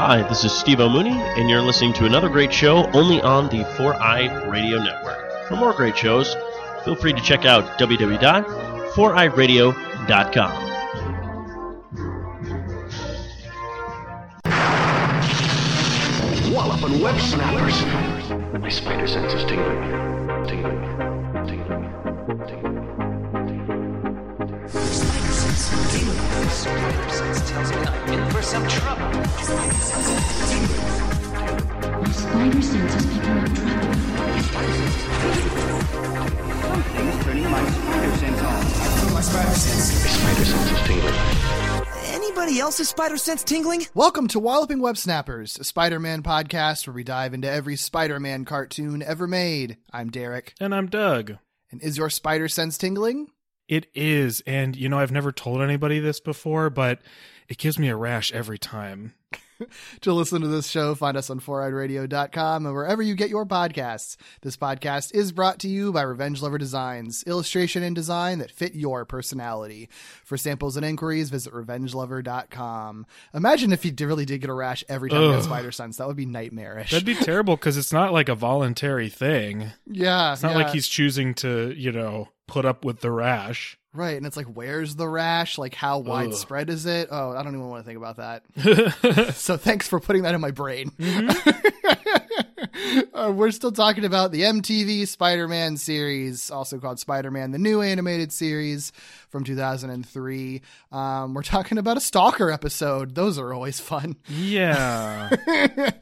Hi, this is Steve O'Mooney, and you're listening to another great show only on the 4i Radio Network. For more great shows, feel free to check out www.4iradio.com. Walloping Web Snappers. My spider sense is tingling. Tingling. Tingling. Tingling. Spider sense tells me I'm in for some trouble. My spider sense is picking up trouble. Something's turning my spider sense on. My spider sense is tingling. Anybody else's spider sense tingling? Welcome to Walloping Web Snappers, a Spider Man podcast where we dive into every Spider Man cartoon ever made. I'm Derek. And I'm Doug. And is your spider sense tingling? It is. And, you know, I've never told anybody this before, but it gives me a rash every time. to listen to this show, find us on 4eyeradio.com and wherever you get your podcasts. This podcast is brought to you by Revenge Lover Designs, illustration and design that fit your personality. For samples and inquiries, visit revengelover.com. Imagine if you really did get a rash every time you had spider sense. That would be nightmarish. That'd be terrible because it's not like a voluntary thing. yeah. It's not yeah. like he's choosing to, you know, put up with the rash. Right, and it's like, where's the rash? Like, how widespread is it? Oh, I don't even want to think about that. so, thanks for putting that in my brain. uh, we're still talking about the MTV Spider Man series, also called Spider Man, the new animated series from 2003. Um, we're talking about a Stalker episode. Those are always fun. Yeah.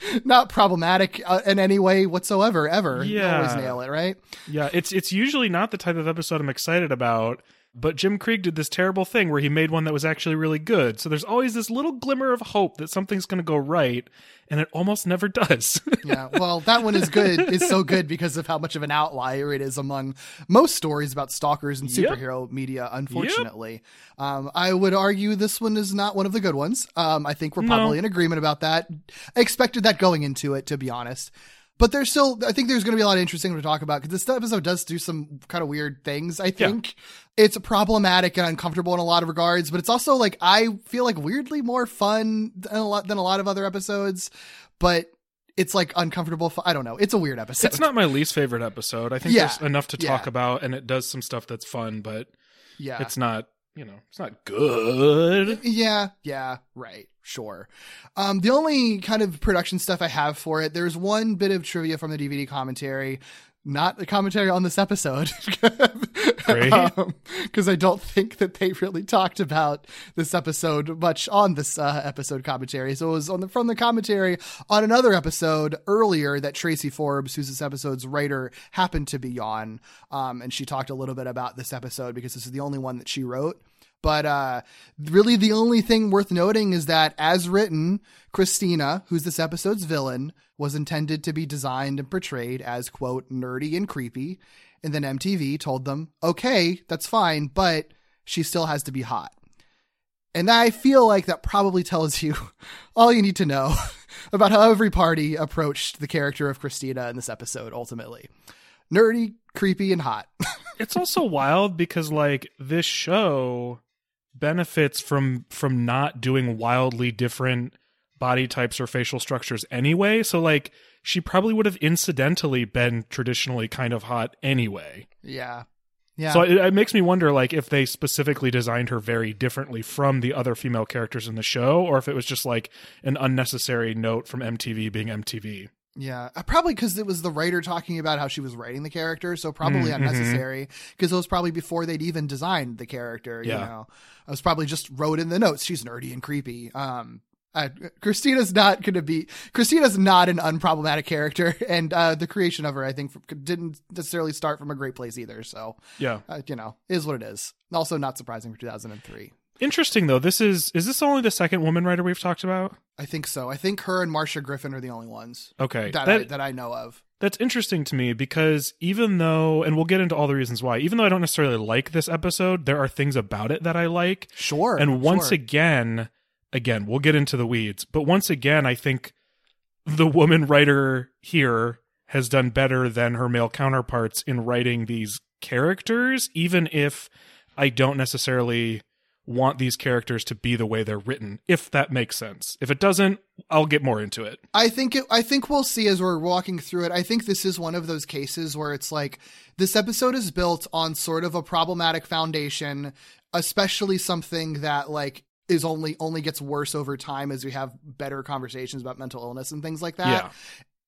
Not problematic uh, in any way whatsoever, ever. You Yeah. always nail it, right? yeah. It's it's usually not the type of episode I'm excited about. But Jim Krieg did this terrible thing where he made one that was actually really good. So there's always this little glimmer of hope that something's going to go right, and it almost never does. Yeah, well, that one is good. Is so good because of how much of an outlier it is among most stories about stalkers and Yep. superhero media. Unfortunately, um, I would argue this one is not one of the good ones. Um, I think we're No. probably in agreement about that. I expected that going into it, to be honest. But there's still, I think there's going to be a lot of interesting to talk about because this episode does do some kind of weird things. I think it's problematic and uncomfortable in a lot of regards, but it's also like I feel like weirdly more fun than a lot than a lot of other episodes. But it's like uncomfortable. fu- I don't know. It's a weird episode. it's not my least favorite episode. I think Yeah. there's enough to Yeah. talk about, and it does some stuff that's fun, but Yeah. it's not, you know, it's not good. Yeah, yeah, right. Sure. Um, the only kind of production stuff I have for it, there's one bit of trivia from the DVD commentary, not the commentary on this episode. Great. Because I don't think that they really talked about this episode much on this uh, episode commentary. So it was on the, from the commentary on another episode earlier that Tracy Forbes, who's this episode's writer, happened to be on. Um, and she talked a little bit about this episode because this is the only one that she wrote. But uh, really, the only thing worth noting is that, as written, Christina, who's this episode's villain, was intended to be designed and portrayed as, quote, nerdy and creepy. And then MTV told them, okay, that's fine, but she still has to be hot. And I feel like that probably tells you all you need to know about how every party approached the character of Christina in this episode, ultimately. Nerdy, creepy, and hot. it's also wild because like this show benefits from from not doing wildly different body types or facial structures anyway so like she probably would have incidentally been traditionally kind of hot anyway yeah. Yeah. so it, it makes me wonder like if they specifically designed her very differently from the other female characters in the show or if it was just like an unnecessary note from mtv being mtv Yeah, uh, probably because it was the writer talking about how she was writing the character, so probably Mm, unnecessary. Because it was probably before they'd even designed the character. You Yeah. know, I was probably just wrote in the notes. She's nerdy and creepy. Um, uh, Christina's not going to be. Christina's not an unproblematic character, and uh, the creation of her, I think, didn't necessarily start from a great place either. So, yeah uh, you know, is what it is. Also, not surprising for 2003. Interesting though this is is this only the second woman writer we've talked about I think so. I think her and Marcia Griffin are the only ones okay that that- I, that I know of. That's interesting to me because even though, and we'll get into all the reasons why, even though I don't necessarily like this episode, there are things about it that I like. Sure. And once sure. again, again, we'll get into the weeds, but once again, I think the woman writer here has done better than her male counterparts in writing these characters, even if I don't necessarily want these characters to be the way they're written, if that makes sense. If it doesn't, I'll get more into it. I think it, I think we'll see as we're walking through it. I think this is one of those cases where it's like this episode is built on sort of a problematic foundation, especially something that like is only only gets worse over time as we have better conversations about mental illness and things like that. Yeah.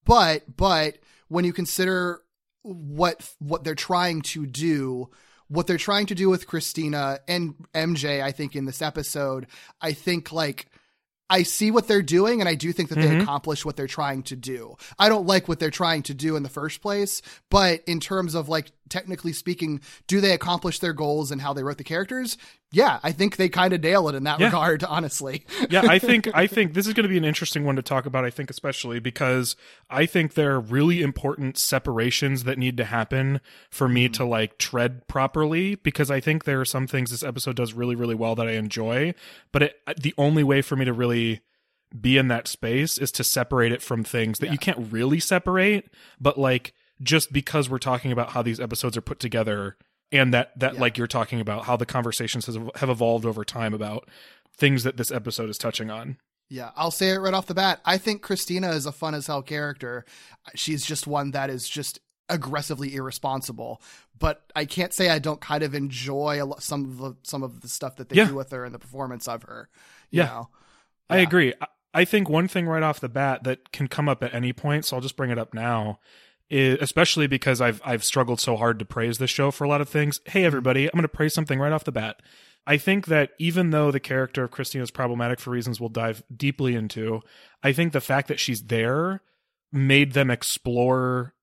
But but when you consider what what they're trying to do, what they're trying to do with Christina and MJ, I think in this episode, I think like I see what they're doing and I do think that they mm-hmm. accomplish what they're trying to do. I don't like what they're trying to do in the first place, but in terms of like technically speaking, do they accomplish their goals and how they wrote the characters? Yeah, I think they kind of nail it in that Yeah. regard, honestly. yeah, I think I think this is going to be an interesting one to talk about. I think especially because I think there are really important separations that need to happen for me mm. to like tread properly. Because I think there are some things this episode does really really well that I enjoy, but it, uh, the only way for me to really be in that space is to separate it from things that you can't really separate, but like just because we're talking about how these episodes are put together and that that like you're talking about how the conversations has, have evolved over time about things that this episode is touching on. Yeah, I'll say it right off the bat. I think Christina is a fun as hell character. She's just one that is just aggressively irresponsible. But I can't say I don't kind of enjoy a lo- some of the some of the stuff that they Yeah. do with her and the performance of her. You Yeah. know? I agree. I think one thing right off the bat that can come up at any point, so I'll just bring it up now, is, especially because I've I've struggled so hard to praise this show for a lot of things. Hey mm-hmm. everybody, I'm going to praise something right off the bat. I think that even though the character of Christina is problematic for reasons we'll dive deeply into, I think the fact that she's there made them explore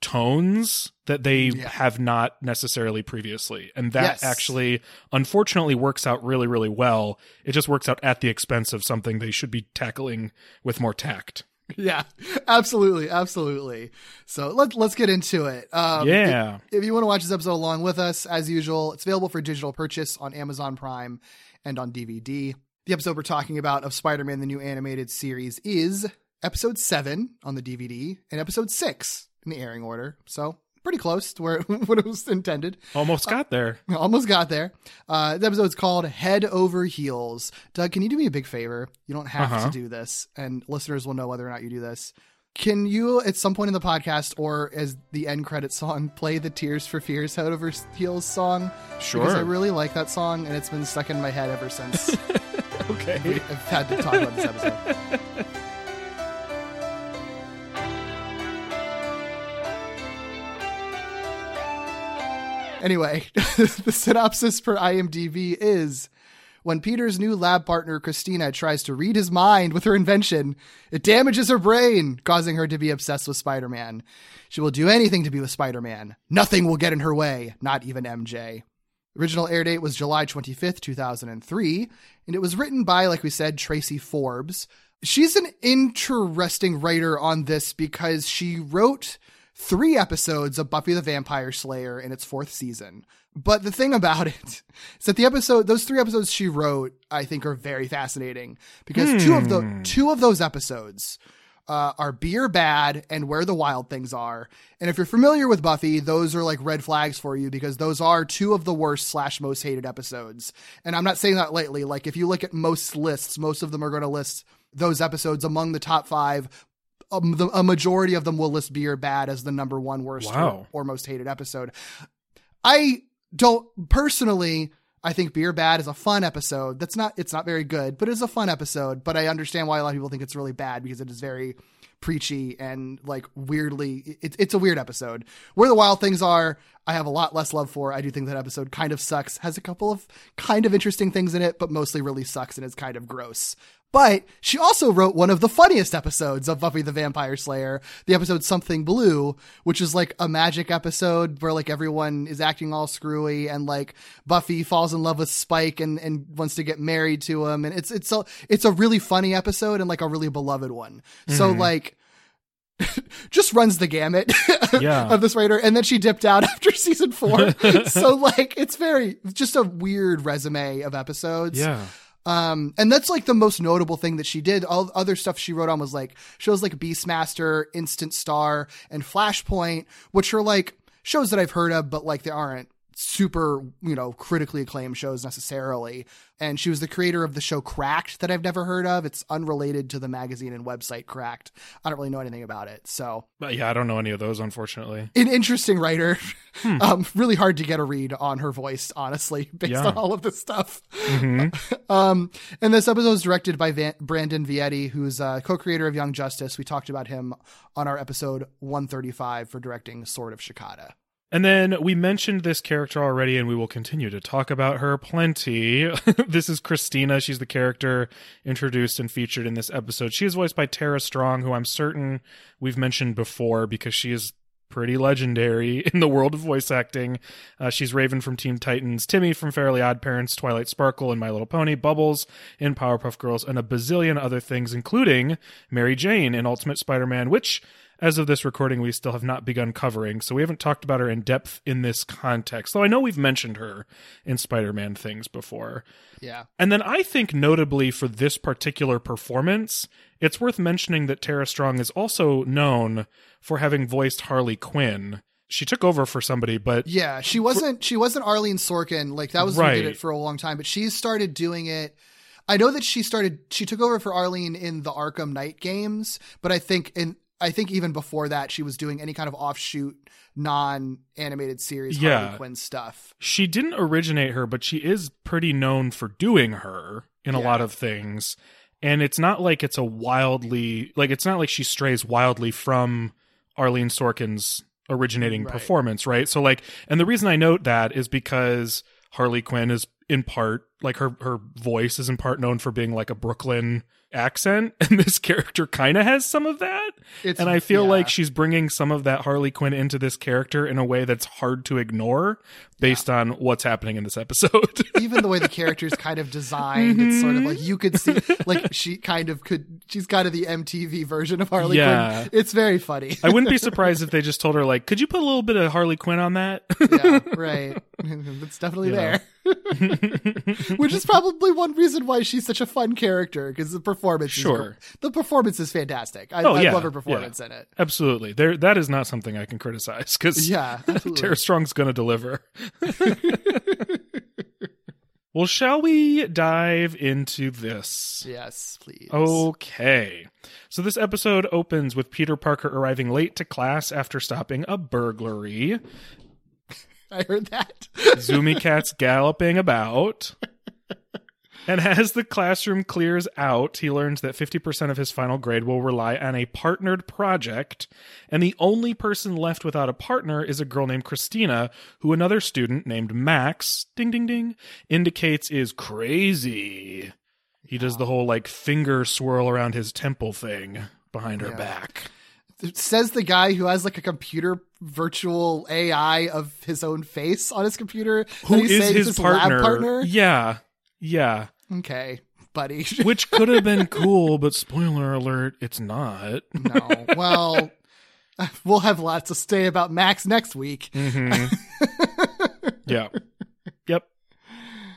tones that they Yeah. have not necessarily previously. And that Yes. actually unfortunately works out really, really well. It just works out at the expense of something they should be tackling with more tact. Yeah, absolutely, absolutely. So let's let's get into it. Um, Yeah. If, if you want to watch this episode along with us, as usual, it's available for digital purchase on Amazon Prime and on DVD. The episode we're talking about of Spider-Man: The New Animated Series is episode seven on the DVD and episode six in the airing order. So pretty close to where what it was intended. Almost got there. Almost got there. Uh, the episode's called Head Over Heels. Doug, can you do me a big favor? You don't have Uh-huh. to do this, and listeners will know whether or not you do this. Can you, at some point in the podcast or as the end credit song, play the Tears for Fears Head Over Heels song? Sure. Because I really like that song, and it's been stuck in my head ever since Okay. I've had to talk about this episode. Anyway, the synopsis for IMDb is when Peter's new lab partner, Christina, tries to read his mind with her invention, it damages her brain, causing her to be obsessed with Spider Man. She will do anything to be with Spider Man. Nothing will get in her way, not even MJ. Original air date was July 25th, 2003, and it was written by, like we said, Tracy Forbes. She's an interesting writer on this because she wrote three episodes of Buffy the Vampire Slayer in its fourth season. But the thing about it is that the episode, those three episodes she wrote, I think are very fascinating because two of the two of those episodes uh, are Beer Bad and Where the Wild Things Are. And if you're familiar with Buffy, those are like red flags for you because those are two of the worst slash most hated episodes. And I'm not saying that lightly. Like if you look at most lists, most of them are going to list those episodes among the top five. Um, the, a majority of them will list Beer Bad as the number one worst Wow. or, or most hated episode. I don't personally. I think Beer Bad is a fun episode. That's not. It's not very good, but it's a fun episode. But I understand why a lot of people think it's really bad because it is very preachy and like weirdly. It's it's a weird episode. Where the Wild Things Are, I have a lot less love for. I do think that episode kind of sucks. Has a couple of kind of interesting things in it, but mostly really sucks and is kind of gross. But she also wrote one of the funniest episodes of Buffy the Vampire Slayer, the episode Something Blue, which is like a magic episode where like everyone is acting all screwy and like Buffy falls in love with Spike and, and wants to get married to him. And it's, it's a, it's a really funny episode and like a really beloved one. So mm-hmm. like, just runs the gamut Yeah. of this writer. And then she dipped out after season four. so like, it's very, just a weird resume of episodes. Yeah. Um, and that's like the most notable thing that she did. All other stuff she wrote on was like shows like Beastmaster, Instant Star, and Flashpoint, which are like shows that I've heard of, but like they aren't super, you know, critically acclaimed shows necessarily. And she was the creator of the show Cracked that I've never heard of. It's unrelated to the magazine and website Cracked. I don't really know anything about it. So, But yeah, I don't know any of those, unfortunately. an interesting writer. Um, really hard to get a read on her voice, honestly, based Yeah. on all of this stuff. Mhm. Um, and this episode is directed by Van- Brandon Vietti, who's a co-creator of Young Justice. We talked about him on our episode 135 for directing Sword of Shikata. And then we mentioned this character already, and we will continue to talk about her plenty. this is Christina. She's the character introduced and featured in this episode. She is voiced by Tara Strong, who I'm certain we've mentioned before because she is pretty legendary in the world of voice acting. Uh, she's Raven from Teen Titans, Timmy from Fairly Odd Parents, Twilight Sparkle, and My Little Pony, Bubbles in Powerpuff Girls, and a bazillion other things, including Mary Jane in Ultimate Spider Man, which as of this recording, we still have not begun covering, so we haven't talked about her in depth in this context. Though I know we've mentioned her in Spider Man things before. Yeah. And then I think, notably for this particular performance, it's worth mentioning that Tara Strong is also known for having voiced Harley Quinn. She took over for somebody, but Yeah, she wasn't she wasn't Arlene Sorkin. Like that was who did Right. it for a long time, but she started doing it I know that she started she took over for Arlene in the Arkham Knight games, but I think in I think even before that she was doing any kind of offshoot non-animated series Yeah. Harley Quinn stuff. she didn't originate her, but she is pretty known for doing her in a lot of things. And it's not like it's a wildly like it's not like she strays wildly from Arlene Sorkin's originating Right. performance, right? So like and the reason I note that is because Harley Quinn is in part like her her voice is in part known for being like a Brooklyn accent and this character kind of has some of that It's and I feel yeah. like she's bringing some of that Harley Quinn into this character in a way that's hard to ignore based on what's happening in this episode. even the way the character's kind of designed, it's sort of like mm-hmm. you could see like she kind of could she's kind of the MTV version of Harley Yeah. Quinn. It's very funny. I wouldn't be surprised if they just told her like, "Could you put a little bit of Harley Quinn on that?" yeah, right. It's definitely there. Which is probably one reason why she's such a fun character because the performance. Sure. is, the performance is fantastic. I, Oh, I yeah, love her performance in it. Absolutely. There that is not something I can criticize cuz Yeah. Tara Strong's going to deliver. well, shall we dive into this? Yes, please. Okay. So this episode opens with Peter Parker arriving late to class after stopping a burglary. I heard that. Zoomy Cat's galloping about. And as the classroom clears out, he learns that 50% of his final grade will rely on a partnered project. And the only person left without a partner is a girl named Christina, who another student named Max, ding ding ding, indicates is crazy. He does the whole like finger swirl around his temple thing behind her Yeah. back. It says the guy who has like a computer virtual AI of his own face on his computer. Who is saying his partner? partner? Yeah. Yeah. Okay, buddy. which could have been cool, but spoiler alert, it's not. no. Well, we'll have lots to say about Max next week. Mm-hmm. yeah. Yep.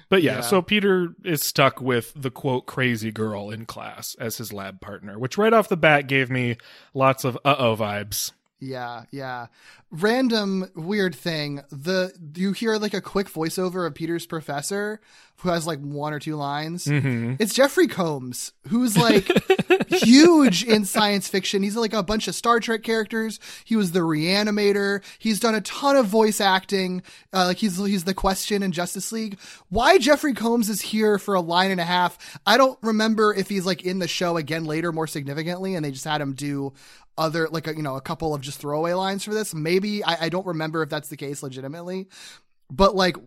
But yeah, Yeah. so Peter is stuck with the quote crazy girl in class as his lab partner, which right off the bat gave me lots of uh oh vibes. Yeah, yeah. Random weird thing. The you hear like a quick voiceover of Peter's professor who has like one or two lines. Mm-hmm. It's Jeffrey Combs, who's like huge in science fiction. He's like a bunch of Star Trek characters. He was the reanimator. He's done a ton of voice acting. Uh, like he's he's the question in Justice League. Why Jeffrey Combs is here for a line and a half? I don't remember if he's like in the show again later more significantly, and they just had him do other like a, you know a couple of just throwaway lines for this. Maybe I, I don't remember if that's the case legitimately, but like.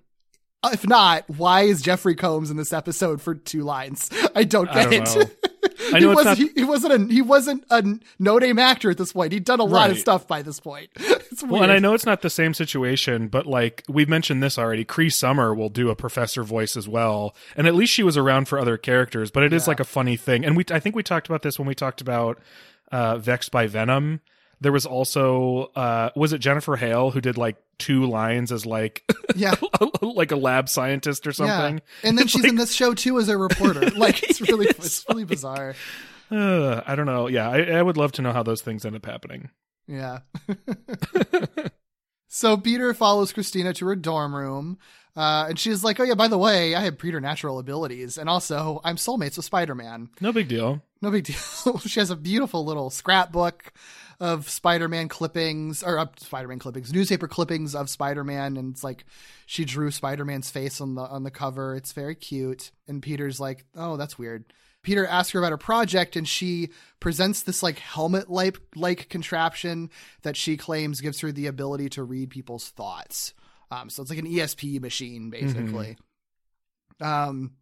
If not, why is Jeffrey Combs in this episode for two lines? I don't I get don't it. I he know it's wasn't. not- He, he wasn't a. He wasn't a no name actor at this point. He'd done a lot of stuff by this point. It's weird. Well, and I know it's not the same situation, but like we've mentioned this already, Cree Summer will do a professor voice as well, and at least she was around for other characters. But it is Yeah. like a funny thing, and we I think we talked about this when we talked about uh, Vexed by Venom. There was also uh, was it Jennifer Hale who did like two lines as like Yeah. like a lab scientist or something. Yeah. And then It's she's like- in this show too as a reporter. Like it's really, it's really bizarre. Uh, I don't know. Yeah, I, I would love to know how those things end up happening. Yeah. So Peter follows Christina to her dorm room. Uh, and she's like, "Oh yeah, by the way, I have preternatural abilities, and also I'm soulmates with Spider-Man. No big deal. No big deal." she has a beautiful little scrapbook of Spider-Man clippings, or uh, Spider-Man clippings, newspaper clippings of Spider-Man, and it's like she drew Spider-Man's face on the on the cover. It's very cute. And Peter's like, "Oh, that's weird." Peter asks her about her project, and she presents this like helmet like like contraption that she claims gives her the ability to read people's thoughts. Um, so it's like an ESP machine, basically. Um,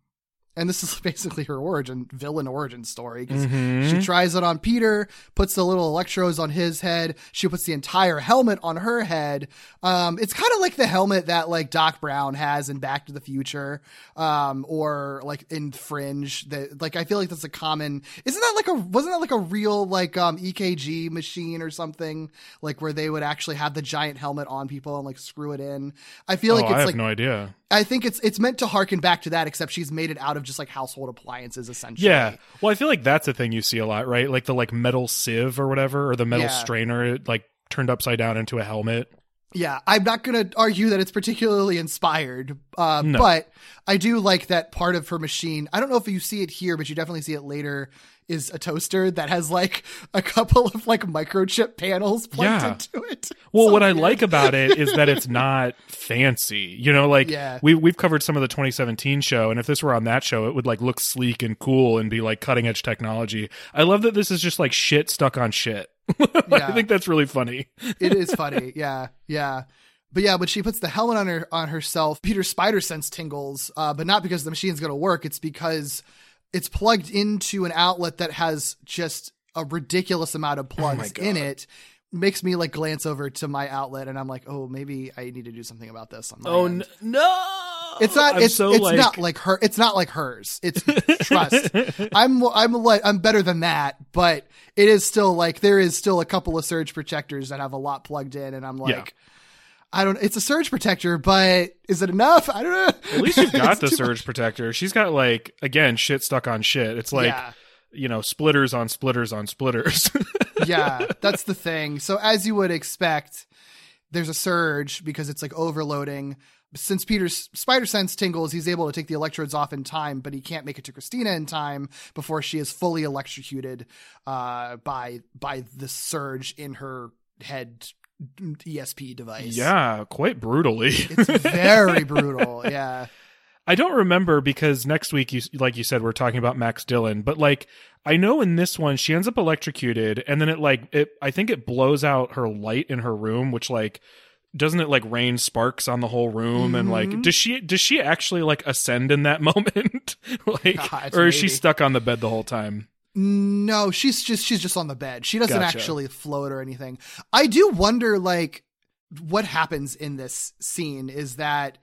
and this is basically her origin, villain origin story. Because Mhm. she tries it on Peter, puts the little electrodes on his head. She puts the entire helmet on her head. Um, it's kind of like the helmet that like Doc Brown has in Back to the Future, um, or like in Fringe. That like I feel like that's a common. Isn't that like a wasn't that like a real like um EKG machine or something like where they would actually have the giant helmet on people and like screw it in? I feel like oh, it's I have like no idea. I think it's it's meant to harken back to that, except she's made it out of just like household appliances, essentially. Yeah. Well, I feel like that's a thing you see a lot, right? Like the like metal sieve or whatever, or the metal Yeah. strainer, like turned upside down into a helmet. Yeah, I'm not going to argue that it's particularly inspired, uh, No. but I do like that part of her machine. I don't know if you see it here, but you definitely see it later. Is a toaster that has like a couple of like microchip panels plugged Yeah. into it. Well, So what I like about it is that it's not fancy. You know, like Yeah. we we've covered some of the 2017 show, and if this were on that show, it would like look sleek and cool and be like cutting edge technology. I love that this is just like shit stuck on shit. I think that's really funny. it is funny. Yeah, yeah. But yeah, when she puts the helmet on her on herself, Peter's spider sense tingles, uh, but not because the machine's going to work. It's because it's plugged into an outlet that has just a ridiculous amount of oh plugs God. in it. Makes me like glance over to my outlet, and I'm like, oh, maybe I need to do something about this. On my oh, end. no! It's not. I'm it's so, it's like- not like her. It's not like hers. It's trust. I'm I'm like I'm better than that, but it is still like there is still a couple of surge protectors that have a lot plugged in, and I'm like, Yeah. I don't. It's a surge protector, but is it enough? I don't know. At least you've got the surge protector. She's got like again shit stuck on shit. It's like Yeah. you know splitters on splitters on splitters. yeah, that's the thing. So as you would expect, there's a surge because it's like overloading. Since Peter's spider sense tingles, he's able to take the electrodes off in time, but he can't make it to Christina in time before she is fully electrocuted uh, by by the surge in her head ESP device. yeah, quite brutally. it's very brutal. Yeah, I don't remember because next week you like you said we're talking about Max Dillon, but like I know in this one she ends up electrocuted and then it like it I think it blows out her light in her room which like doesn't it like rain sparks on the whole room and Mm-hmm. like does she does she actually like ascend in that moment like God, or is she stuck on the bed the whole time No, she's just she's just on the bed. She doesn't Gotcha. actually float or anything. I do wonder like what happens in this scene is that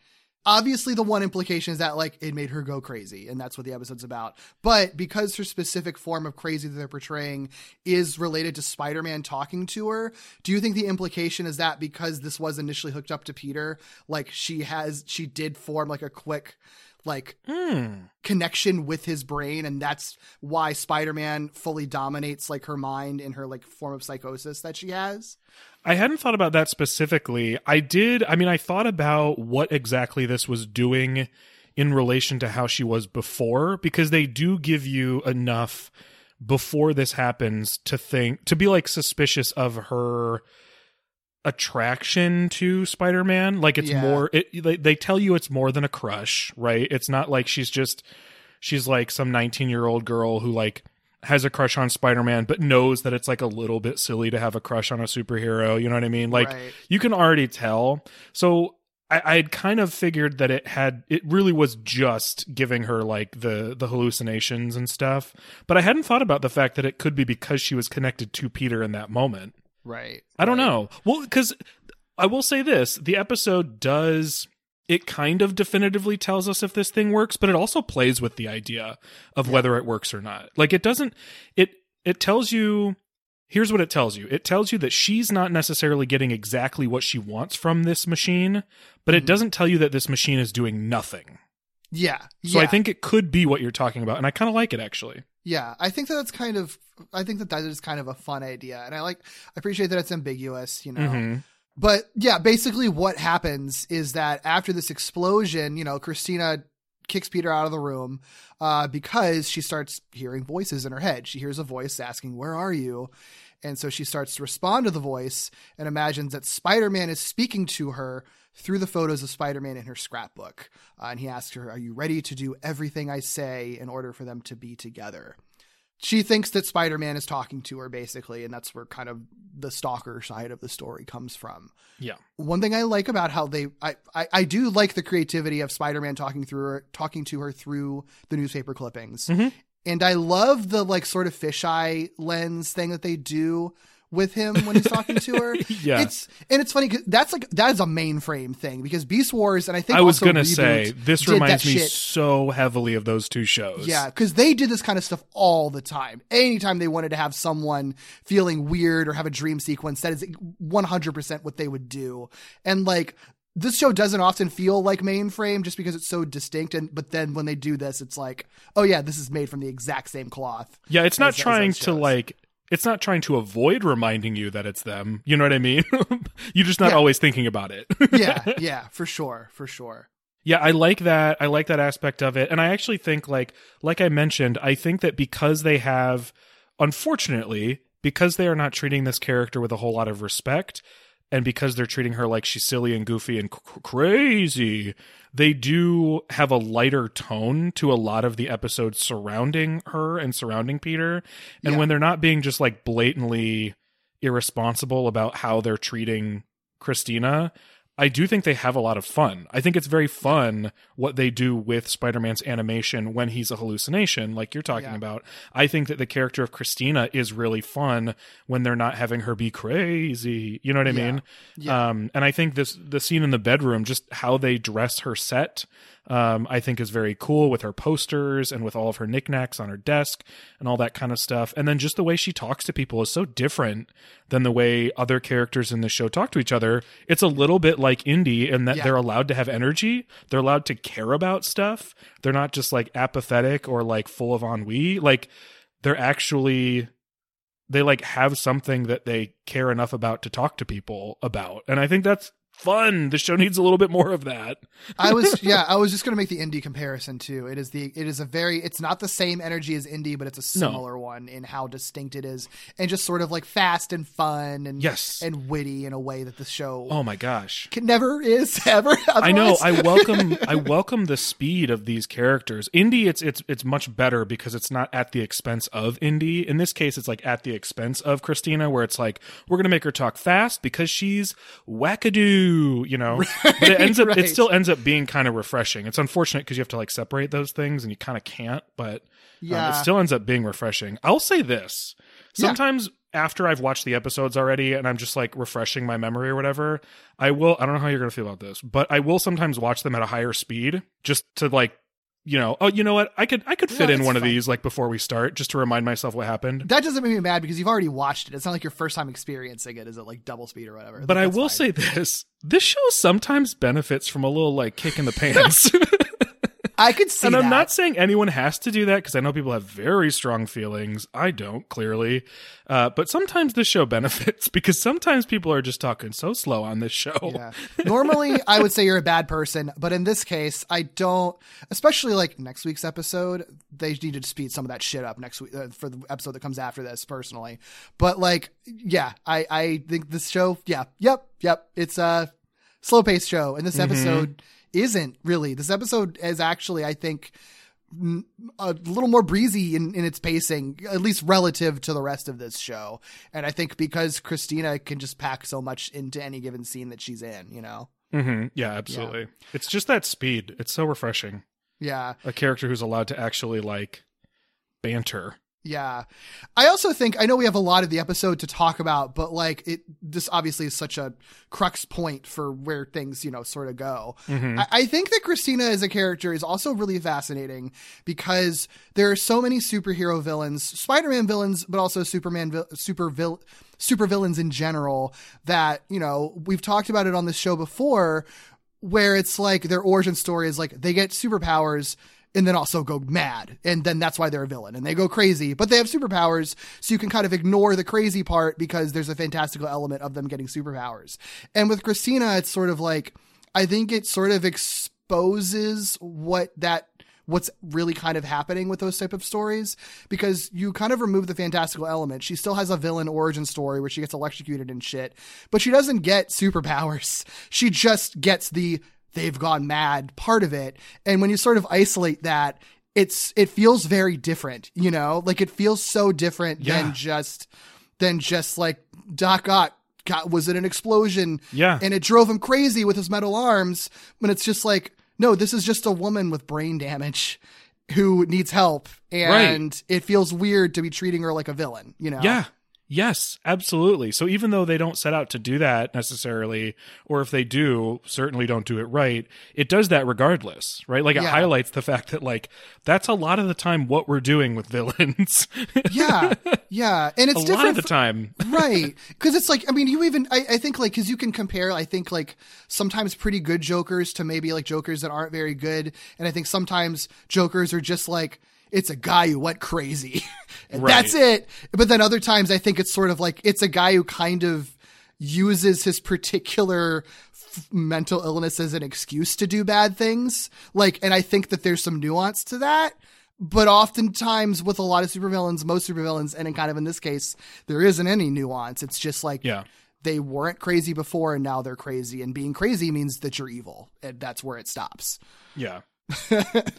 obviously the one implication is that like it made her go crazy and that's what the episode's about. But because her specific form of crazy that they're portraying is related to Spider-Man talking to her, do you think the implication is that because this was initially hooked up to Peter, like she has she did form like a quick like hmm. connection with his brain and that's why spider-man fully dominates like her mind in her like form of psychosis that she has I hadn't thought about that specifically. I did. I mean, I thought about what exactly this was doing in relation to how she was before, because they do give you enough before this happens to think, to be like suspicious of her attraction to Spider-Man. Like it's Yeah. more, it, they, they tell you it's more than a crush, right? It's not like she's just, she's like some 19 year old girl who like, has a crush on Spider-Man, but knows that it's like a little bit silly to have a crush on a superhero. You know what I mean? Like Right. you can already tell. So I, I had kind of figured that it had it really was just giving her like the the hallucinations and stuff. But I hadn't thought about the fact that it could be because she was connected to Peter in that moment. Right I don't know. Well, because I will say this: the episode does it kind of definitively tells us if this thing works, but it also plays with the idea of whether it works or not. Like it doesn't. It it tells you. Here's what it tells you. It tells you that she's not necessarily getting exactly what she wants from this machine, but it mm-hmm. doesn't tell you that this machine is doing nothing. yeah So yeah. I think it could be what you're talking about, and I kind of like it actually. Yeah i think that that's kind of i think that that is kind of a fun idea and i like i appreciate that it's ambiguous you know Mhm. but yeah, basically what happens is that after this explosion, you know, Christina kicks Peter out of the room uh, because she starts hearing voices in her head. She hears a voice asking, Where are you? And so she starts to respond to the voice and imagines that Spider Man is speaking to her through the photos of Spider Man in her scrapbook. Uh, and he asks her, Are you ready to do everything I say in order for them to be together? She thinks that Spider Man is talking to her, basically, and that's where kind of the stalker side of the story comes from. Yeah. One thing I like about how they, I, I, I do like the creativity of Spider Man talking through her, talking to her through the newspaper clippings. And I love the like sort of fisheye lens thing that they do with him when he's talking to her. Yeah. It's and it's funny because that's like that is a mainframe thing because Beast Wars and I think I was also gonna Reboot say this reminds me shit. so heavily of those two shows. Yeah, because they did this kind of stuff all the time. Anytime they wanted to have someone feeling weird or have a dream sequence, that is 100% what they would do. And like, this show doesn't often feel like mainframe just because it's so distinct. And but then when they do this, it's like, oh yeah, this is made from the exact same cloth. Yeah, it's not trying to like it's not trying to avoid reminding you that it's them. You know what I mean? You're just not Yeah. always thinking about it. yeah, yeah, for sure, for sure. Yeah, I like that. I like that aspect of it. And I actually think like like I mentioned, I think that because they have unfortunately, because they are not treating this character with a whole lot of respect and because they're treating her like she's silly and goofy and c- crazy, they do have a lighter tone to a lot of the episodes surrounding her and surrounding Peter. And Yeah. when they're not being just like blatantly irresponsible about how they're treating Christina, I do think they have a lot of fun. I think it's very fun what they do with Spider Man's animation when he's a hallucination, like you're talking Yeah. about. I think that the character of Christina is really fun when they're not having her be crazy. You know what I Yeah. mean? Yeah. Um, and I think this the scene in the bedroom, just how they dress her set, um, I think is very cool with her posters and with all of her knickknacks on her desk and all that kind of stuff. And then just the way she talks to people is so different than the way other characters in the show talk to each other. It's a little bit like Indy in that Yeah. they're allowed to have energy, they're allowed to care about stuff. They're not just like apathetic or like full of ennui. Like they're actually they like have something that they care enough about to talk to people about. And I think that's fun. The show needs a little bit more of that. I was yeah, I was just gonna make the Indy comparison too. It is the it is a very it's not the same energy as Indy, but it's a No. similar one in how distinct it is, and just sort of like fast and fun and Yes. and witty in a way that the show Oh my gosh. can, never is ever. I know. I welcome. I welcome the speed of these characters. Indy, it's it's it's much better because it's not at the expense of Indy. In this case, it's like at the expense of Christina, where it's like we're gonna make her talk fast because she's wackadoo. You know, but it ends up. right. It still ends up being kind of refreshing. It's unfortunate because you have to like separate those things, and you kind of can't. But um, it still ends up being refreshing. I'll say this: Yeah. sometimes. After I've watched the episodes already and I'm just like refreshing my memory or whatever, I will I don't know how you're gonna feel about this, but I will sometimes watch them at a higher speed just to like you know, oh you know what? I could I could fit Yeah, in one of these like before we start, just to remind myself what happened. that doesn't make me mad because you've already watched it. It's not like your first time experiencing it. Is it like double speed or whatever? But I will fine. say this. This show sometimes benefits from a little like kick in the pants. I could see and that. I'm not saying anyone has to do that because I know people have very strong feelings. I don't, clearly. Uh, but sometimes this show benefits because sometimes people are just talking so slow on this show. Yeah. Normally, I would say you're a bad person, but in this case, I don't. Especially like next week's episode, they need to speed some of that shit up next week uh, for the episode that comes after this. Personally, but like, yeah, I I think this show, yeah, yep, yep, it's a slow paced show, and this episode isn't really. This episode is actually, I think. a little more breezy in, in its pacing, at least relative to the rest of this show. And I think because Christina can just pack so much into any given scene that she's in, you know? hmm Yeah, absolutely. It's just that speed. It's so refreshing. Yeah. A character who's allowed to actually like banter. Yeah. I also think I know we have a lot of the episode to talk about, but like it this obviously is such a crux point for where things, you know, sort of go. Mm-hmm. I, I think that Christina as a character is also really fascinating because there are so many superhero villains, Spider-Man villains, but also Superman super vil- super villains in general that, you know, we've talked about it on this show before where it's like their origin story is like they get superpowers and then also go mad. And then that's why they're a villain and they go crazy, but they have superpowers. So you can kind of ignore the crazy part because there's a fantastical element of them getting superpowers. And with Christina, it's sort of like, I think it sort of exposes what that what's really kind of happening with those type of stories because you kind of remove the fantastical element. She still has a villain origin story where she gets electrocuted and shit, but she doesn't get superpowers. She just gets the they've gone mad part of it. And when you sort of isolate that, it's it feels very different, you know? Like it feels so different Yeah. than just than just like Doc Ock got was in an explosion Yeah. and it drove him crazy with his metal arms when it's just like no this is just a woman with brain damage who needs help and it feels weird to be treating her like a villain you know Yeah. Yes, absolutely. So even though they don't set out to do that necessarily, or if they do, certainly don't do it right, it does that regardless, right? Like it Yeah. highlights the fact that like that's a lot of the time what we're doing with villains. yeah yeah and it's a it's lot different of the time. right because it's like i mean you even i, I think like because you can compare i think like sometimes pretty good jokers to maybe like jokers that aren't very good and i think sometimes jokers are just like it's a guy who went crazy and Right. that's it but then other times i think it's sort of like it's a guy who kind of uses his particular f- mental illness as an excuse to do bad things like and i think that there's some nuance to that but oftentimes with a lot of supervillains, most supervillains, and in kind of in this case, there isn't any nuance. It's just like Yeah. they weren't crazy before and now they're crazy. And being crazy means that you're evil. And that's where it stops. Yeah.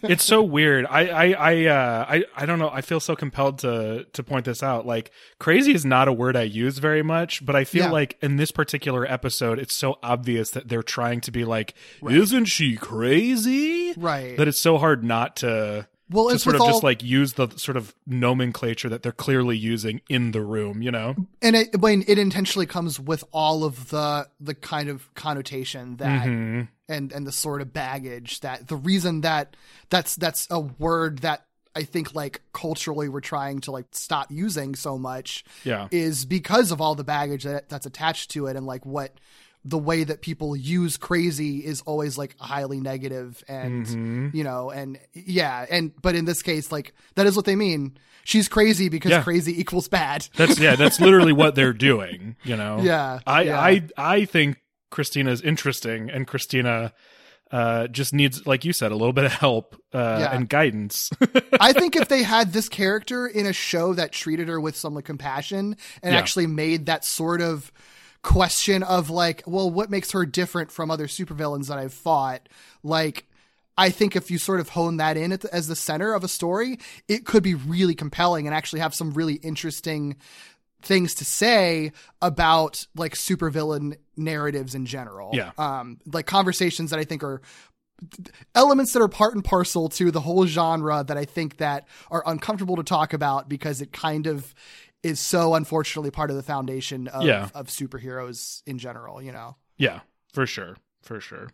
It's so weird. I I I uh I I don't know. I feel so compelled to to point this out. Like crazy is not a word I use very much, but I feel Yeah. like in this particular episode it's so obvious that they're trying to be like isn't she crazy? Right. That it's so hard not to Well, to sort of all, just like use the sort of nomenclature that they're clearly using in the room, you know? and it, when it intentionally comes with all of the, the kind of connotation that, Mhm. And, and the sort of baggage that the reason that that's, that's a word that I think like culturally we're trying to like stop using so much Yeah. is because of all the baggage that that's attached to it and like what the way that people use crazy is always like highly negative and Mm-hmm. you know and yeah and but in this case like that is what they mean she's crazy because Yeah. crazy equals bad That's yeah, that's literally what they're doing, you know. Yeah, I yeah. I I think Christina's interesting and Christina uh just needs like you said a little bit of help uh Yeah. and guidance. I think if they had this character in a show that treated her with some like compassion and Yeah. actually made that sort of question of like, well, what makes her different from other supervillains that I've fought? Like, I think if you sort of hone that in at the, as the center of a story, it could be really compelling and actually have some really interesting things to say about like supervillain narratives in general. Yeah. Um, like conversations that I think are elements that are part and parcel to the whole genre that I think that are uncomfortable to talk about because it kind of is so unfortunately part of the foundation of, Yeah. of superheroes in general, you know. yeah, for sure. For sure.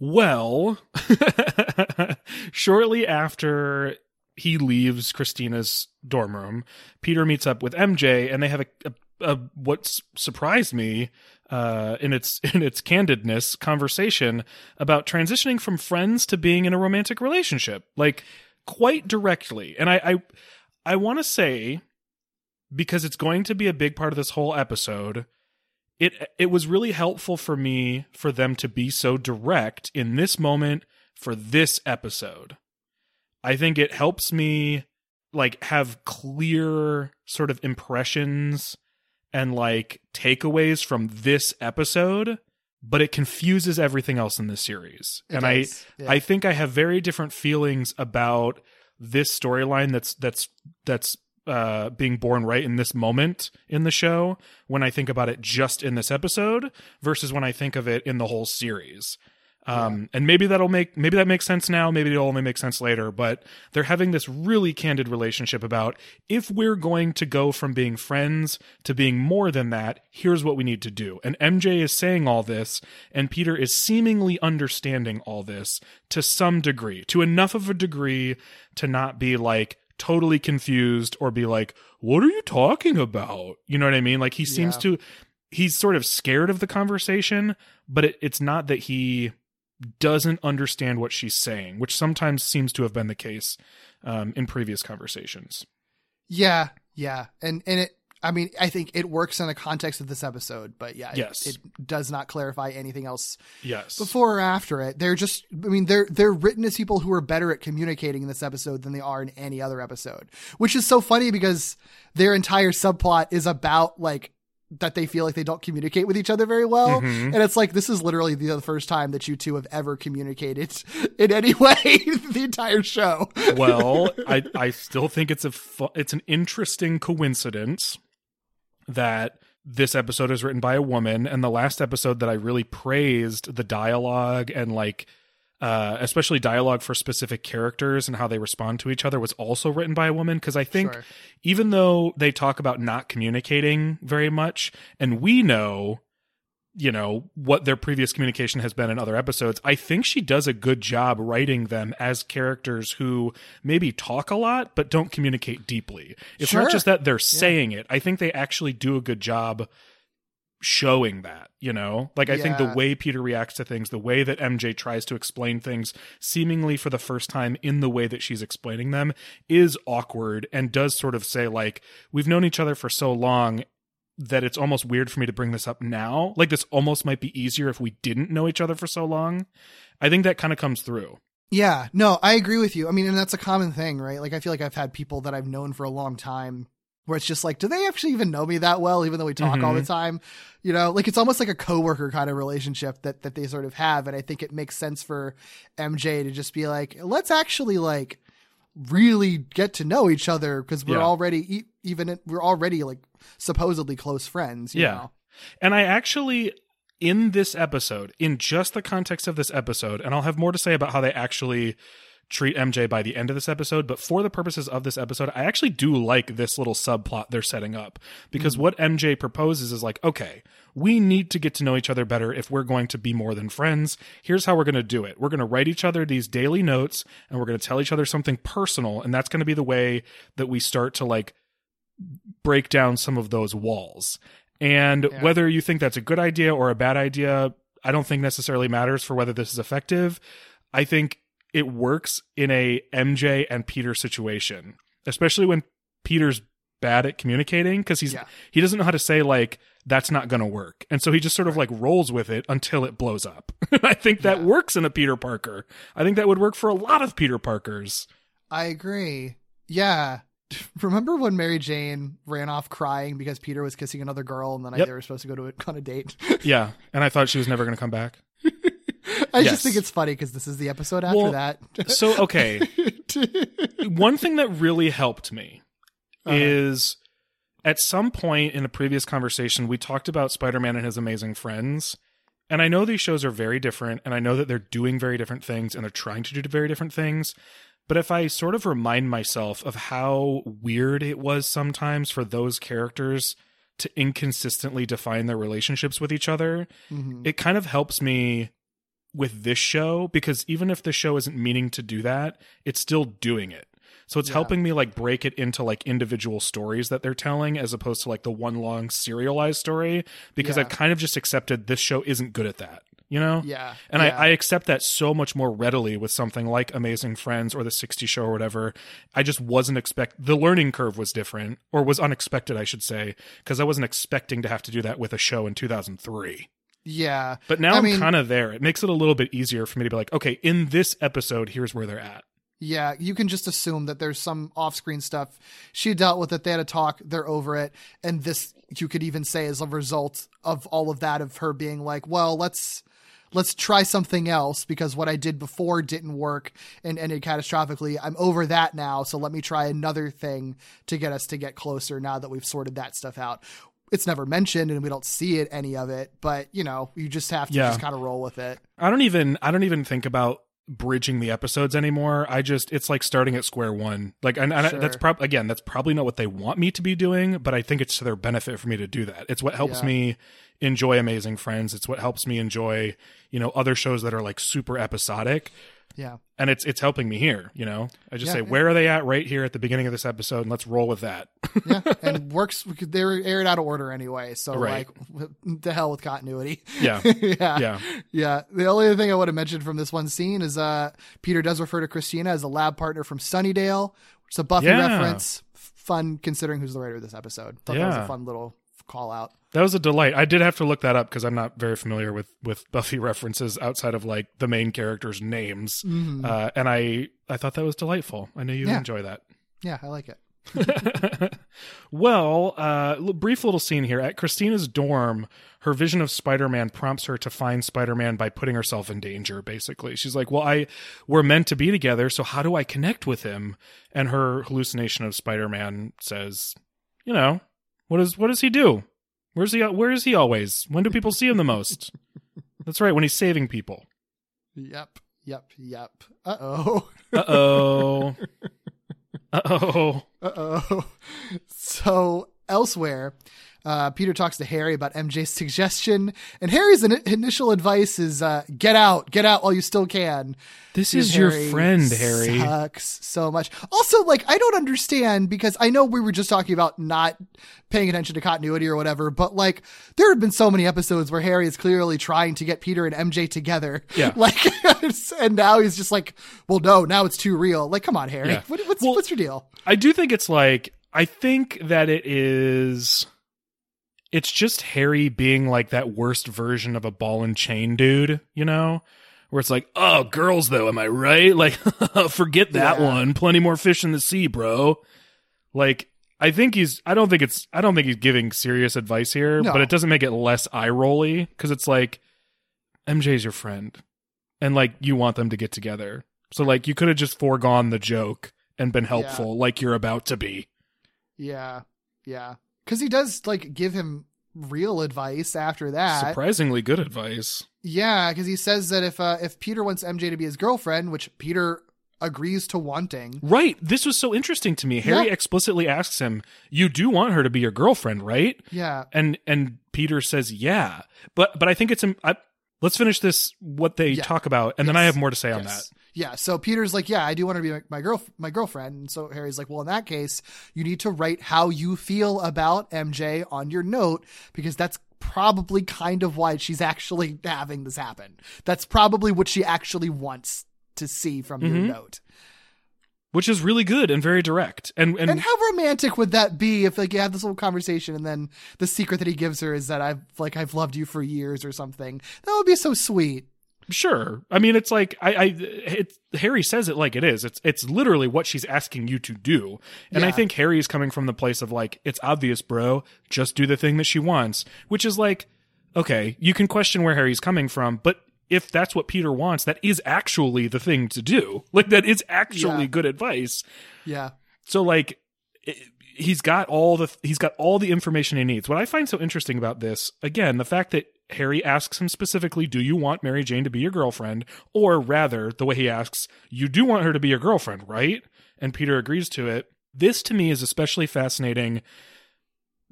Well, shortly after he leaves Christina's dorm room, Peter meets up with MJ, and they have a, a, a what surprised me uh, in its in its candidness conversation about transitioning from friends to being in a romantic relationship, like quite directly. And I I, I want to say because it's going to be a big part of this whole episode it it was really helpful for me for them to be so direct in this moment for this episode. I think it helps me like have clear sort of impressions and like takeaways from this episode, but it confuses everything else in this series. It and does, I yeah. I think I have very different feelings about this storyline that's that's that's uh being born right in this moment in the show when I think about it just in this episode versus when I think of it in the whole series. Um and maybe that'll make maybe that makes sense now, maybe it'll only make sense later, but they're having this really candid relationship about if we're going to go from being friends to being more than that, here's what we need to do. And MJ is saying all this and Peter is seemingly understanding all this to some degree, to enough of a degree to not be like totally confused or be like, what are you talking about? You know what I mean? Like he seems Yeah. to, he's sort of scared of the conversation, but it, it's not that he doesn't understand what she's saying, which sometimes seems to have been the case um, in previous conversations. Yeah, yeah, and and it. I mean, I think it works in the context of this episode, but yeah, it- Yes. it, does not clarify anything else Yes. before or after it. They're just, I mean, they're they're written as people who are better at communicating in this episode than they are in any other episode, which is so funny because their entire subplot is about like that they feel like they don't communicate with each other very well, Mhm. and it's like this is literally the first time that you two have ever communicated in any way the entire show. well, I I still think it's a fu- it's an interesting coincidence that this episode is written by a woman and the last episode that I really praised the dialogue and like uh, especially dialogue for specific characters and how they respond to each other was also written by a woman because I think Sure. even though they talk about not communicating very much and we know you know what their previous communication has been in other episodes i think she does a good job writing them as characters who maybe talk a lot but don't communicate deeply it's Sure. not just that they're saying it i think they actually do a good job showing that you know? Like i think the way peter reacts to things the way that mj tries to explain things seemingly for the first time in the way that she's explaining them is awkward and does sort of say like we've known each other for so long that it's almost weird for me to bring this up now. Like this almost might be easier if we didn't know each other for so long. I think that kind of comes through. Yeah, no, I agree with you. I mean, and that's a common thing, right? Like, I feel like I've had people that I've known for a long time where it's just like, do they actually even know me that well, even though we talk all the mm-hmm. time? You know, like it's almost like a coworker kind of relationship that, that they sort of have. And I think it makes sense for MJ to just be like, let's actually like really get to know each other because we're Yeah. already, e- even, we're already like supposedly close friends. You Yeah. Know? And I actually, in this episode, in just the context of this episode, and I'll have more to say about how they actually treat MJ by the end of this episode, but for the purposes of this episode, I actually do like this little subplot they're setting up because hmm. what MJ proposes is like, okay, we need to get to know each other better if we're going to be more than friends. Here's how we're going to do it. We're going to write each other these daily notes and we're going to tell each other something personal. And that's going to be the way that we start to like break down some of those walls. And Yeah. whether you think that's a good idea or a bad idea, I don't think necessarily matters for whether this is effective. I think it works in a MJ and Peter situation, especially when Peter's bad at communicating because he's Yeah. he doesn't know how to say like that's not going to work. And so he just sort of like rolls with it until it blows up. I think that Yeah. works in a Peter Parker. I think that would work for a lot of Peter Parkers. I agree. Yeah. Remember when Mary Jane ran off crying because Peter was kissing another girl and then Yep. they were supposed to go to a, on a date? Yeah, and I thought she was never going to come back. I Yes. just think it's funny because this is the episode after Well, that. So okay, one thing that really helped me Uh-huh. is at some point in a previous conversation we talked about Spider-Man and his amazing friends. And I know these shows are very different and I know that they're doing very different things and they're trying to do very different things. But if I sort of remind myself of how weird it was sometimes for those characters to inconsistently define their relationships with each other, Mhm. it kind of helps me with this show because even if the show isn't meaning to do that, it's still doing it. So it's Yeah. helping me like break it into like individual stories that they're telling as opposed to like the one long serialized story because Yeah. I've kind of just accepted this show isn't good at that, you know? yeah. And yeah. I, I accept that so much more readily with something like Amazing Friends or The 60 Show or whatever. I just wasn't expect the learning curve was different or was unexpected, I should say, because I wasn't expecting to have to do that with a show in 2003. Yeah. But now I I'm kind of there. It makes it a little bit easier for me to be like, okay, in this episode, here's where they're at. Yeah, you can just assume that there's some off-screen stuff. She dealt with it. They had a talk. They're over it. And this, you could even say, is a result of all of that of her being like, "Well, let's let's try something else because what I did before didn't work and ended catastrophically. I'm over that now, so let me try another thing to get us to get closer. Now that we've sorted that stuff out." It's never mentioned, and we don't see it any of it. But you know, you just have to Yeah. just kind of roll with it. I don't even I don't even think about bridging the episodes anymore. I just it's like starting at square one. Like and, and I- that's prob again that's probably not what they want me to be doing, but I think it's to their benefit for me to do that. It's what helps Yeah. me enjoy Amazing Friends. It's what helps me enjoy you know other shows that are like super episodic. Yeah. and it's it's helping me here. You know, I just Yeah, say yeah. where are they at right here at the beginning of this episode, and let's roll with that. yeah, and works. They were aired out of order anyway, so Right. like, to hell with continuity. Yeah. yeah, Yeah. yeah. The only other thing I want to mention from this one scene is uh, Peter does refer to Christina as a lab partner from Sunnydale, which is a Buffy Yeah. reference. Fun considering who's the writer of this episode. Thought that was a fun little call out. That was a delight. I did have to look that up because I'm not very familiar with with Buffy references outside of like the main characters' names, uh, and I I thought that was delightful. I know you'd Yeah. enjoy that. Yeah, I like it. well, uh, brief little scene here at Christina's dorm. Her vision of Spider-Man prompts her to find Spider-Man by putting herself in danger. Basically, she's like, "Well, I we're meant to be together, so how do I connect with him?" And her hallucination of Spider-Man says, "You know, what does what does he do? Where's he? Where is he always? When do people see him the most? That's right, when he's saving people. Yep, yep, yep. Uh oh. Uh oh. Uh oh. Uh oh. So elsewhere, uh, Peter talks to Harry about MJ's suggestion, and Harry's in- initial advice is uh, "Get out, get out while you still can." This is your friend, Harry. Sucks so much. Also, like I don't understand because I know we were just talking about not paying attention to continuity or whatever, but like there have been so many episodes where Harry is clearly trying to get Peter and MJ together. Yeah. Like, and now he's just like, well, no, now it's too real. Like, come on, Harry. Yeah. What, what's Well- what's your deal? I do think it's like I think that it is it's just Harry being like that worst version of a ball and chain dude, you know? Where it's like, oh, girls though, am I right? Like, forget that Yeah. one. Plenty more fish in the sea, bro. Like, I think he's. I don't think it's. I don't think he's giving serious advice here, No. but it doesn't make it less eye rolly because it's like, MJ's your friend, and like you want them to get together. So like you could have just foregone the joke and been helpful, like you're about to be. Yeah, yeah. Because he does like give him real advice after that. Surprisingly good advice. Yeah, because he says that if uh, if Peter wants MJ to be his girlfriend, which Peter agrees to wanting, Right. This was so interesting to me. Harry explicitly asks him, "You do want her to be your girlfriend, right?" yeah, And and Peter says, "Yeah." But but I think it's. I, let's finish this. What they Yeah. talk about, and then I have more to say on that. Yeah. So Peter's like, yeah, I do want to be my, my girl, my girlfriend. And so Harry's like, well, in that case, you need to write how you feel about MJ on your note because that's probably kind of why she's actually having this happen. That's probably what she actually wants to see from Mhm. your note. Which is really good and very direct. And and, And how romantic would that be if like you have this little conversation and then the secret that he gives her is that I've like I've loved you for years or something. That would be so sweet. Sure. I mean, it's like I, I it, Harry says it like it is. It's it's literally what she's asking you to do, and I think Harry is coming from the place of like, it's obvious, bro. Just do the thing that she wants, which is like, okay, you can question where Harry's coming from, but if that's what Peter wants, that is actually the thing to do. Like that is actually Yeah. good advice. Yeah. So like i- he's got all the he's got all the information he needs. What I find so interesting about this, again, the fact that Harry asks him specifically, "Do you want Mary Jane to be your girlfriend?" or rather, the way he asks, "You do want her to be your girlfriend, right?" and Peter agrees to it. This to me is especially fascinating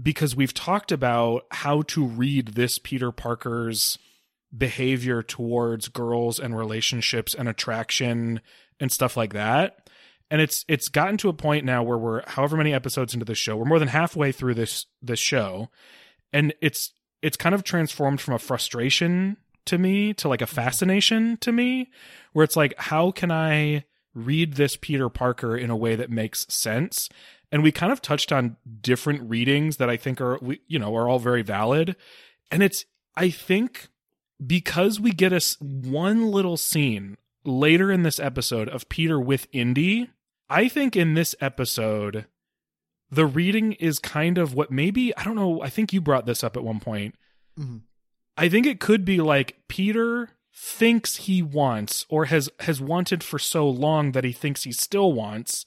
because we've talked about how to read this Peter Parker's behavior towards girls and relationships and attraction and stuff like that and it's it's gotten to a point now where we're however many episodes into the show we're more than halfway through this this show. And it's it's kind of transformed from a frustration to me to like a mm-hmm. fascination to me where it's like how can i read this peter parker in a way that makes sense? And we kind of touched on different readings that i think are we you know are all very valid. And it's i think because we get us one little scene later in this episode of Peter with Indy, I think in this episode, the reading is kind of what maybe, I don't know, I think you brought this up at one point. Mhm. I think it could be like Peter thinks he wants or has has wanted for so long that he thinks he still wants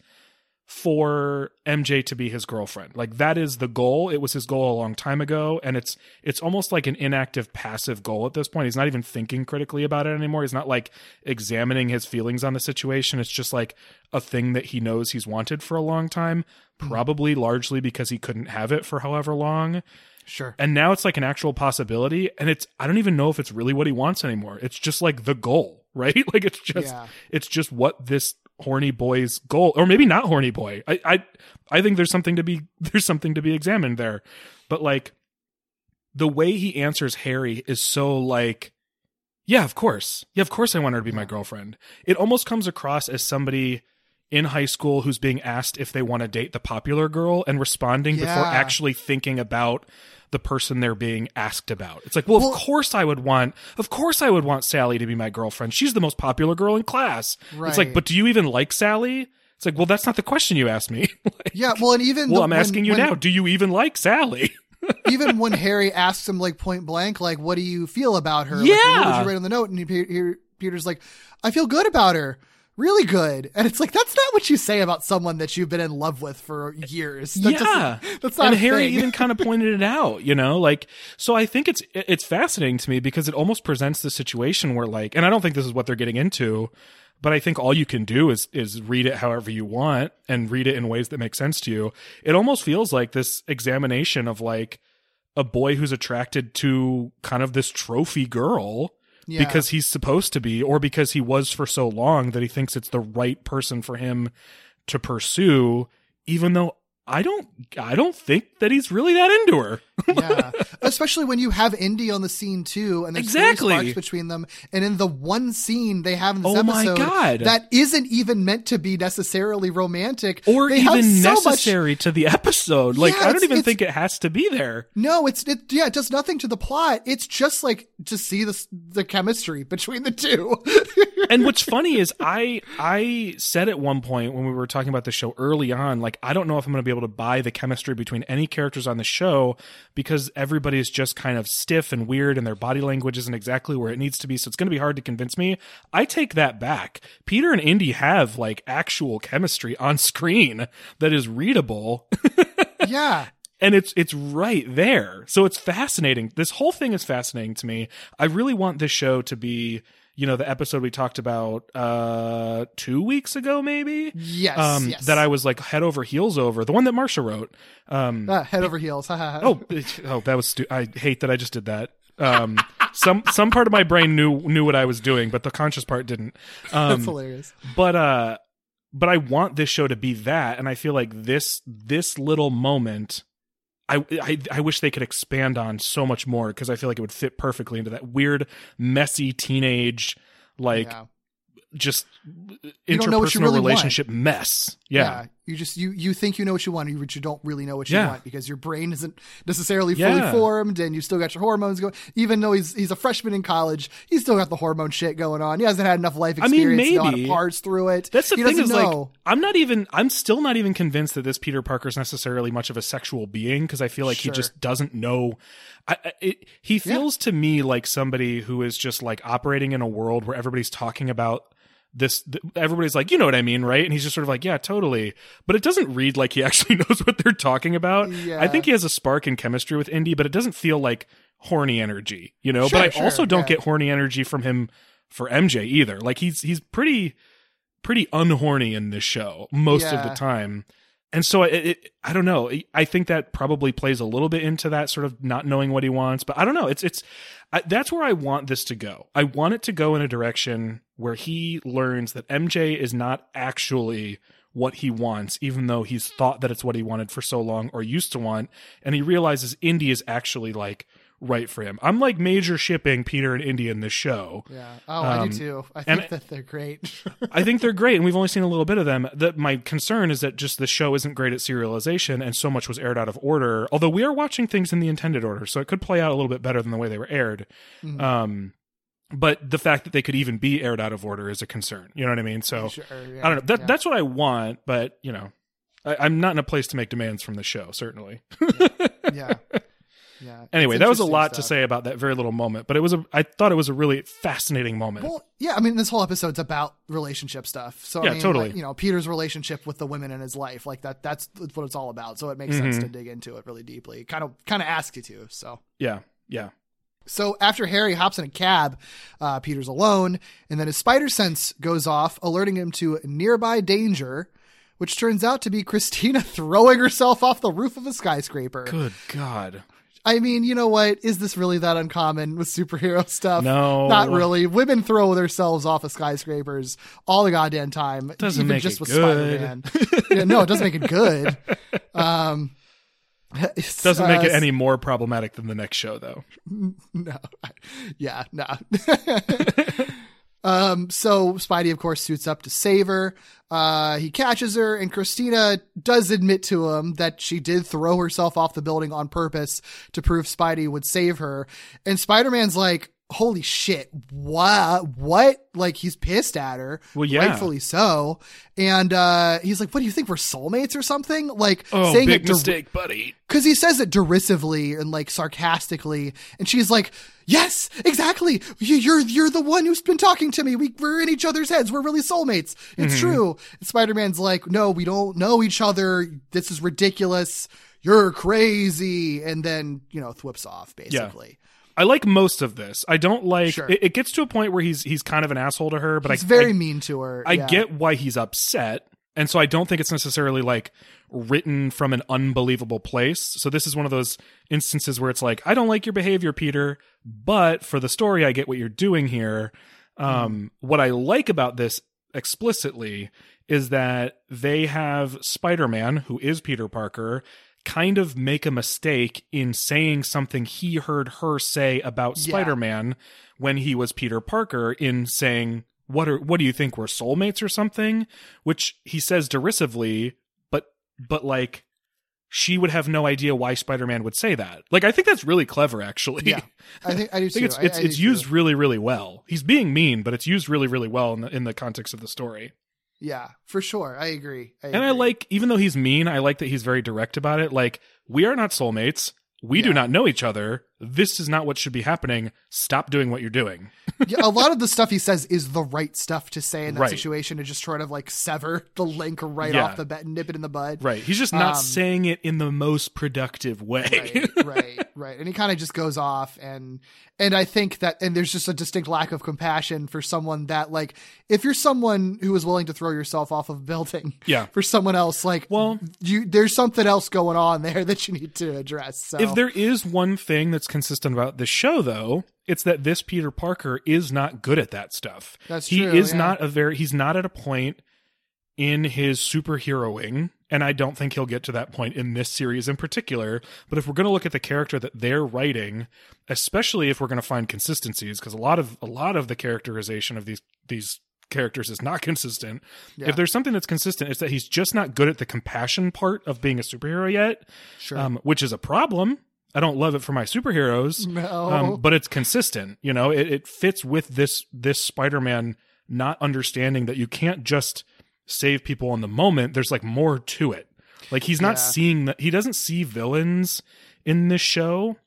for MJ to be his girlfriend. Like that is the goal. It was his goal a long time ago and it's it's almost like an inactive passive goal at this point. He's not even thinking critically about it anymore. He's not like examining his feelings on the situation. It's just like a thing that he knows he's wanted for a long time, hmm. probably largely because he couldn't have it for however long. Sure. And now it's like an actual possibility and it's I don't even know if it's really what he wants anymore. It's just like the goal. right? Like it's just Yeah. it's just what this horny boy's goal or maybe not horny boy. I I I think there's something to be there's something to be examined there. But like the way he answers Harry is so like yeah, of course. Yeah, of course I want her to be my girlfriend. It almost comes across as somebody in high school who's being asked if they want to date the popular girl and responding before actually thinking about the person they're being asked about. It's like, well, Well- of course I would want, of course I would want Sally to be my girlfriend. She's the most popular girl in class. It's like, but do you even like Sally? It's like, well, that's not the question you asked me. Like, Yeah, well, and even well, the- I'm when- asking you when- now. Do you even like Sally? even when Harry asks him like point blank, like, "What do you feel about her?" Like, Yeah. what did you write on the note? And Peter's like, "I feel good about her." Really good, and it's like that's not what you say about someone that you've been in love with for years. That yeah, that's not and Harry even kind of pointed it out. You know, like so. I think it's it's fascinating to me because it almost presents the situation where like, and I don't think this is what they're getting into, but I think all you can do is is read it however you want and read it in ways that make sense to you. It almost feels like this examination of like a boy who's attracted to kind of this trophy girl Yeah. because he's supposed to be or because he was for so long that he thinks it's the right person for him to pursue even though I don't I don't think that he's really that into her. yeah, especially when you have Indy on the scene too, and there's Exactly. sparks between them. And in the one scene they have in this Oh episode God. that isn't even meant to be necessarily romantic or they even so much- necessary to the episode. Like Yeah, I don't even think it has to be there. No, it's it. Yeah, it does nothing to the plot. It's just like to see the the chemistry between the two. and what's funny is I I said at one point when we were talking about the show early on, like I don't know if I'm going to be able to buy the chemistry between any characters on the show because everybody is just kind of stiff and weird, and their body language isn't exactly where it needs to be. So it's going to be hard to convince me. I take that back. Peter and Indy have like actual chemistry on screen that is readable. yeah, and it's it's right there. So it's fascinating. This whole thing is fascinating to me. I really want this show to be, you know, the episode we talked about uh 2 weeks ago maybe. yes, Um yes. that I was like head over heels over. The one that Marsha wrote. Um Ah, head over heels. Oh oh that was stu- I hate that I just did that. Um some some part of my brain knew knew what I was doing, but the conscious part didn't. Um that's hilarious. but uh but i want this show to be that and i feel like this this little moment I, I I wish they could expand on so much more because I feel like it would fit perfectly into that weird, messy teenage, like yeah. just You don't know what you interpersonal really want. relationship mess. Yeah. You just you you think you know what you want, but you don't really know what you Yeah. want because your brain isn't necessarily fully Yeah. formed, and you still got your hormones going. Even though he's he's a freshman in college, he's still got the hormone shit going on. He hasn't had enough life I mean, experience to to maybe. parse through it. That's the he thing is know. like I'm not even I'm still not even convinced that this Peter Parker is necessarily much of a sexual being because I feel like Sure. he just doesn't know. I, I- it, he feels to me like somebody who is just like operating in a world where everybody's talking about this. th- Everybody's like, you know what I mean, right? And he's just sort of like, yeah, totally. But it doesn't read like he actually knows what they're talking about. Yeah. I think he has a spark in chemistry with Indy, but it doesn't feel like horny energy, you know. Sure, but I sure, also don't yeah. get horny energy from him for MJ either. Like he's he's pretty pretty unhorny in this show most of the time. And so it, it, I don't know. I think that probably plays a little bit into that sort of not knowing what he wants. But I don't know. It's it's I, that's where I want this to go. I want it to go in a direction where he learns that MJ is not actually what he wants, even though he's thought that it's what he wanted for so long or used to want, and he realizes Indy is actually like right for him. I'm like major shipping Peter and Indy in this show. yeah. Oh, I Um, do too. I think that they're great. I think they're great, and we've only seen a little bit of them. The, my concern is that just the show isn't great at serialization, and so much was aired out of order. Although we are watching things in the intended order, so it could play out a little bit better than the way they were aired. Mm-hmm. Um, but the fact that they could even be aired out of order is a concern. You know what I mean? So Sure, yeah, I don't know. That yeah. that's what I want, but you know, I, I'm not in a place to make demands from the show. Certainly. yeah. Yeah. Anyway, that was a lot to say about that very little moment, but it was a. I thought it was a really fascinating moment. Well, yeah, I mean, this whole episode's about relationship stuff. So, Yeah, I mean, totally. like, you know, Peter's relationship with the women in his life, like that, that's what it's all about. So it makes sense Mm-hmm. to dig into it really deeply. Kind of, kind of ask you to. So, yeah, yeah. so after Harry hops in a cab, uh, Peter's alone, and then his spider sense goes off, alerting him to nearby danger, which turns out to be Christina throwing herself off the roof of a skyscraper. Good God. I mean, you know what? Is this really that uncommon with superhero stuff? No. not really. Women throw themselves off of skyscrapers all the goddamn time. Doesn't even make just it with yeah, no, it doesn't make it good. Um, Doesn't make it uh, any more problematic than the next show, though. no. Yeah, no. Um, so Spidey, of course, suits up to save her. Uh, he catches her, and Christina does admit to him that she did throw herself off the building on purpose to prove Spidey would save her. And Spider Man's like, Holy shit, what? What? Like, he's pissed at her. Well, yeah. Rightfully so. And, uh, he's like, what do you think? We're soulmates or something? Like, Oh, saying big it dir- mistake, buddy. because he says it derisively and like sarcastically, and she's like, "Yes, exactly. You- You're you're the one who's been talking to me. We, we're in each other's heads. We're really soulmates. It's true." And Spider Man's like, "No, we don't know each other. This is ridiculous. You're crazy." And then you know, thwips off basically. I like most of this. I don't like. Sure. It, it gets to a point where he's he's kind of an asshole to her, but He's I very I, mean to her. I get why he's upset, and so I don't think it's necessarily like written from an unbelievable place. So this is one of those instances where it's like, I don't like your behavior, Peter, but for the story, I get what you're doing here. Um, What I like about this explicitly is that they have Spider-Man, who is Peter Parker, kind of make a mistake in saying something he heard her say about Yeah. Spider-Man when he was Peter Parker in saying what are what do you think we're soulmates or something which he says derisively but but like she would have no idea why Spider-Man would say that. Like I think that's really clever actually. Yeah, I think I do I too. think it's it's, I do it's too. used really really well. He's being mean, but it's used really really well in the in the context of the story. Yeah, for sure. I agree. I And I like even though he's mean, I like that he's very direct about it. Like we are not soulmates. We do not know each other. This is not what should be happening. Stop doing what you're doing. yeah, a lot of the stuff he says is the right stuff to say in that Right. situation to just sort of like sever the link right Yeah. off the bat, and nip it in the bud. Right. He's just not Um, saying it in the most productive way. right, right, right. And he kind of just goes off and and I think that and there's just a distinct lack of compassion for someone that like if you're someone who is willing to throw yourself off of a building Yeah. for someone else like Well- you there's something else going on there that you need to address. So If there is one thing that's consistent about this show, though, it's that this Peter Parker is not good at that stuff. That's he true, is yeah. not a very. He's not at a point in his superheroing, and I don't think he'll get to that point in this series in particular. But if we're going to look at the character that they're writing, especially if we're going to find consistencies, because a lot of a lot of the characterization of these these characters is not consistent. Yeah. If there's something that's consistent, it's that he's just not good at the compassion part of being a superhero yet sure. um, which is a problem. I don't love it for my superheroes, No. um, but it's consistent. You know, it, it fits with this this Spider-Man not understanding that you can't just save people in the moment. There's like more to it. Like he's not Yeah. seeing that. He doesn't see villains in this show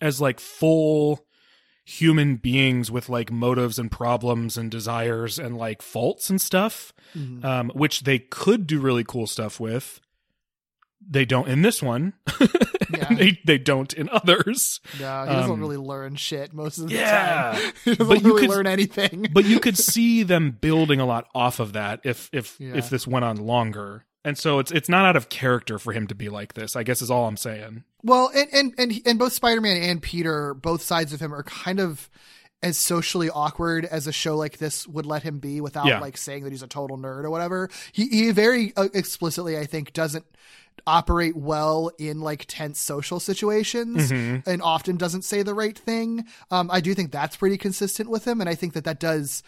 as like full human beings with like motives and problems and desires and like faults and stuff Mhm. um, which they could do really cool stuff with. They don't in this one. Yeah. they they don't in others. No, he doesn't Um, really learn shit most of the Yeah. time. he doesn't But you really could- learn anything. But you could see them building a lot off of that if if Yeah. if this went on longer. And so it's it's not out of character for him to be like this. I guess is all I'm saying. Well, and and and, and both Spider-Man and Peter, both sides of him are kind of as socially awkward as a show like this would let him be without Yeah. like saying that he's a total nerd or whatever. He he very uh, explicitly I think doesn't operate well in like tense social situations Mm-hmm. and often doesn't say the right thing. Um I do think that's pretty consistent with him and I think that that does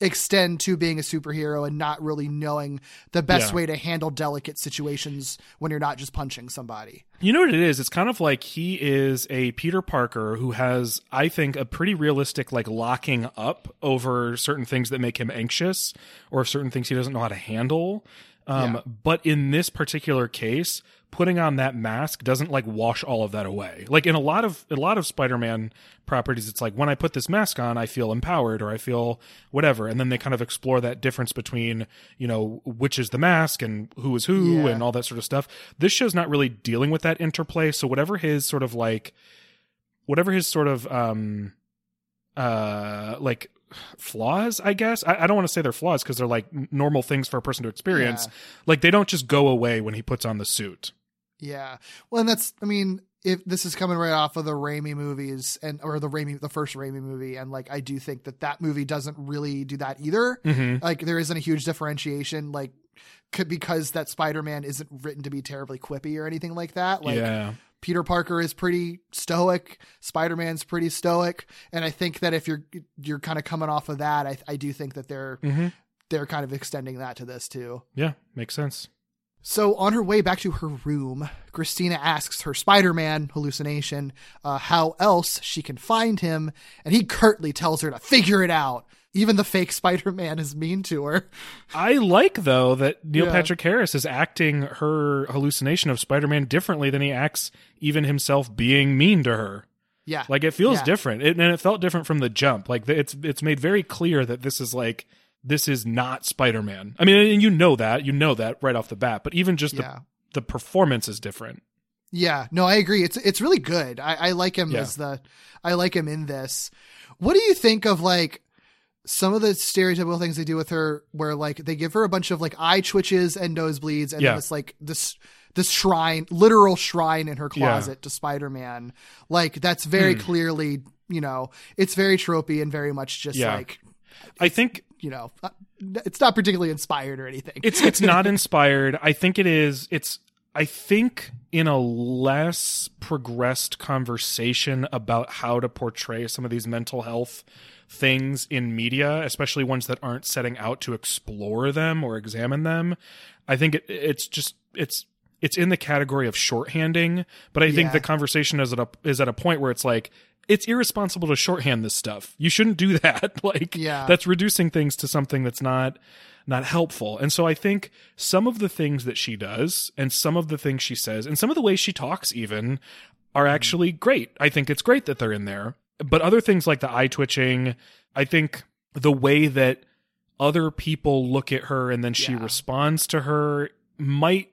extend to being a superhero and not really knowing the best Yeah. way to handle delicate situations when you're not just punching somebody. You know what it is? It's kind of like he is a Peter Parker who has, I think, a pretty realistic like locking up over certain things that make him anxious or certain things he doesn't know how to handle. Um, Yeah. But in this particular case, putting on that mask doesn't like wash all of that away. Like in a lot of a lot of Spider-Man properties, it's like when I put this mask on, I feel empowered or I feel whatever, and then they kind of explore that difference between you know which is the mask and who is who Yeah. and all that sort of stuff. This show's not really dealing with that interplay, so whatever his sort of like, whatever his sort of um, uh, like flaws i guess i, I don't want to say they're flaws because they're like normal things for a person to experience Yeah. like they don't just go away when he puts on the suit Yeah. Well, and that's, I mean, if this is coming right off of the Raimi movies and or the Raimi the first Raimi movie and like I do think that that movie doesn't really do that either. Mhm. Like there isn't a huge differentiation like c- because that Spider-Man isn't written to be terribly quippy or anything like that. Like yeah. Peter Parker is pretty stoic, Spider-Man's pretty stoic, and I think that if you're you're kind of coming off of that, I I do think that they're hmm they're kind of extending that to this too. Yeah. Makes sense. So on her way back to her room, Christina asks her Spider-Man hallucination uh, how else she can find him, and he curtly tells her to figure it out. Even the fake Spider-Man is mean to her. I like though that Neil Yeah. Patrick Harris is acting her hallucination of Spider-Man differently than he acts even himself being mean to her. Yeah, Like it feels Yeah. different, it, and it felt different from the jump. Like it's it's made very clear that this is like this is not Spider-Man. I mean, and you know that you know that right off the bat, but even just yeah, the the performance is different. yeah. No, I agree. It's it's really good. I, I like him Yeah. as the, I like him in this. What do you think of like? Some of the stereotypical things they do with her, where like they give her a bunch of like eye twitches and nosebleeds, and Yeah. it's like this this shrine, literal shrine in her Yeah. closet to Spider Man. Like that's very Hmm. clearly, you know, it's very tropey and very much just Yeah. like I think you know, uh, it's not particularly inspired or anything. it's it's not inspired. I think it is. It's I think in a less progressed conversation about how to portray some of these mental health things in media, especially ones that aren't setting out to explore them or examine them. I think it, it's just it's it's in the category of shorthanding, but I think the conversation is at a is at a point where it's like it's irresponsible to shorthand this stuff. You shouldn't do that. like Yeah. that's reducing things to something that's not not helpful. And so I think some of the things that she does and some of the things she says and some of the ways she talks even are mm-hmm. actually great. I think it's great that they're in there. But other things like the eye twitching, I think the way that other people look at her and then she Yeah. responds to her might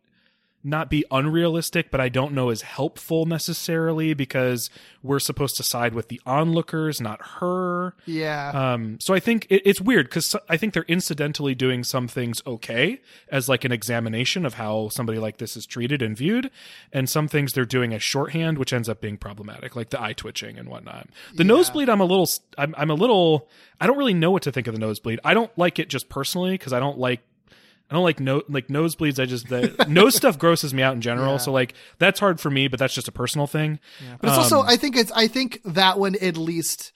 not be unrealistic, but I don't know is helpful necessarily because we're supposed to side with the onlookers, not her. yeah. Um, so I think it, it's weird because I think they're incidentally doing some things okay as like an examination of how somebody like this is treated and viewed, and some things they're doing as shorthand, which ends up being problematic, like the eye twitching and whatnot. The nosebleed, I'm a little, I'm, I'm a little, I don't really know what to think of the nosebleed. I don't like it just personally because I don't like. I don't like no like nosebleeds. I just the nose stuff grosses me out in general. Yeah. So like that's hard for me, but that's just a personal thing. But it's also, Um, I think it's, I think that one at least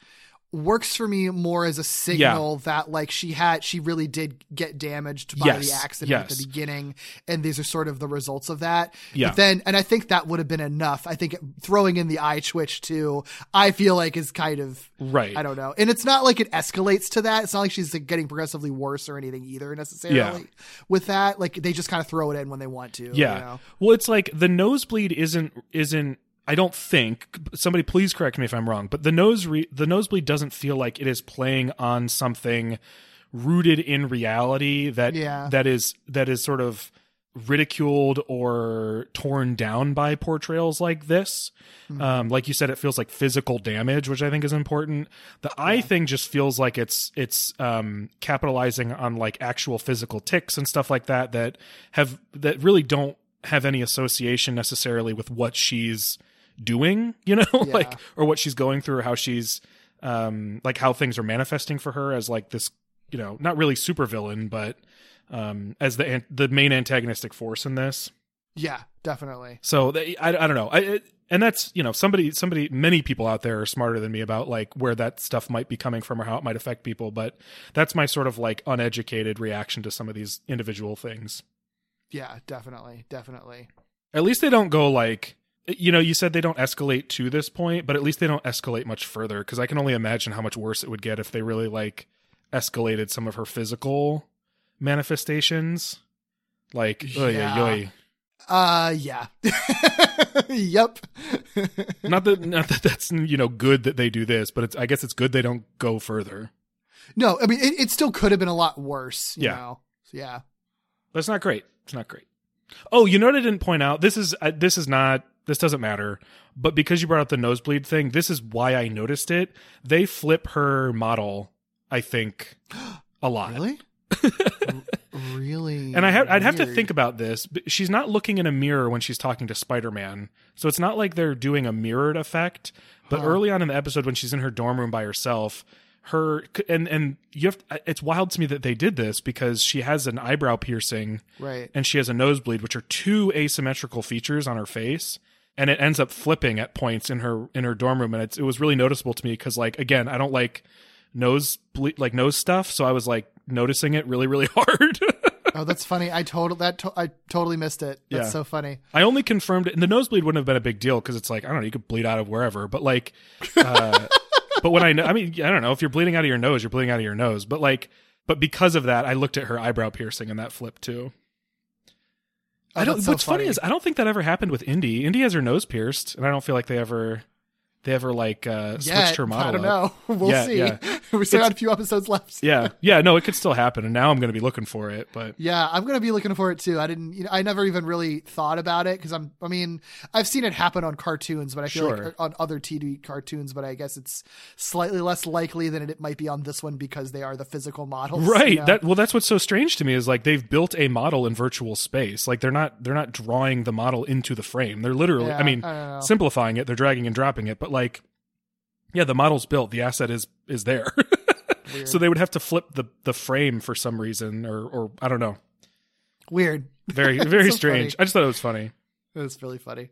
works for me more as a signal that like she had, she really did get damaged by Yes, the accident at the beginning, and these are sort of the results of that. Yeah. But then, and I think that would have been enough. I think throwing in the eye twitch too, I feel like is kind of Right. I don't know. And it's not like it escalates to that. It's not like she's like, getting progressively worse or anything either necessarily Yeah. with that. Like they just kind of throw it in when they want to. Yeah. You know? Well, it's like the nosebleed isn't isn't. I don't think somebody please correct me if I'm wrong, but the nose re- the nosebleed doesn't feel like it is playing on something rooted in reality that Yeah. that is that is sort of ridiculed or torn down by portrayals like this. Um, like you said, it feels like physical damage, which I think is important. The eye thing just feels like it's it's um, capitalizing on like actual physical ticks and stuff like that that have that really don't have any association necessarily with what she's doing, you know, like or what she's going through or how she's um like how things are manifesting for her as like this, you know, not really supervillain, but um as the an- the main antagonistic force in this. Yeah, definitely. So they, I, I don't know. I, it, and that's you know somebody somebody many people out there are smarter than me about like where that stuff might be coming from or how it might affect people. But that's my sort of like uneducated reaction to some of these individual things. Yeah, definitely. Definitely. At least they don't go like you know you said they don't escalate to this point, but at least they don't escalate much further because I can only imagine how much worse it would get if they really like escalated some of her physical manifestations. Like, oy, Yeah. oy, oy. Uh, yeah. yep. not that not that that's you know good that they do this, but it's I guess it's good they don't go further. no, I mean, it, it still could have been a lot worse. You Yeah. Know? So, yeah. That's not great. It's not great. Oh, you know what I didn't point out? This is uh, this is not this doesn't matter. But because you brought up the nosebleed thing, this is why I noticed it. They flip her model, I think, a lot. Really? Really? And I have, I'd have to think about this. but She's not looking in a mirror when she's talking to Spider Man, so it's not like they're doing a mirrored effect. But early on in the episode, when she's in her dorm room by herself, her and and you have uh, it's wild to me that they did this because she has an eyebrow piercing Right. and she has a nosebleed, which are two asymmetrical features on her face. And it ends up flipping at points in her in her dorm room, and it's, it was really noticeable to me because, like, again, I don't like nose ble- like nose stuff, so I was like noticing it really, really hard. Oh, that's funny. I total that to- I totally missed it. That's Yeah. so funny. I only confirmed it, and the nosebleed wouldn't have been a big deal because it's like I don't know, you could bleed out of wherever, but like, uh, but when I know, I mean, I don't know if you're bleeding out of your nose, you're bleeding out of your nose, but like, but because of that, I looked at her eyebrow piercing and that flipped too. Oh, I don't. so what's funny. funny. is I don't think that ever happened with Indy. Indy has her nose pierced, and I don't feel like they ever, they ever like uh, switched her model. I don't up. know. We'll Yeah, see. yeah. we still It's- got a few episodes left. Yeah, yeah. No, it could still happen, and now I'm going to be looking for it. But Yeah, I'm gonna be looking for it too. I didn't, you know, I never even really thought about it because I'm, I mean, I've seen it happen on cartoons, but I feel Sure. like on other TV cartoons, but I guess it's slightly less likely than it might be on this one because they are the physical models. right you know? that well that's what's so strange to me is like they've built a model in virtual space like they're not they're not drawing the model into the frame they're literally Yeah, i mean I simplifying it they're dragging and dropping it but like yeah the model's built the asset is is there so they would have to flip the the frame for some reason or or i don't know weird. very very So strange funny. i just thought it was funny It was really funny.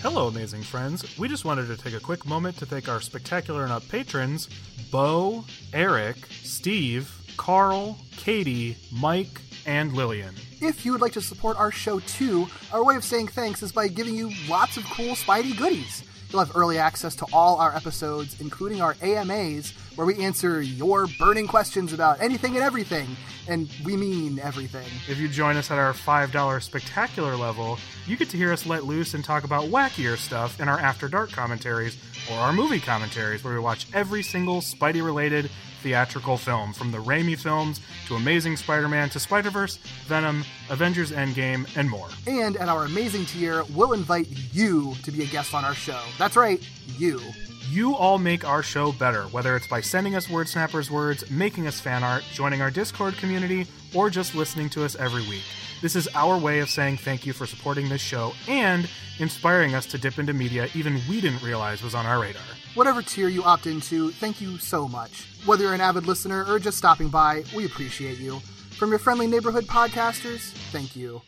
Hello, amazing friends. We just wanted to take a quick moment to thank our spectacular and up patrons Bo, Eric, Steve, Carl, Katie, Mike, and Lillian. If you would like to support our show too, our way of saying thanks is by giving you lots of cool Spidey goodies. You'll have early access to all our episodes, including our AMAs, where we answer your burning questions about anything and everything. And we mean everything. If you join us at our $5 spectacular level, you get to hear us let loose and talk about wackier stuff in our After Dark commentaries or our movie commentaries, where we watch every single Spidey related theatrical film, from the Raimi films to Amazing Spider Man to Spider Verse, Venom, Avengers Endgame, and more. And at our amazing tier, we'll invite you to be a guest on our show. That's right, you. You all make our show better, whether it's by sending us Word Snappers words, making us fan art, joining our Discord community, or just listening to us every week. This is our way of saying thank you for supporting this show and inspiring us to dip into media even we didn't realize was on our radar. Whatever tier you opt into, thank you so much. Whether you're an avid listener or just stopping by, we appreciate you. From your friendly neighborhood podcasters, thank you.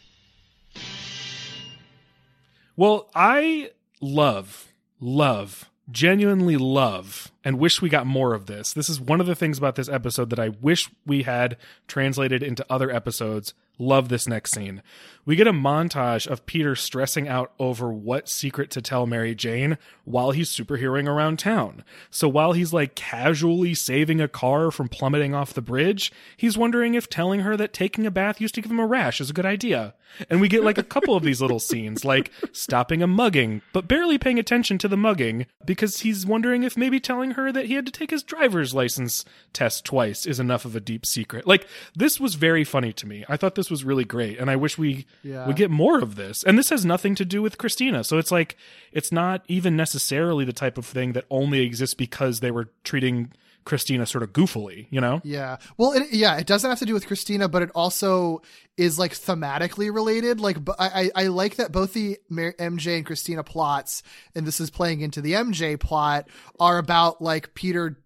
Well, I love, love, genuinely love, and wish we got more of this. This is one of the things about this episode that I wish we had translated into other episodes. Love this next scene. We get a montage of Peter stressing out over what secret to tell Mary Jane while he's superheroing around town. So while he's like casually saving a car from plummeting off the bridge, he's wondering if telling her that taking a bath used to give him a rash is a good idea. And we get like a couple of these little scenes, like stopping a mugging, but barely paying attention to the mugging because he's wondering if maybe telling her that he had to take his driver's license test twice is enough of a deep secret. Like this was very funny to me. I thought this was really great, and I wish we Yeah. we get more of this. And this has nothing to do with Christina, so it's like it's not even necessarily the type of thing that only exists because they were treating Christina sort of goofily, you know? Yeah. Well, it, yeah, it doesn't have to do with Christina, but it also is like thematically related. Like, I, I like that both the MJ and Christina plots, and this is playing into the MJ plot, are about like Peter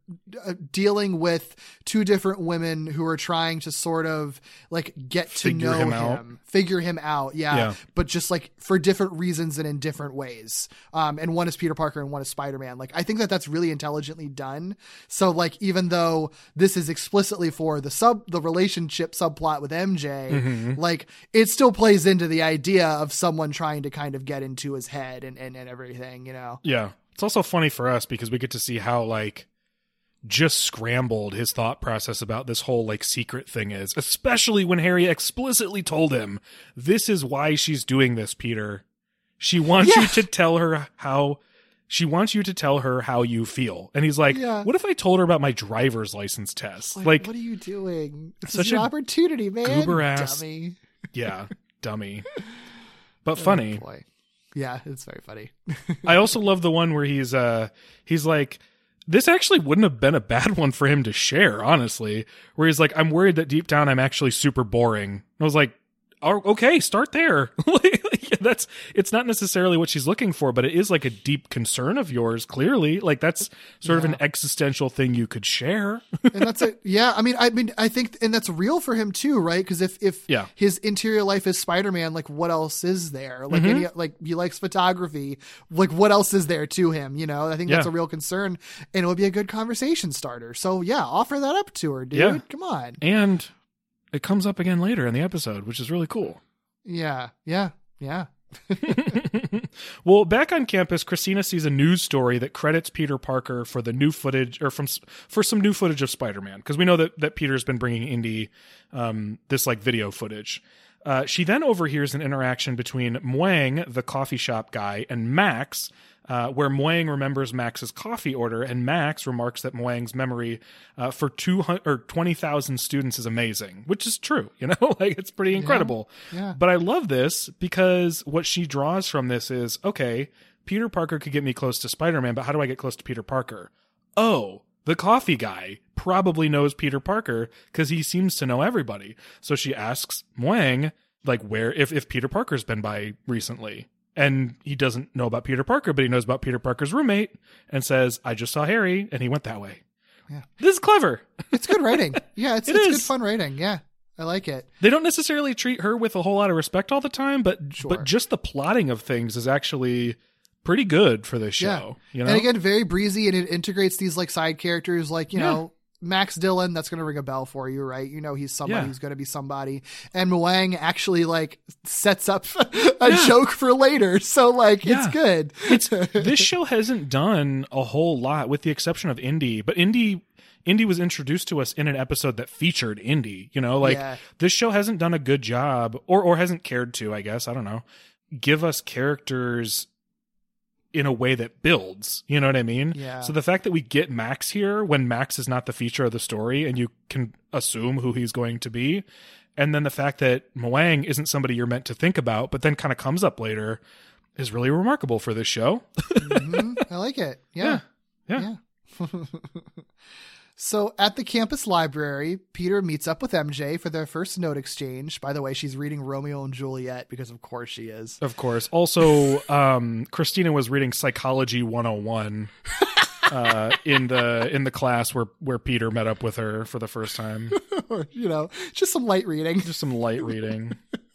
dealing with two different women who are trying to sort of like get to Figure know him him, figure him out. Yeah, Yeah. But just like for different reasons and in different ways. Um, and one is Peter Parker and one is Spider Man. Like, I think that that's really intelligently done. So, like, even though this is explicitly for the sub, the relationship subplot with MJ, Mm-hmm. like, it still plays into the idea of someone trying to kind of get into his head and, and, and everything, you know? Yeah. It's also funny for us because we get to see how like just scrambled his thought process about this whole like secret thing is, especially when Harry explicitly told him, "This is why she's doing this, Peter. She wants you to tell her how she wants you to tell her how you feel." And he's like, Yeah. "What if I told her about my driver's license test?" Like, Like, what are you doing? This such your opportunity, man. goober ass- Dummy. yeah, dummy. But funny. Boy. Yeah, it's very funny. I also love the one where he's uh he's like this actually wouldn't have been a bad one for him to share, honestly. Where he's like, I'm worried that deep down I'm actually super boring. I was like, oh, okay, start there. Like, that's it's not necessarily what she's looking for, but it is like a deep concern of yours. Clearly, like that's sort of an existential thing you could share. and that's it. Yeah, I mean, I mean, I think, and that's real for him too, right? Because if if Yeah. his interior life is Spider Man, like what else is there? Like, Mm-hmm. any, like he likes photography. Like, what else is there to him? You know, I think that's Yeah. a real concern, and it would be a good conversation starter. So yeah, offer that up to her, dude. Yeah. Come on. and it comes up again later in the episode, which is really cool. Yeah, yeah, yeah. well, back on campus, Christina sees a news story that credits Peter Parker for the new footage, or from for some new footage of Spider-Man, because we know that that Peter's been bringing Indy um, this like video footage. Uh, she then overhears an interaction between Mwang, the coffee shop guy, and Max, uh, where Mwang remembers Max's coffee order, and Max remarks that Mwang's memory uh, for two hundred or twenty thousand students is amazing, which is true. You know, like it's pretty incredible. yeah. But I love this because what she draws from this is okay. Peter Parker could get me close to Spider Man, but how do I get close to Peter Parker? Oh, the coffee guy probably knows Peter Parker because he seems to know everybody. So she asks Mwang, like, where, if, if Peter Parker's been by recently. And he doesn't know about Peter Parker, but he knows about Peter Parker's roommate and says, I just saw Harry and he went that way. Yeah. This is clever. It's good writing. Yeah, it's It it's good fun writing. Yeah, I like it. They don't necessarily treat her with a whole lot of respect all the time, but Sure. but just the plotting of things is actually pretty good for this show. You know, And again, very breezy, and it integrates these like side characters, like you Yeah. know Max Dillon. That's going to ring a bell for you, right? You know he's somebody Yeah. who's going to be somebody, and Mwang actually like sets up a joke for later, so like Yeah. it's good. it's this show hasn't done a whole lot, with the exception of Indy. But Indy, Indy was introduced to us in an episode that featured Indy. You know, like Yeah. this show hasn't done a good job, or or hasn't cared to. I guess I don't know. Give us characters in a way that builds. You know what I mean? Yeah. So the fact that we get Max here when Max is not the feature of the story, and you can assume who he's going to be. And then the fact that Mwang isn't somebody you're meant to think about, but then kind of comes up later, is really remarkable for this show. Mhm. I like it. Yeah. Yeah. Yeah. so at the campus library, Peter meets up with MJ for their first note exchange. By the way, she's reading Romeo and Juliet because of course she is. Of course. Also, um, Christina was reading Psychology 101 uh, in the in the class where where Peter met up with her for the first time. You know, just some light reading. Just some light reading.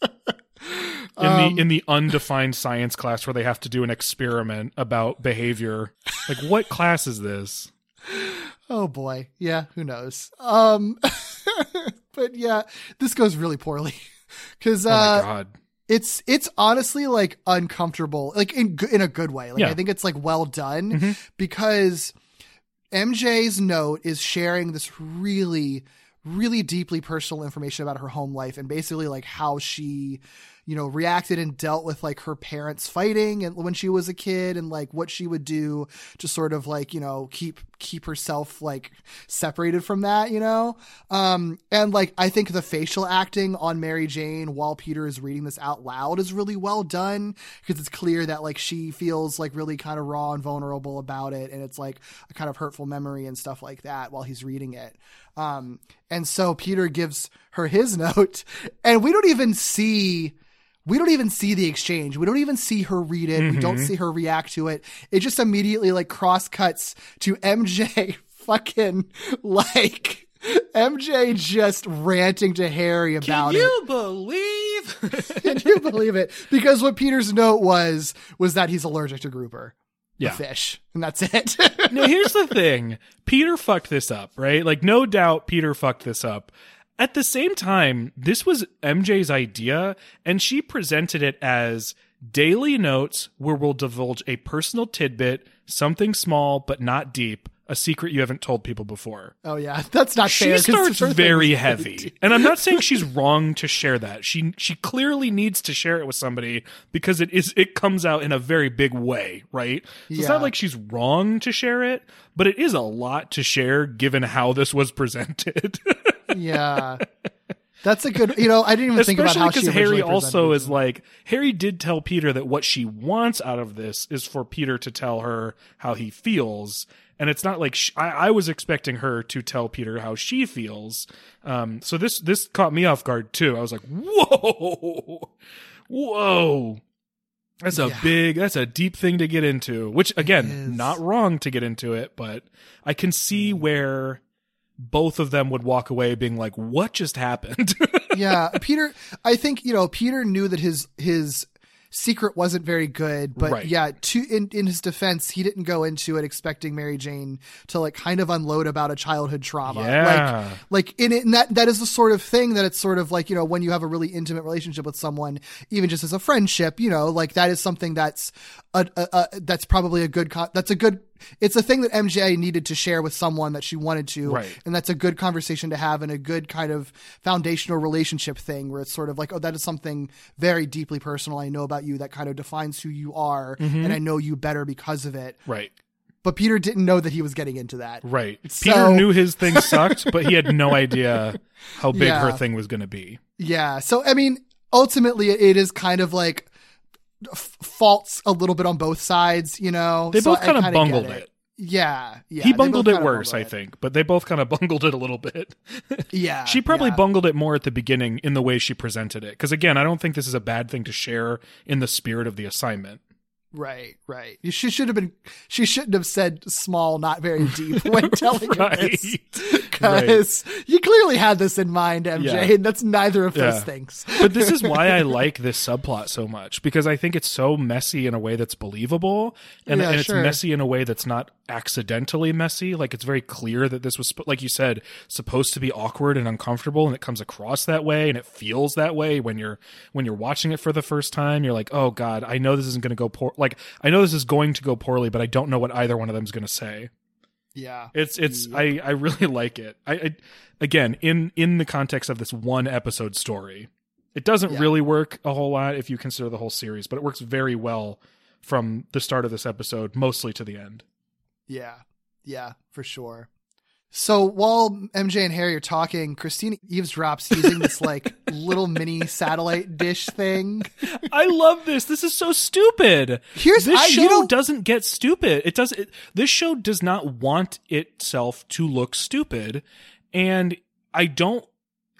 In the in the undefined science class where they have to do an experiment about behavior. Like what class is this? Oh boy. Yeah, who knows. Um but yeah, this goes really poorly cuz Oh my uh god. it's it's honestly like uncomfortable like in in a good way. Like Yeah. Mm-hmm. I think it's like well done because MJ's note is sharing this really really deeply personal information about her home life and basically like how she you know reacted and dealt with like her parents fighting and when she was a kid and like what she would do to sort of like you know keep keep herself like separated from that you know? Um and like i think the facial acting on mary jane while peter is reading this out loud is really well done because it's clear that like she feels like really kind of raw and vulnerable about it and it's like a kind of hurtful memory and stuff like that while he's reading it. Um and so peter gives her his note and we don't even see we don't even see the exchange. We don't even see her read it. We don't mm-hmm. see her react to it. It just immediately like cross cuts to MJ fucking like MJ just ranting to Harry about it. Can you it. believe? Can you believe it? Because what Peter's note was was that he's allergic to grouper. Yeah. fish. And that's it. now here's the thing peter fucked this up right like no doubt peter fucked this up at the same time this was mj's idea and she presented it as daily notes where we'll divulge a personal tidbit something small but not deep a secret you haven't told people before. Oh yeah, that's not she fair. 'cause starts very heavy. and i'm not saying she's wrong to share that. She she clearly needs to share it with somebody because it is it comes out in a very big way right? So it's not like she's wrong to share it but it is a lot to share given how this was presented yeah. That's a good. You know, I didn't even think about Especially how she because Harry also is like Harry did tell Peter that what she wants out of this is for Peter to tell her how he feels, and it's not like sh I, I was expecting her to tell Peter how she feels. Um, so this this caught me off guard too. I was like, whoa, whoa. That's a Yeah. big, that's a deep thing to get into, which again, not wrong to get into it, but I can see where both of them would walk away being like, what just happened? yeah, Peter. I think you know Peter knew that his his secret wasn't very good, but Right. yeah, to in in his defense, he didn't go into it expecting Mary Jane to like kind of unload about a childhood trauma. Yeah. Like like in it, and that that is the sort of thing that it's sort of like you know when you have a really intimate relationship with someone, even just as a friendship, you know, like that is something that's a, a, a that's probably a good co- that's a good. It's a thing that MJ needed to share with someone that she wanted to, Right. and that's a good conversation to have and a good kind of foundational relationship thing where it's sort of like, oh, that is something very deeply personal I know about you that kind of defines who you are, mm-hmm. and I know you better because of it. right. But Peter didn't know that he was getting into that. Right. So- Peter knew his thing sucked, but he had no idea how big her thing was going to be. Yeah. So, I mean, ultimately, it is kind of like f- faults a little bit on both sides, you know? They So both kind of bungled get it. Yeah. Yeah. he bungled it worse, I bungled it. think, but they both kind of bungled it a little bit. Yeah. she probably yeah. bungled it more at the beginning in the way she presented it. Because again, I don't think this is a bad thing to share in the spirit of the assignment. Right, right. She should have been. She shouldn't have said small, not very deep when telling Right. him this, because you clearly had this in mind, MJ, Yeah. and that's neither of those things. but this is why I like this subplot so much because I think it's so messy in a way that's believable, and, Yeah, and it's sure. messy in a way that's not accidentally messy. Like it's very clear that this was, like you said, supposed to be awkward and uncomfortable, and it comes across that way, and it feels that way when you're when you're watching it for the first time. You're like, oh god, I know this isn't going to go poor. Like I know this is going to go poorly, but I don't know what either one of them is going to say. Yeah, It's it's I I really like it. I, I again in in the context of this one episode story, it doesn't Yeah. really work a whole lot if you consider the whole series, but it works very well from the start of this episode mostly to the end. yeah, yeah, for sure. So while MJ and Harry are talking, Christine eavesdrops using this like little mini satellite dish thing. I love this. This is so stupid. Here's- this I- you show know- doesn't get stupid. It does. It, this show does not want itself to look stupid, and I don't.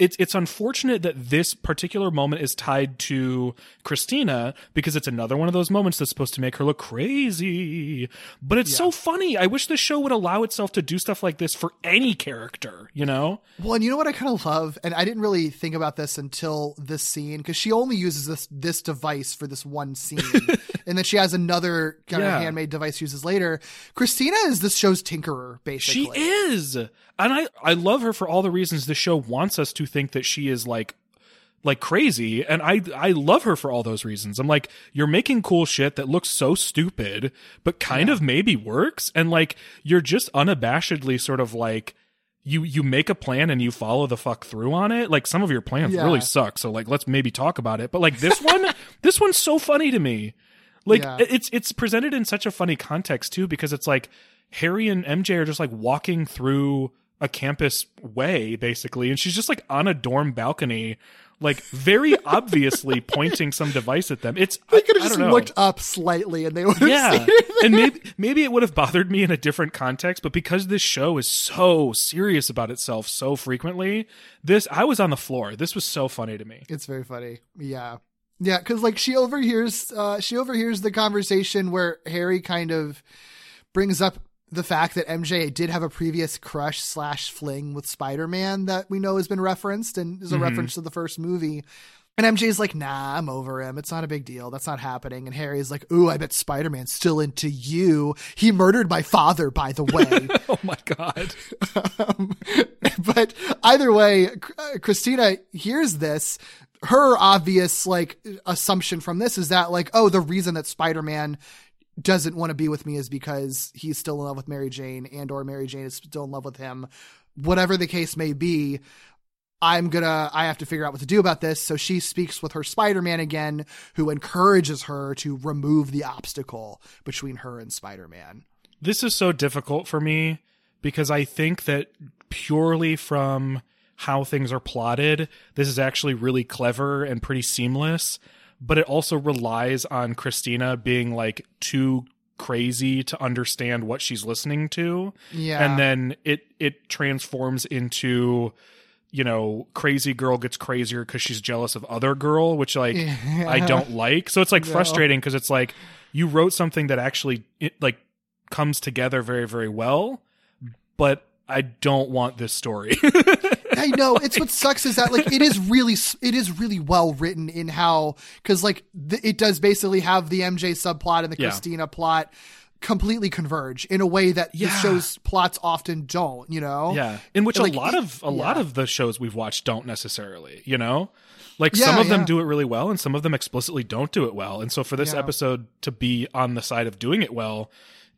It's it's unfortunate that this particular moment is tied to Christina because it's another one of those moments that's supposed to make her look crazy. But it's so funny. I wish the show would allow itself to do stuff like this for any character. You know? Well, and you know what I kind of love, and I didn't really think about this until this scene because she only uses this this device for this one scene, and then she has another kind Yeah. of handmade device she uses later. Christina is this show's tinkerer, basically. She is. And I I love her for all the reasons the show wants us to think that she is like like crazy and I I love her for all those reasons. I'm like you're making cool shit that looks so stupid but kind of maybe works and like you're just unabashedly sort of like you you make a plan and you follow the fuck through on it. Like some of your plans Yeah. really suck. So like let's maybe talk about it. But like this one this one's so funny to me. Like Yeah. it's it's presented in such a funny context too because it's like Harry and MJ are just like walking through a campus way basically and she's just like on a dorm balcony like very obviously pointing some device at them. It's They could have just know. looked up slightly, and they would have Yeah. seen it. and maybe maybe it would have bothered me in a different context, but because this show is so serious about itself so frequently, this I was on the floor. This was so funny to me. It's very funny. Yeah. Yeah, because like she overhears uh she overhears the conversation where Harry kind of brings up the fact that MJ did have a previous crush slash fling with Spider Man that we know has been referenced and is a reference to the first movie. And MJ's like, nah, I'm over him. It's not a big deal. That's not happening. And Harry's like, ooh, I bet Spider Man's still into you. He murdered my father, by the way. Oh my god. Um, but either way, uh, Christina hears this. Her obvious like assumption from this is that like, oh, the reason that Spider-Man doesn't want to be with me is because he's still in love with Mary Jane and or Mary Jane is still in love with him. Whatever the case may be, I'm gonna I have to figure out what to do about this. So she speaks with her Spider-Man again, who encourages her to remove the obstacle between her and Spider-Man. This is so difficult for me because I think that purely from how things are plotted, this is actually really clever and pretty seamless. But it also relies on Christina being like too crazy to understand what she's listening to. Yeah. And then it it transforms into you know, crazy girl gets crazier because she's jealous of other girl, which like I don't like. So it's like No. frustrating because it's like you wrote something that actually it like comes together very very well, but I don't want this story. I know it's what sucks is that like it is really it is really well written in how because like th- it does basically have the MJ subplot and the Yeah. Christina plot completely converge in a way that the show's plots often don't. You know? yeah, in which And, a lot it- of a lot of the shows we've watched don't necessarily, you know. Like Yeah, some of them do it really well, and some of them explicitly don't do it well. And so for this Yeah. episode to be on the side of doing it well,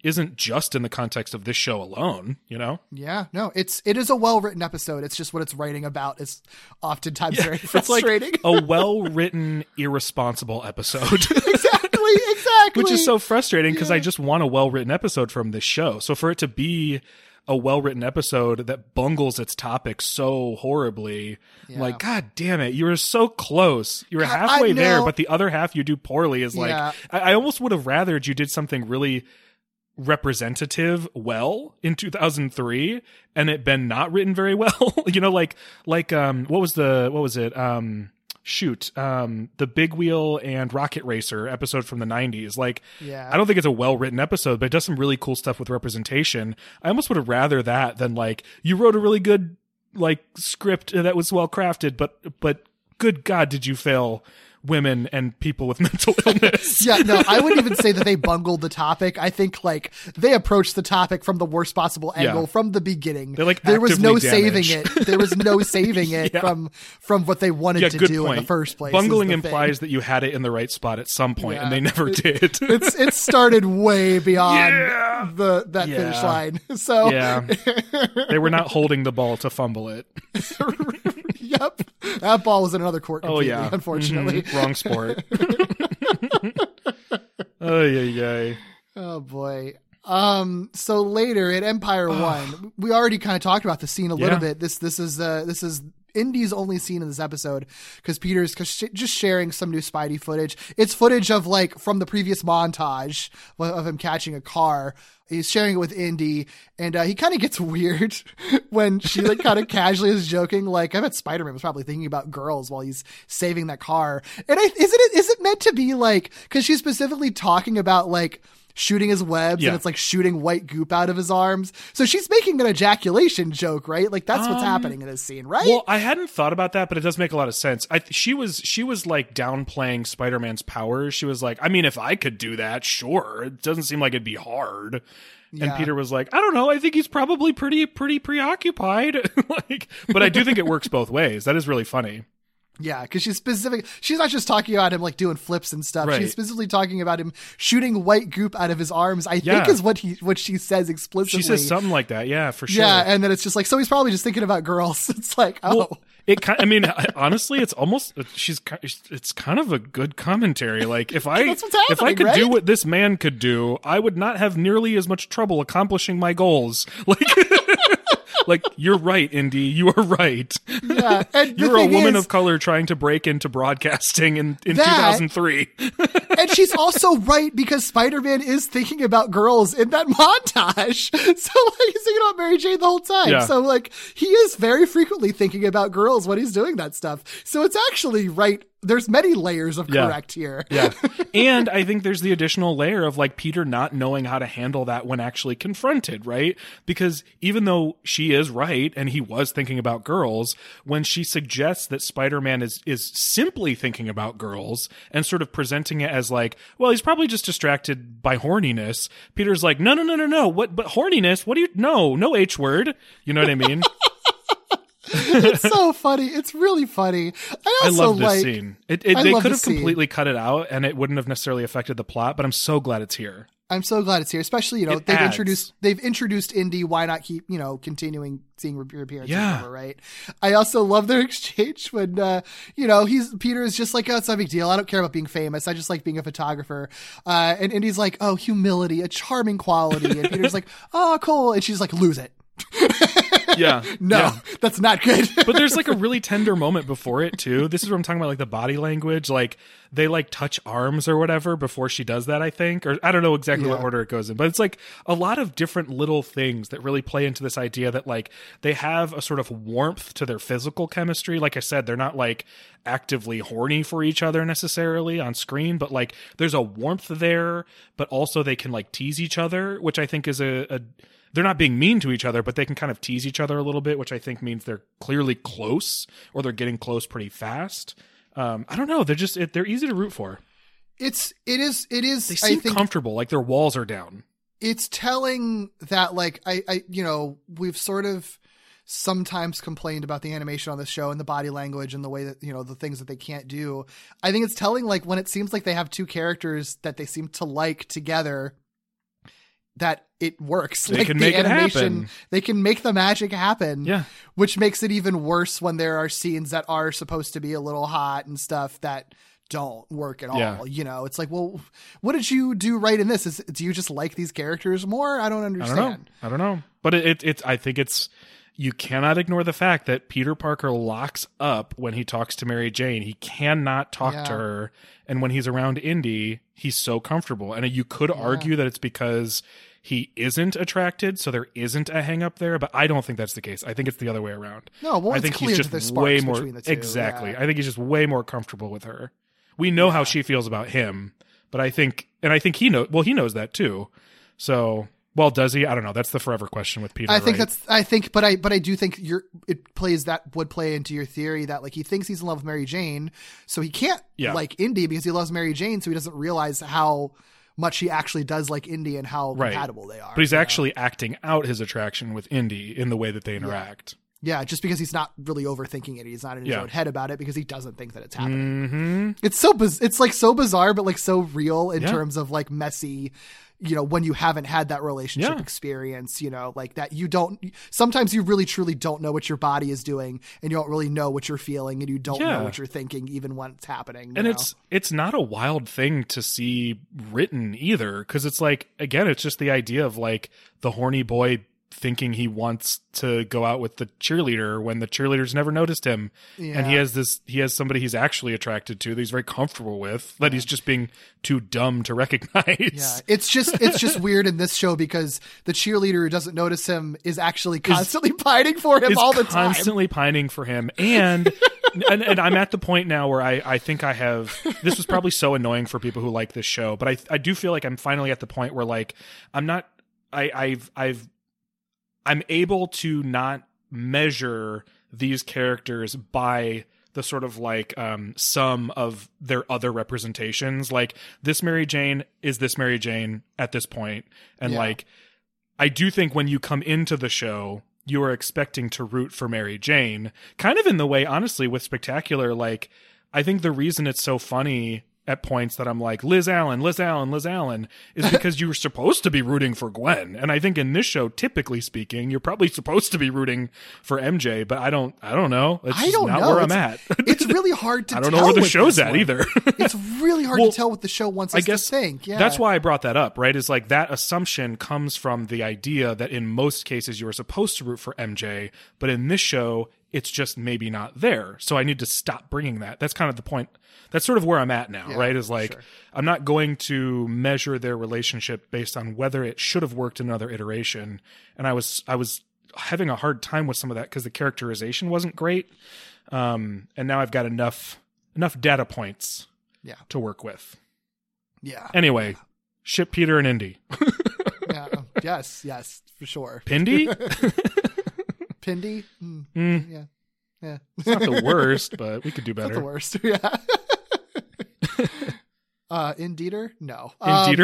isn't just in the context of this show alone, you know. Yeah, no, it's it is a well written episode. It's just what it's writing about is oftentimes very It's like frustrating. a well written, irresponsible episode. exactly, exactly. Which is so frustrating because I just want a well written episode from this show. So for it to be a well written episode that bungles its topic so horribly, I'm like, God damn it, you were so close. You were halfway I there, but the other half you do poorly is like Yeah. I, I almost would have rathered you did something really representative well in 2003 and it been not written very well. You know like like um what was the what was it? Um shoot um the big wheel and rocket racer episode from the 90s like Yeah. i don't think it's a well written episode but it does some really cool stuff with representation. I almost would have rather that than like you wrote a really good like script that was well crafted but but good god did you fail women and people with mental illness yeah, no, I wouldn't even say that they bungled the topic. I think like they approached the topic from the worst possible angle Yeah. from the beginning. They're, like, there was no actively saving it. There was no saving it Yeah. from from what they wanted yeah, to do point. in the first place. Bungling implies thing. that you had it in the right spot at some point, and they never It- did. it's it started way beyond the that finish line. So yeah, they were not holding the ball to fumble it. yep, that ball was in another court. Oh yeah, unfortunately. Mhm. Wrong sport. oh yeah, yeah. Oh boy. Um. So later at Empire One, we already kind of talked about the scene a little Yeah. bit. This this is uh this is Indy's only scene in this episode because Peter's just sharing some new Spidey footage. It's footage of like from the previous montage of of him catching a car. He's sharing it with Indy, and uh, he kind of gets weird when she like kind of casually is joking, like I bet Spider Man was probably thinking about girls while he's saving that car. And I, isn't it is it meant to be like because she's specifically talking about like shooting his webs Yeah. and it's like shooting white goop out of his arms. So she's making an ejaculation joke, right? Like that's what's happening in this scene, right? Um, Well, I hadn't thought about that, but it does make a lot of sense. I she was she was like downplaying Spider Man's powers. She was like, I mean, if I could do that, sure. It doesn't seem like it'd be hard. And Peter was like, I don't know. I think he's probably pretty pretty preoccupied. like, but I do think it works both ways. That is really funny. Yeah, because she's specific. She's not just talking about him like doing flips and stuff. Right. She's specifically talking about him shooting white goop out of his arms. I Yeah. think is what he what she says explicitly. She says something like that. Yeah, for sure. Yeah, and then it's just like so he's probably just thinking about girls. It's like oh. Well, it kind. I mean, honestly, it's almost she's. It's kind of a good commentary. Like if I if I could do what this man could do, I would not have nearly as much trouble accomplishing my goals. Like. Like you're right, Indy. You are right. Yeah, and You're a woman is- of color trying to break into broadcasting in, in That- 2003. and she's also right because Spider-Man is thinking about girls in that montage. So like he's thinking about Mary Jane the whole time. Yeah. So like he is very frequently thinking about girls when he's doing that stuff. So it's actually right. There's many layers of Yeah. correct here. Yeah. and I think there's the additional layer of like Peter not knowing how to handle that when actually confronted, right? Because even though she is right and he was thinking about girls, when she suggests that Spider-Man is is simply thinking about girls and sort of presenting it as like, well, he's probably just distracted by horniness. Peter's like, "No, no, no, no, no. What but horniness? What do you No, no H word." You know what I mean? it's so funny. It's really funny. I I also love this like. scene. It, it, I they could have scene. completely cut it out and it wouldn't have necessarily affected the plot, but I'm so glad it's here. I'm so glad it's here, especially you know It they've adds. introduced they've introduced Indy. Why not keep you know continuing seeing your appearance? Yeah. Whatever, right. I also love their exchange when uh, you know he's Peter is just like, oh, it's not a big deal. I don't care about being famous. I just like being a photographer. Uh, and Indy's like, oh, humility, a charming quality. And Peter's like, oh, cool. And she's like, lose it. Yeah. no, Yeah. that's not good. but there's like a really tender moment before it too. This is what I'm talking about, like the body language. Like they like touch arms or whatever before she does that. I think, or I don't know exactly what order it goes in, but it's like a lot of different little things that really play into this idea that like they have a sort of warmth to their physical chemistry. Like I said, they're not like actively horny for each other necessarily on screen, but like there's a warmth there, but also they can like tease each other, which I think is a, a they're not being mean to each other, but they can kind of tease each other a little bit, which I think means they're clearly close or they're getting close pretty fast. Um, I don't know. They're just it, they're easy to root for. it's it is it is. They seem comfortable, like their walls are down. it's telling that like I, I you know we've sort of sometimes complained about the animation on the show and the body language and the way that you know the things that they can't do i think it's telling like when it seems like they have two characters that they seem to like together that it works They like can the make it animation happen. they can make the magic happen Yeah. which makes it even worse when there are scenes that are supposed to be a little hot and stuff that don't work at all. Yeah. You know, it's like, well, what did you do right in this? Is do you just like these characters more? I don't I understand. don't know. I don't know. But it, it it's I think it's you cannot ignore the fact that Peter Parker locks up when he talks to Mary Jane. He cannot talk Yeah. to her, and when he's around Indy, he's so comfortable. And you could argue that it's because he isn't attracted, so there isn't a hang up there. But I don't think that's the case. I think it's the other way around. No, well, I think he's just way more between the two, exactly. yeah. I think he's just way more comfortable with her. We know how she feels about him, but I think, and I think he knows. Well, he knows that too. So, well, does he? I don't know. That's the forever question with Peter. I think right? that's I think but I but I do think you're it plays that would play into your theory that like he thinks he's in love with Mary Jane, so he can't Yeah. like Indy because he loves Mary Jane, so he doesn't realize how much he actually does like Indy and how Right. compatible they are. But he's you know? actually acting out his attraction with Indy in the way that they interact. Yeah, just because he's not really overthinking it, he's not in his Yeah. own head about it because he doesn't think that it's happening. Mm-hmm. It's so biz- it's like so bizarre, but like so real in Yeah. terms of like messy. You know, when you haven't had that relationship Yeah. experience, you know, like that you don't. Sometimes you really truly don't know what your body is doing, and you don't really know what you're feeling, and you don't Yeah. know what you're thinking, even when it's happening. And know? it's it's not a wild thing to see written either, because it's like again, it's just the idea of like the horny boy thinking he wants to go out with the cheerleader when the cheerleader's never noticed him. And he has this he has somebody he's actually attracted to that he's very comfortable with that he's just being too dumb to recognize. Yeah, it's just it's just weird in this show because the cheerleader who doesn't notice him is actually constantly pining for him is all the time. constantly pining for him. And, and and I'm at the point now where I I think I have this was probably so annoying for people who like this show but I I do feel like I'm finally at the point where like I'm not I I've I've I'm able to not measure these characters by the sort of like um sum of their other representations like this Mary Jane is this Mary Jane at this point and Yeah. like I do think when you come into the show, you are expecting to root for Mary Jane, kind of in the way, honestly, with Spectacular. Like, I think the reason it's so funny at points that I'm like, Liz Allan, Liz Allan, Liz Allan, is because you're supposed to be rooting for Gwen. And I think in this show, typically speaking, you're probably supposed to be rooting for MJ, but I don't, I don't know. It's I don't not know. where I'm It's- at. it's really hard to. I don't know where the show's at one. either. it's really hard Well, to tell what the show wants I us guess to think. Yeah, that's why I brought that up, right? Is like that assumption comes from the idea that in most cases you are supposed to root for MJ, but in this show it's just maybe not there. So I need to stop bringing that. That's kind of the point. That's sort of where I'm at now, Yeah, right? Is like sure. I'm not going to measure their relationship based on whether it should have worked another iteration. And I was I was having a hard time with some of that because the characterization wasn't great. Um, and now I've got enough enough data points Yeah, to work with. yeah, Anyway, ship Peter and Indy. yeah. yes, yes, for sure. Pindy? Pindy, mm, Mm, yeah, yeah. it's not the worst, but we could do Not better. the worst. Yeah. uh, Indeeder? No. In Um.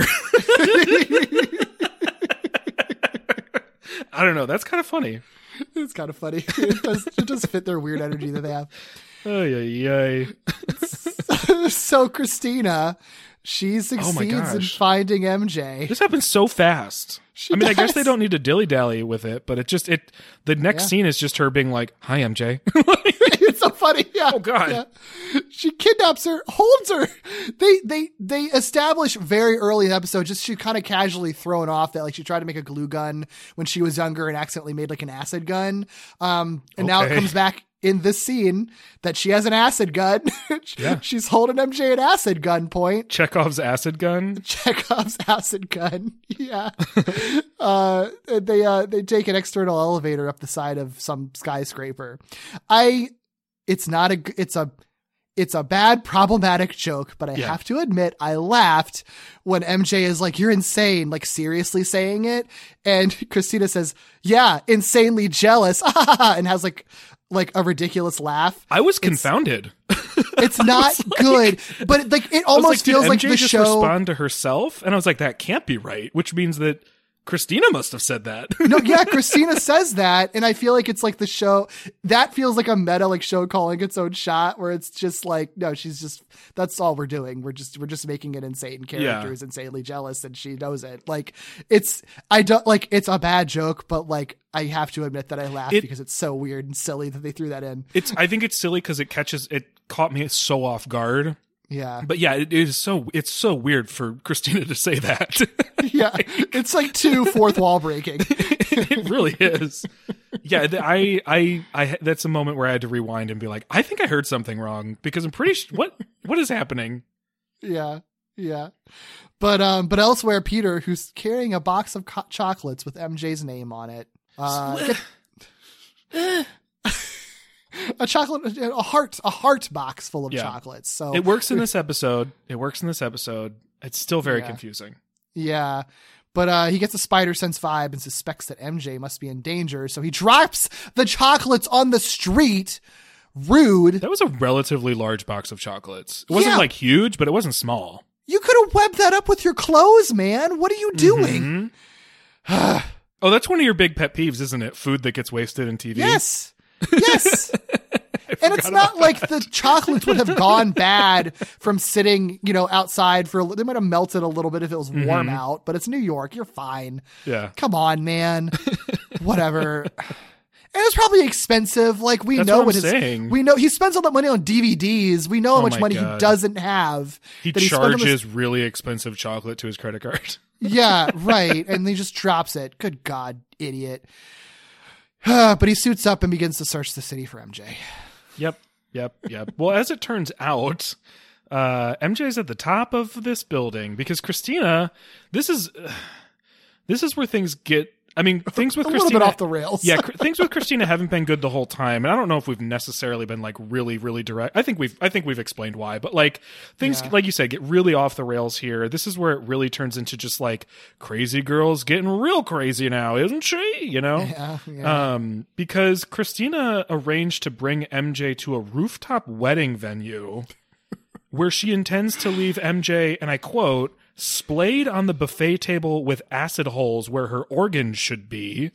I don't know. That's kind of funny. it's kind of funny. It does, it does fit their weird energy that they have. Oh, yeah, ay. so Christina, she succeeds in Oh gosh. finding MJ. This happens so fast. She I mean, I guess they don't need to dilly dally with it, but it just it. The next Yeah. scene is just her being like, "Hi, MJ." it's so funny. Yeah. Oh, God. Yeah. She kidnaps her, holds her. They they they establish very early in the episode, just she kind of casually thrown off that like she tried to make a glue gun when she was younger and accidentally made like an acid gun. Um, and now it comes back in this scene that she has an acid gun. Yeah. She's holding MJ an acid gun point. Chekhov's acid gun. Chekhov's acid gun. Yeah. uh, they uh, they take an external elevator up the side of some skyscraper. I. It's not a. It's a. It's a bad, problematic joke, but I Yeah. have to admit, I laughed when MJ is like, "You're insane," like seriously saying it, and Christina says, "Yeah, insanely jealous," and has like, like a ridiculous laugh. I was confounded. It's not good, but like it almost like, feels like the show. respond to herself, and I was like, that can't be right. Which means that Christina must have said that. no, yeah, Christina says that, and I feel like it's like the show that feels like a meta like show calling its own shot, where it's just like, no, she's just that's all we're doing. We're just we're just making an insane character who's insanely jealous, and she knows it. Like it's I don't like it's a bad joke, but like I have to admit that I laughed It- because it's so weird and silly that they threw that in. it's. I think it's silly because it catches. It caught me so off guard. Yeah, But yeah, it is so. It's so weird for Christina to say that. yeah, it's like two fourth wall breaking. it really is. Yeah, I, I, I. That's a moment where I had to rewind and be like, I think I heard something wrong because I'm pretty. Sh- what, what is happening? Yeah, yeah. But um, but elsewhere, Peter, who's carrying a box of co- chocolates with MJ's name on it, uh, a chocolate, a heart, a heart box full of Yeah. chocolates. So It works in this episode. It works in this episode. It's still very Yeah. confusing. Yeah. But uh, he gets a spider sense vibe and suspects that MJ must be in danger, so he drops the chocolates on the street. Rude. That was a relatively large box of chocolates. It wasn't Yeah. like huge, but it wasn't small. You could have webbed that up with your clothes, man. What are you doing? Mhm. oh, that's one of your big pet peeves, isn't it? Food that gets wasted in TV. Yes. Yes. and it's not like the chocolates would have gone bad from sitting, you know, outside for a they might have melted a little bit if it was warm Mhm. out, but it's New York, you're fine. Yeah. Come on, man. Whatever. And it's probably expensive. Like we That's know what what his saying. we know he spends all that money on DVDs. We know how Oh much money God. he doesn't have. He that spent on this- charges really expensive chocolate to his credit card. yeah, right. And he just drops it. Good God, idiot. but he suits up and begins to search the city for MJ. Yep, yep, yep. well, as it turns out, uh, MJ's at the top of this building because Christina. This is this is where things get. I mean, things with A little Christina bit off the rails. yeah, things with Christina haven't been good the whole time, and I don't know if we've necessarily been like really, really direct. I think we've, I think we've explained why, but like things, Yeah. like you said, get really off the rails here. This is where it really turns into just like crazy girls getting real crazy now, isn't she? You know, Yeah, yeah. um, because Christina arranged to bring MJ to a rooftop wedding venue where she intends to leave MJ, and I quote, splayed on the buffet table with acid holes where her organs should be.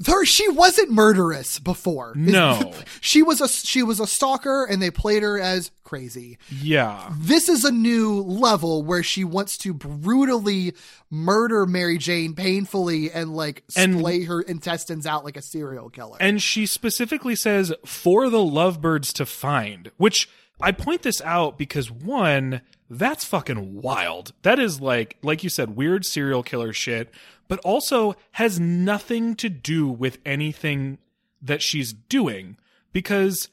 There, she wasn't murderous before. No. she was a she was a stalker, and they played her as crazy. Yeah. This is a new level where she wants to brutally murder Mary Jane painfully and like And- splay her intestines out like a serial killer. And she specifically says, for the lovebirds to find, which I point this out because one, that's fucking wild. That is like, like you said, weird serial killer shit, but also has nothing to do with anything that she's doing because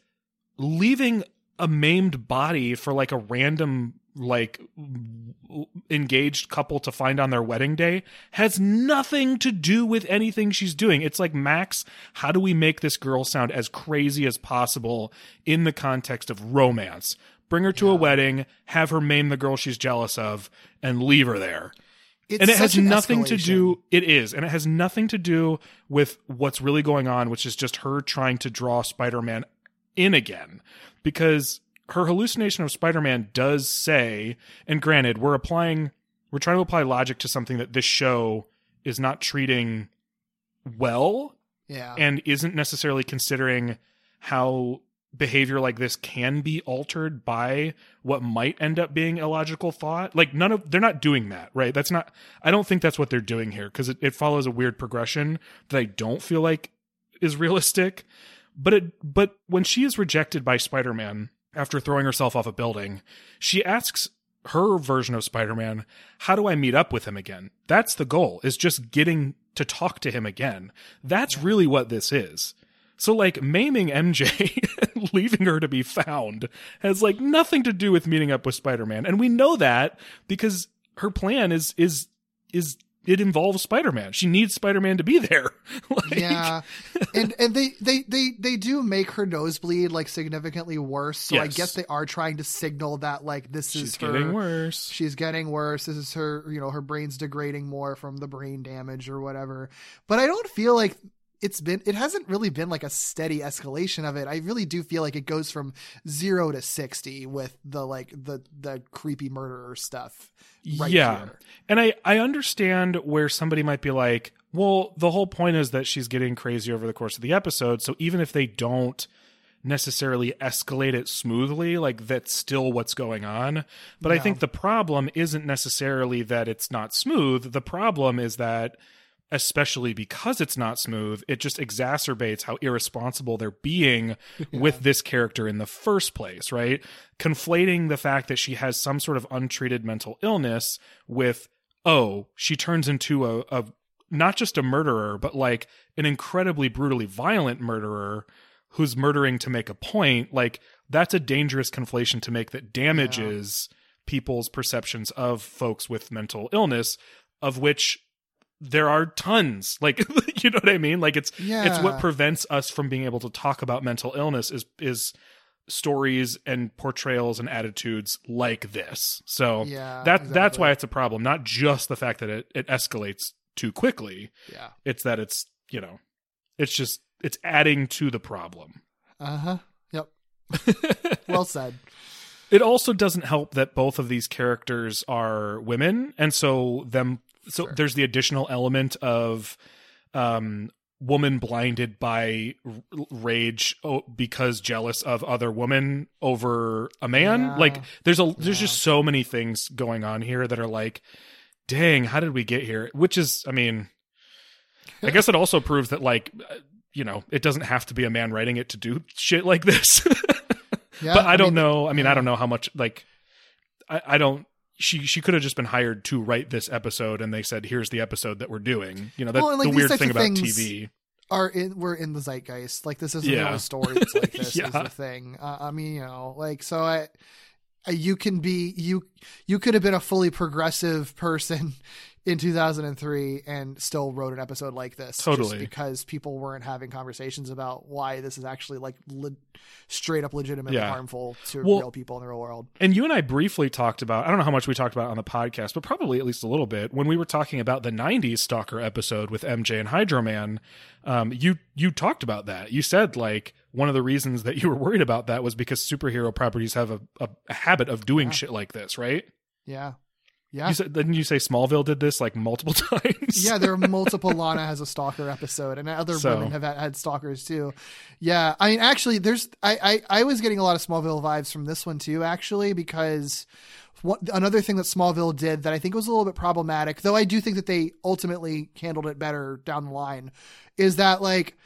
leaving a maimed body for like a random like engaged couple to find on their wedding day has nothing to do with anything she's doing. It's like Max, how do we make this girl sound as crazy as possible in the context of romance? Bring her to a wedding, have her maim the girl she's jealous of, and leave her there It's and it has an nothing to do it is and it has nothing to do with what's really going on which is just her trying to draw spider-man in again because her hallucination of spider-man does say and granted we're applying we're trying to apply logic to something that this show is not treating well Yeah. and isn't necessarily considering how behavior like this can be altered by what might end up being illogical thought. Like none of they're not doing that right? That's not i don't think that's what they're doing here because it, it follows a weird progression that i don't feel like is realistic. But it but when she is rejected by Spider-Man after throwing herself off a building, she asks her version of Spider-Man, "How do I meet up with him again?" That's the goal. Is just getting to talk to him again. That's really what this is. So like maiming MJ leaving her to be found has like nothing to do with meeting up with Spider-Man. And we know that because her plan is is is it involves Spider-Man. She needs Spider-Man to be there. like, yeah, and and they they they they do make her nosebleed like significantly worse. So I guess they are trying to signal that like this she's is her, getting worse. She's getting worse. This is her, you know, her brain's degrading more from the brain damage or whatever. But I don't feel like it's been it hasn't really been like a steady escalation of it. I really do feel like it goes from 0 to 60 with the like the the creepy murderer stuff. Right yeah. here. And I I understand where somebody might be like, well, the whole point is that she's getting crazy over the course of the episode, so even if they don't necessarily escalate it smoothly, like that's still what's going on. But I think the problem isn't necessarily that it's not smooth. The problem is that especially because it's not smooth, it just exacerbates how irresponsible they're being with this character in the first place, right? Conflating the fact that she has some sort of untreated mental illness with, oh, she turns into a, a not just a murderer, but like an incredibly brutally violent murderer who's murdering to make a point. Like, that's a dangerous conflation to make that damages people's perceptions of folks with mental illness, of which there are tons like you know what i mean like it's it's what prevents us from being able to talk about mental illness is is stories and portrayals and attitudes like this so Yeah, that that's why it's a problem not just the fact that it, it escalates too quickly Yeah. it's that it's you know it's just it's adding to the problem Uh-huh. Yep. well said. it also doesn't help that both of these characters are women and so them so there's the additional element of um woman blinded by r- rage oh, because jealous of other woman over a man Yeah. like there's a there's just so many things going on here that are like dang how did we get here which is i mean i guess it also proves that like uh, you know it doesn't have to be a man writing it to do shit like this Yeah. but I, don't mean, know. I mean, yeah. I don't know how much like I, I don't. She she could have just been hired to write this episode, and they said, "Here's the episode that we're doing." You know, that's Well, like, the weird thing about TV. are in we're in the zeitgeist. Like this isn't Yeah. a story that's like this Yeah. is the thing. Uh, I mean, you know, like so I you can be you you could have been a fully progressive person in 2003 and still wrote an episode like this just Totally. because people weren't having conversations about why this is actually like le- straight up legitimately Yeah. harmful to Well- real people in the real world And you and I briefly talked about. I don't know how much we talked about on the podcast, but probably at least a little bit when we were talking about the '90s Stalker episode with MJ and Hydro Man. Um, you you talked about that. You said like one of the reasons that you were worried about that was because superhero properties have a, a, a habit of doing shit like this, right? yeah yeah You said, didn't you say Smallville did this like multiple times? yeah, there are multiple Lana has a stalker episode, and other So- women have had, had stalkers too. Yeah, I mean, actually, there's I, I I was getting a lot of Smallville vibes from this one too, actually, because what another thing that Smallville did that I think was a little bit problematic, though I do think that they ultimately handled it better down the line, is that like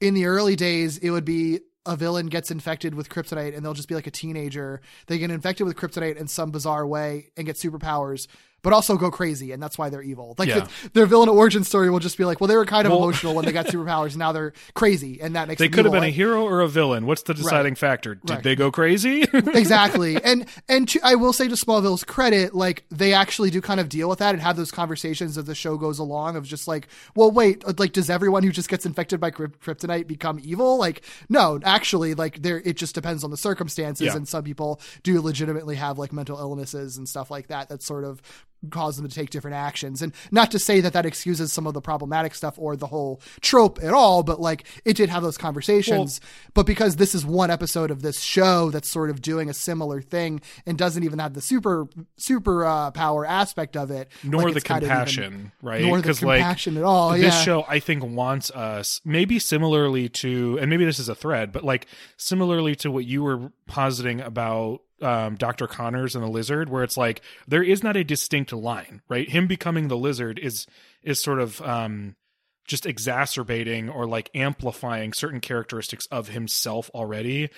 in the early days it would be a villain gets infected with kryptonite and they'll just be like a teenager. They get infected with kryptonite in some bizarre way and get superpowers, but also go crazy, and that's why they're evil. Like Yeah. their villain origin story will just be like, well, they were kind of Well- emotional when they got superpowers, and now they're crazy, and that makes They could have been a hero or a villain. What's the deciding factor? Did Right. they go crazy? exactly and and to, i will say to smallville's credit like they actually do kind of deal with that and have those conversations as the show goes along of just like well wait uh, like does everyone who just gets infected by kryp- kryptonite become evil like no actually like there it just depends on the circumstances Yeah. and some people do legitimately have like mental illnesses and stuff like that That's sort of cause them to take different actions. And not to say that that excuses some of the problematic stuff or the whole trope at all but like it did have those conversations. But because this is one episode of this show that's sort of doing a similar thing and doesn't even have the super super uh, power aspect of it nor like, the it's kind of compassion, even- right? nor the 'Cause, like, compassion at all this yeah. show, I think, wants us maybe similarly to, and maybe this is a thread, but like similarly to what you were positing about um, Dr. Connors and the lizard, where it's like there is not a distinct line, right? Him becoming the lizard is is sort of um, just exacerbating or like amplifying certain characteristics of himself already.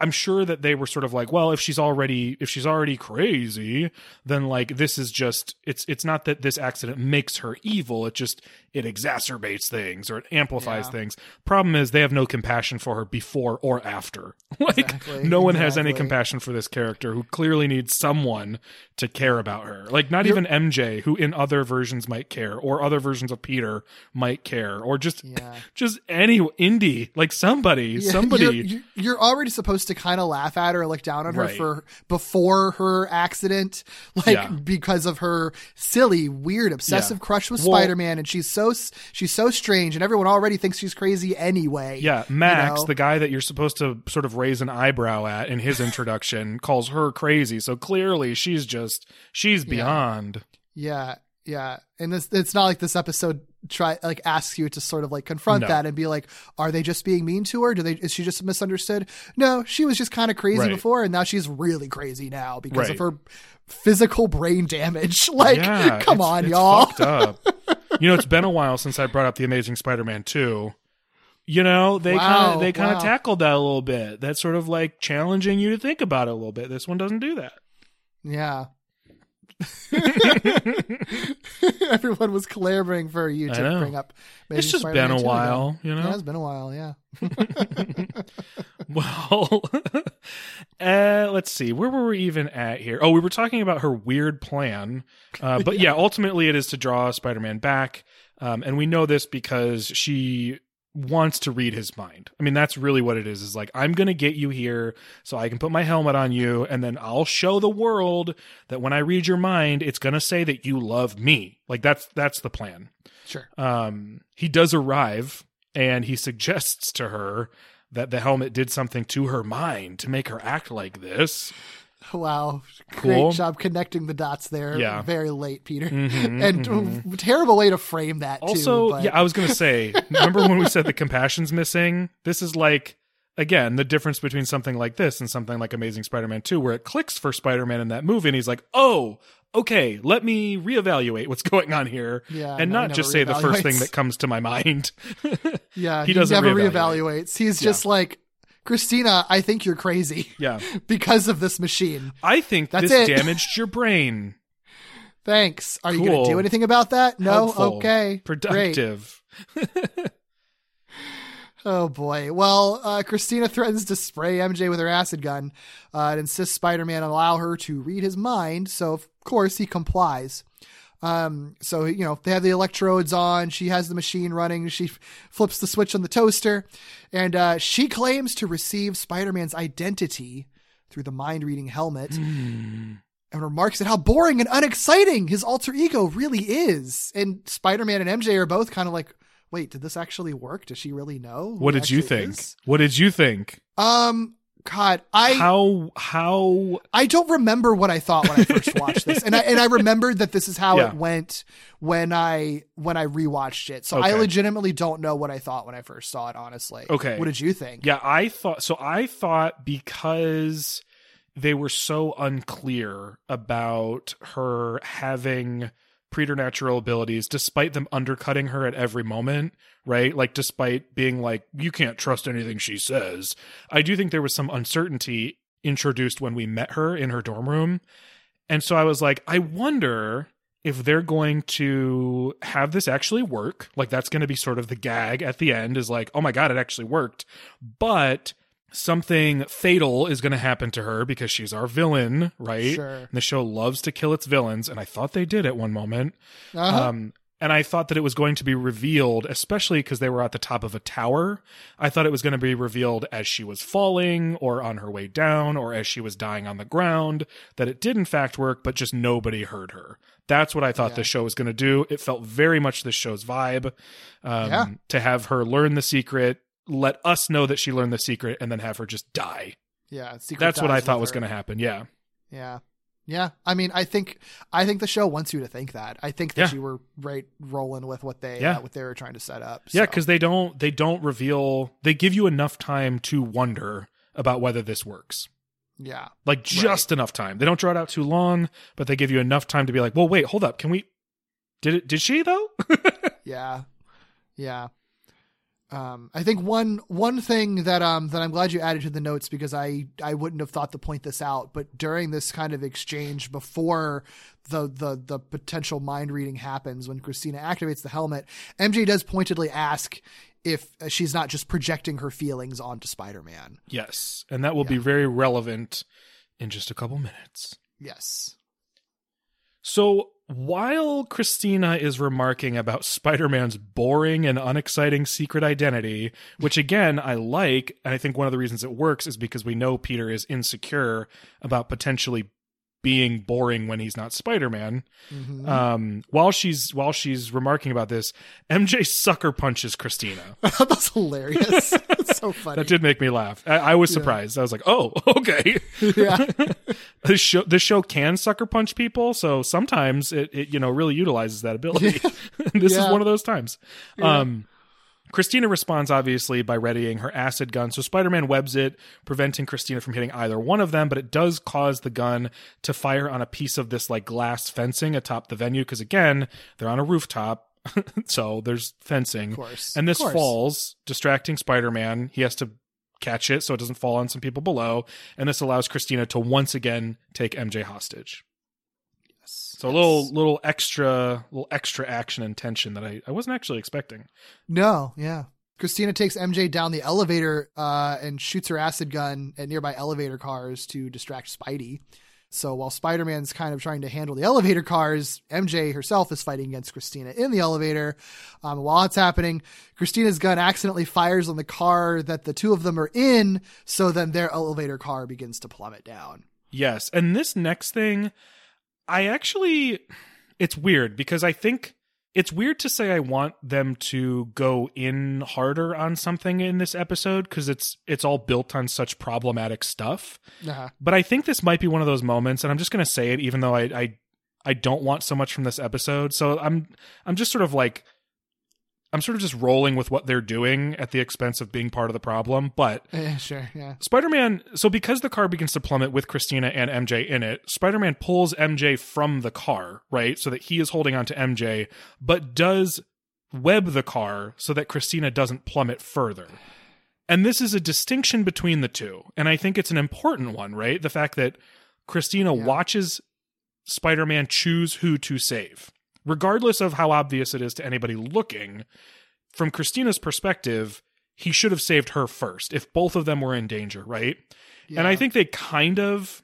I'm sure that they were sort of like, well, if she's already if she's already crazy, then like this is just it's it's not that this accident makes her evil, it just it exacerbates things or it amplifies Yeah. things. Problem is they have no compassion for her before or after. like Exactly, no one has any compassion for this character who clearly needs someone to care about her. Like not even MJ who in other versions might care or other versions of Peter might care or just Yeah. just any Indy like somebody Yeah, somebody You're, you're- you're already supposed to kind of laugh at her, or look down on her Right. for before her accident, like Yeah. because of her silly, weird, obsessive Yeah. crush with Well- Spider Man, and she's so she's so strange, and everyone already thinks she's crazy anyway. Yeah, Max, know? the guy that you're supposed to sort of raise an eyebrow at in his introduction, calls her crazy. So clearly she's just she's beyond. Yeah, yeah. Yeah, and this it's not like this episode try like asks you to sort of like confront No. that and be like, are they just being mean to her? Do they is she just misunderstood? No, she was just kind of crazy Right. before and now she's really crazy now because of her physical brain damage. Like, yeah, come it's- on, it's y'all. fucked up. you know, it's been a while since I brought up the Amazing Spider-Man 2. You know, they kind of they kind of wow. tackled that a little bit. That's sort of like challenging you to think about it a little bit. This one doesn't do that. Yeah. Everyone was clamoring for you to bring up. It's just Spider-Man been a 2 again. while, you know? Yeah, it's been a while. Yeah. Well, uh, let's see. Where were we even at here? Oh, we were talking about her weird plan. Uh, but yeah. ultimately, it is to draw Spider Man back. Um, and we know this because she wants to read his mind. I mean, that's really what it is. Is like, I'm going to get you here so I can put my helmet on you, and then I'll show the world that when I read your mind, it's going to say that you love me. Like, that's that's the plan Sure. um, he does arrive and he suggests to her that the helmet did something to her mind to make her act like this. Wow. Cool. Great job connecting the dots there. Yeah. Very late, Peter. Mhm, and mhm. terrible way to frame that, Also, too. but- yeah, I was going to say, remember when we said the compassion's missing? This is like, again, the difference between something like this and something like Amazing Spider Man 2, where it clicks for Spider Man in that movie and he's like, oh, okay, let me reevaluate what's going on here. Yeah, and no, not never just say the first thing that comes to my mind. Yeah, he he, doesn't never reevaluate. reevaluates. He's Yeah. just like, Christina, I think you're crazy yeah. because of this machine. I think That's this it. damaged your brain. Thanks. Are you going to do anything about that? No. helpful, Okay. Great. productive. Oh boy. Well, uh, Christina threatens to spray MJ with her acid gun uh, and insists Spider-Man allow her to read his mind. So of course he complies. Um, so you know they have the electrodes on. She has the machine running. She f- flips the switch on the toaster, and uh, she claims to receive Spider-Man's identity through the mind-reading helmet. and remarks at how boring and unexciting his alter ego really is. And Spider-Man and MJ are both kind of like, "Wait, did this actually work? Does she really know?" What did you think? is?" What did you think? Um, God, I how how I don't remember what I thought when I first watched this, and I and I remembered that this is how Yeah. it went when I when I rewatched it. So I legitimately don't know what I thought when I first saw it. Honestly, Okay. What did you think? Yeah, I thought so. I thought because they were so unclear about her having preternatural abilities, despite them undercutting her at every moment, right? Like, despite being like, you can't trust anything she says. I do think there was some uncertainty introduced when we met her in her dorm room. And so I was like, I wonder if they're going to have this actually work. Like, that's going to be sort of the gag at the end is like, oh my God, it actually worked. But something fatal is going to happen to her because she's our villain, right? Sure. And the show loves to kill its villains. And I thought they did at one moment. Uh-huh. Um, and I thought that it was going to be revealed, especially because they were at the top of a tower. I thought it was going to be revealed as she was falling or on her way down or as she was dying on the ground, that it did in fact work, but just nobody heard her. That's what I thought Yeah. the show was going to do. It felt very much the show's vibe um, Yeah. to have her learn the secret, let us know that she learned the secret, and then have her just die. yeah, Secret That's what I thought was going to happen. Yeah. Yeah. Yeah. I mean, I think I think the show wants you to think that. I think that Yeah. you were right rolling with what they Yeah. uh, what they were trying to set up. Yeah, because they don't they don't reveal they give you enough time to wonder about whether this works. yeah. Like just enough time. They don't draw it out too long, but they give you enough time to be like, well, wait, hold up, can we? Did it? Did she though? Yeah. Yeah. Um, I think one one thing that um that I'm glad you added to the notes because I I wouldn't have thought to point this out, but during this kind of exchange before the the the potential mind reading happens when Christina activates the helmet, MJ does pointedly ask if she's not just projecting her feelings onto Spider-Man. Yes, and that will be very relevant in just a couple minutes. Yes. So while Christina is remarking about Spider Man's boring and unexciting secret identity, which again I like, and I think one of the reasons it works is because we know Peter is insecure about potentially being boring when he's not Spider-Man. Mhm. Um, while she's while she's remarking about this, MJ sucker punches Christina. That's hilarious. That's so funny. That did make me laugh. I, I was Yeah. surprised. I was like, "Oh, okay." Yeah. this show this show can sucker punch people, so sometimes it, it you know really utilizes that ability. this is one of those times. Yeah. Um, Christina responds obviously by readying her acid gun. So Spider Man webs it, preventing Christina from hitting either one of them, but it does cause the gun to fire on a piece of this like glass fencing atop the venue because again, they're on a rooftop. so there's fencing. Of course. And this course. falls, distracting Spider Man. He has to catch it so it doesn't fall on some people below. And this allows Christina to once again take MJ hostage. So a little little extra little extra action and tension that I, I wasn't actually expecting. No, yeah. Christina takes MJ down the elevator uh, and shoots her acid gun at nearby elevator cars to distract Spidey. So while Spider Man's kind of trying to handle the elevator cars, MJ herself is fighting against Christina in the elevator. Um, while it's happening, Christina's gun accidentally fires on the car that the two of them are in, so then their elevator car begins to plummet down. Yes. And this next thing, I actually, it's weird because I think it's weird to say I want them to go in harder on something in this episode because it's it's all built on such problematic stuff. Uh-huh. But I think this might be one of those moments, and I'm just gonna say it, even though I I, I don't want so much from this episode. So I'm I'm just sort of like I'm sort of just rolling with what they're doing at the expense of being part of the problem. But Eh, sure, yeah. Spider Man, so because the car begins to plummet with Christina and MJ in it, Spider Man pulls MJ from the car, right? So that he is holding on to MJ, but does web the car so that Christina doesn't plummet further. And this is a distinction between the two. And I think it's an important one, right? The fact that Christina watches Spider Man choose who to save. Regardless of how obvious it is to anybody looking, from Christina's perspective, he should have saved her first if both of them were in danger, right? And I think they kind of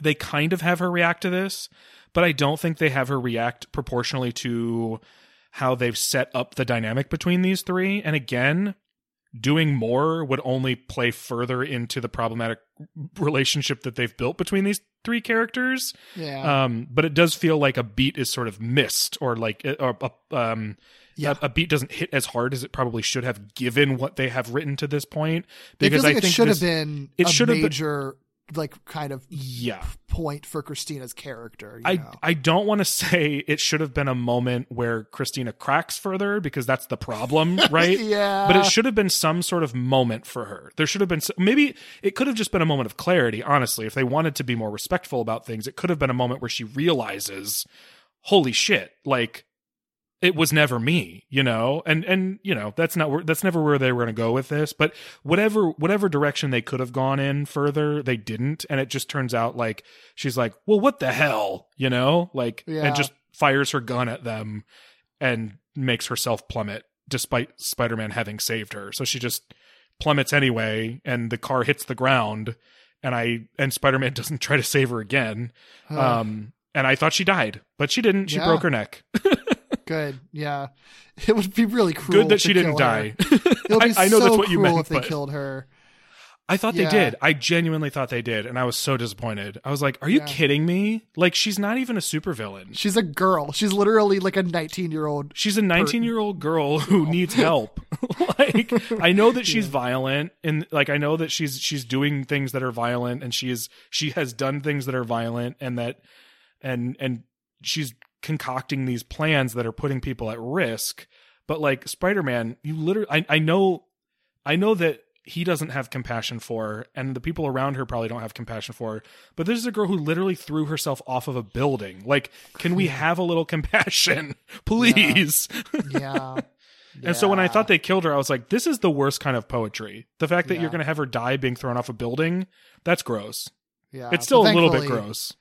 they kind of have her react to this, but I don't think they have her react proportionally to how they've set up the dynamic between these three. And again, doing more would only play further into the problematic relationship that they've built between these three characters. Yeah. Um, but it does feel like a beat is sort of missed, or like, or uh, um, Yeah. a, a beat doesn't hit as hard as it probably should have, given what they have written to this point. it Because feels like I it should this- have been it a should have been- major, like, kind of yeah. point for Christina's character. you I know? I don't want to say it should have been a moment where Christina cracks further because that's the problem, right? Yeah. But it should have been some sort of moment for her. There should have been maybe it could have just been a moment of clarity. Honestly, if they wanted to be more respectful about things, it could have been a moment where she realizes, "Holy shit!" Like it was never me, you know, and and you know that's not where that's never where they were going to go with this. But whatever whatever direction they could have gone in further, they didn't, and it just turns out like she's like, well, what the hell, you know, like, Yeah. and just fires her gun at them and makes herself plummet despite Spider-Man having saved her. So she just plummets anyway, and the car hits the ground, and I and Spider-Man doesn't try to save her again. Huh. Um, and I thought she died, but she didn't. She Yeah. broke her neck. Good. Yeah. It would be really cruel. Good that she didn't die. It would be I, I know so that's what you meant. if they killed her. I thought Yeah. they did. I genuinely thought they did, and I was so disappointed. I was like, "Are you Yeah. kidding me? Like, she's not even a supervillain. She's a girl. She's literally like a 19 year old. She's a 19 year old girl who needs help. like, I know that she's violent, and like, I know that she's she's doing things that are violent, and she is she has done things that are violent, and that and and she's concocting these plans that are putting people at risk. But like Spider-Man, you literally, I, I know, I know that he doesn't have compassion for, her, and the people around her probably don't have compassion for. her, But this is a girl who literally threw herself off of a building. Like, can we have a little compassion, please? Yeah. And so when I thought they killed her, I was like, this is the worst kind of poetry. The fact that Yeah. you're going to have her die being thrown off a building, that's gross. Yeah, it's still a little bit gross.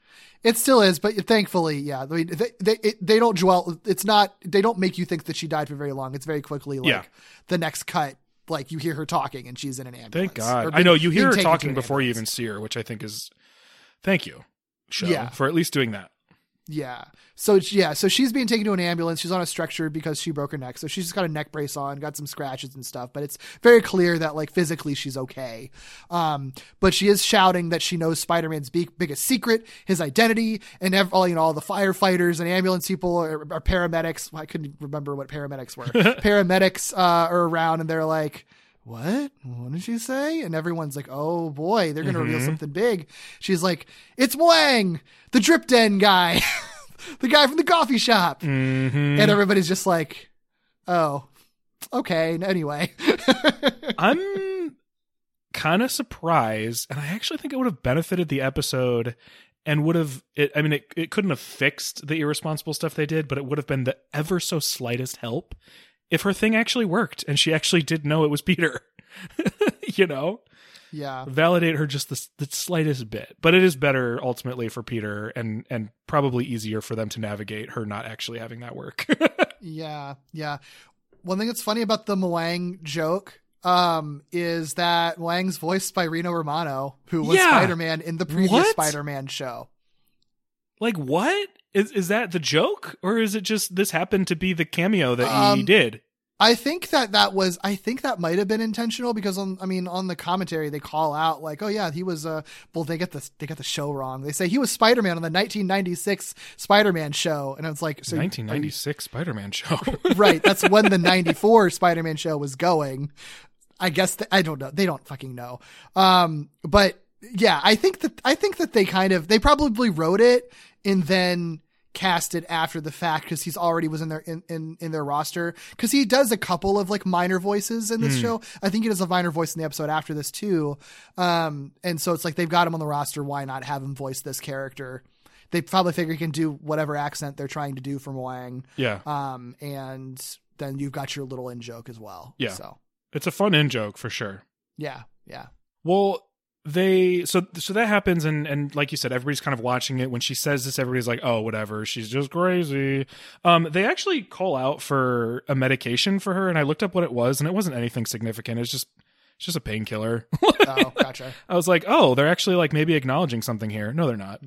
It still is, but thankfully, yeah. I mean, they they, it, they don't dwell. It's not. They don't make you think that she died for very long. It's very quickly like Yeah. the next cut. Like you hear her talking and she's in an ambulance. Thank God. Or I know you hear her talking before you even see her, which I think is thank you, show, Yeah. for at least doing that. Yeah. So yeah, so she's being taken to an ambulance. She's on a stretcher because she broke her neck. So she's just got a neck brace on, got some scratches and stuff, but it's very clear that like physically she's okay. Um, but she is shouting that she knows Spider-Man's big, biggest secret, his identity, and ev- all you know all the firefighters and ambulance people or, or paramedics. I couldn't remember what paramedics were. paramedics uh, are around and they're like. What? What did she say? And everyone's like, "Oh boy, they're gonna reveal something big." She's like, "It's Wang, the drip den guy, the guy from the coffee shop," Mm-hmm. and everybody's just like, "Oh, okay." Anyway, I'm kind of surprised, and I actually think it would have benefited the episode and would have it I mean it, it couldn't have fixed the irresponsible stuff they did, but it would have been the ever so slightest help if her thing actually worked and she actually did know it was Peter. you know? yeah, Validate her just the, the slightest bit. But it is better ultimately for Peter and and probably easier for them to navigate her not actually having that work. yeah, yeah. One thing that's funny about the Mwang joke um, is that Wang's voiced by Rino Romano, who was Yeah. Spider-Man in the previous What? Spider-Man show. Like what? Is is that the joke or is it just this happened to be the cameo that he Um, did? I think that that was I think that might have been intentional because on I mean on the commentary they call out like oh yeah he was uh well they get the they get the show wrong they say he was Spider Man on the 1996 Spider Man show and it's like so are you- 1996 Spider-Man show. right that's when the 94 Spider Man show was going I guess th- I don't know they don't fucking know um but yeah I think that I think that they kind of they probably wrote it and then cast it after the fact because he's already was in their in, in, in their roster. Because he does a couple of like minor voices in this show. I think he does a minor voice in the episode after this too. Um and so it's like they've got him on the roster. Why not have him voice this character? They probably figure he can do whatever accent they're trying to do from wang yeah. um and then you've got your little in joke as well. Yeah. so. It's a fun in joke for sure. yeah yeah. Well, they so so that happens and and like you said everybody's kind of watching it. When she says this everybody's like oh whatever. She's just crazy. Um they actually call out for a medication for her and i looked up what it was and it wasn't anything significant. It's just it's just a painkiller. Oh gotcha. I was like oh they're actually like maybe acknowledging something here. No they're not.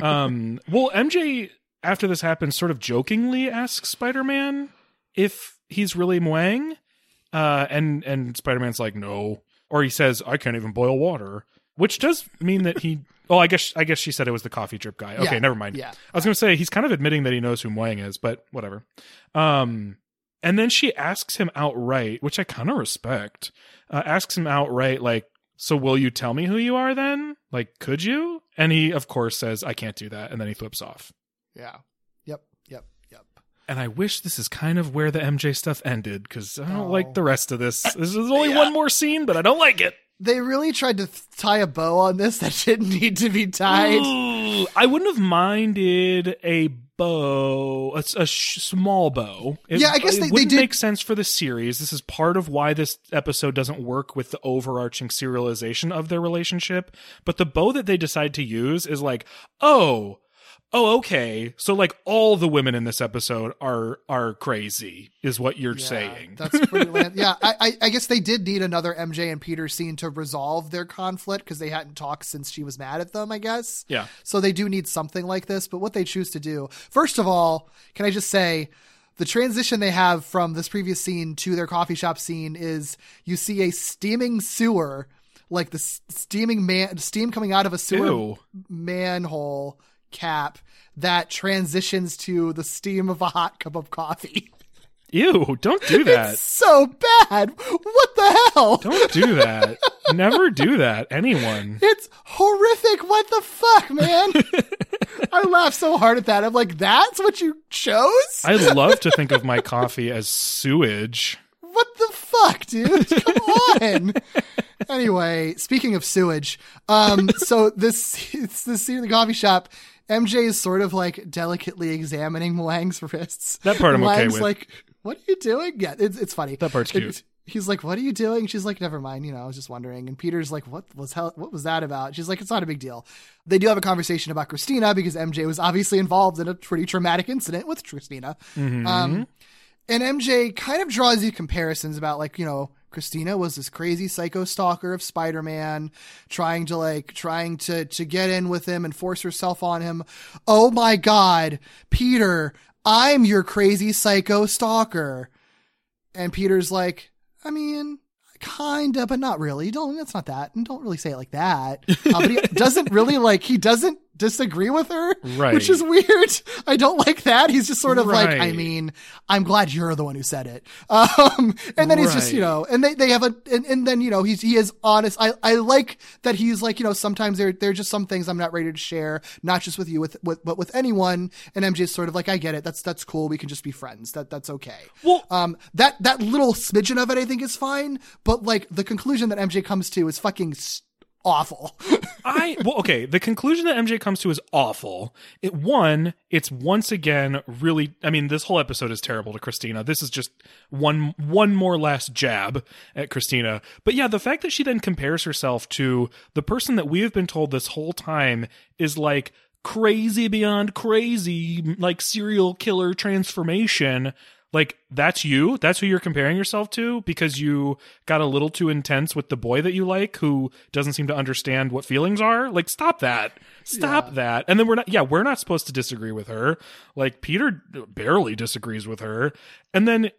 Um well mj after this happens sort of jokingly asks spider-man if he's really Mwang uh, and and Spider Man's like, no, or he says, I can't even boil water, which does mean that he. Oh, I guess I guess she said it was the coffee drip guy. Okay, Yeah, never mind. yeah. I was gonna say he's kind of admitting that he knows who Mwang is, but whatever. Um, and then she asks him outright, which I kind of respect. Uh, asks him outright, like, "So will you tell me who you are then? Like, could you?" And he, of course, says, "I can't do that," and then he flips off. yeah And I wish this is kind of where the MJ stuff ended because I don't Oh. like the rest of this. This is only one more scene, but I don't like it. they really tried to th- tie a bow on this that didn't need to be tied Ooh, I wouldn't have minded a bow, a, a sh- small bow. It, Yeah, I guess it they- they wouldn't did- make sense for the series. This is part of why this episode doesn't work with the overarching serialization of their relationship. But the bow that they decide to use is like, oh, oh, okay. So like all the women in this episode are are crazy, is what you're Yeah, saying. That's pretty. land- yeah, I, I, I guess they did need another MJ and Peter scene to resolve their conflict because they hadn't talked since she was mad at them. I guess. yeah. So they do need something like this. But what they choose to do, first of all, can I just say. The transition they have from this previous scene to their coffee shop scene is you see a steaming sewer, like the steaming man, steam coming out of a sewer Ew. manhole cap that transitions to the steam of a hot cup of coffee. Ew, don't do that. so bad. What the hell? Don't do that. Never do that. Anyone. It's horrific. What the fuck, man? I laugh so hard at that. I'm like, that's what you chose? I love to think of my coffee as sewage. what the fuck, dude? Come on. anyway, speaking of sewage, um, so this it's this scene in the coffee shop. MJ is sort of like delicately examining Wang's wrists. That part I'm okay Wang's with. like, what are you doing? Yeah, it's it's funny. That part's cute. It's- He's like, "What are you doing?" She's like, "Never mind." You know, I was just wondering. And Peter's like, "What was hell? What was that about?" She's like, "It's not a big deal." They do have a conversation about Christina because MJ was obviously involved in a pretty traumatic incident with Christina. Mm-hmm. Um, and MJ kind of draws these comparisons about like you know Christina was this crazy psycho stalker of Spider-Man, trying to like trying to to get in with him and force herself on him. Oh my God, Peter, I'm your crazy psycho stalker. And Peter's like, I mean, kinda, but not really. Don't. That's not that. And don't really say it like that. Uh, but he doesn't really like. He doesn't disagree with her, Right. Which is weird. I don't like that. He's just sort of like, I mean, I'm glad you're the one who said it. Um, and then he's just, you know, and they, they have a, and, and then, you know, he's, he is honest. I, I like that he's like, you know, sometimes there, there are just some things I'm not ready to share, not just with you, with, with, but with anyone. And MJ's sort of like, I get it. That's, that's cool. We can just be friends. That, that's okay. Well- um, that, that little smidgen of it, I think is fine. But like the conclusion that MJ comes to is fucking s- awful. I well, okay. The conclusion that MJ comes to is awful. It one, it's once again really. I mean, this whole episode is terrible to Christina. This is just one one more last jab at Christina. But yeah, the fact that she then compares herself to the person that we have been told this whole time is like crazy beyond crazy, like serial killer transformation. Like that's you. That's who you're comparing yourself to because you got a little too intense with the boy that you like who doesn't seem to understand what feelings are. Like stop that. Stop that. And then we're not yeah, we're not supposed to disagree with her. Like Peter barely disagrees with her. And then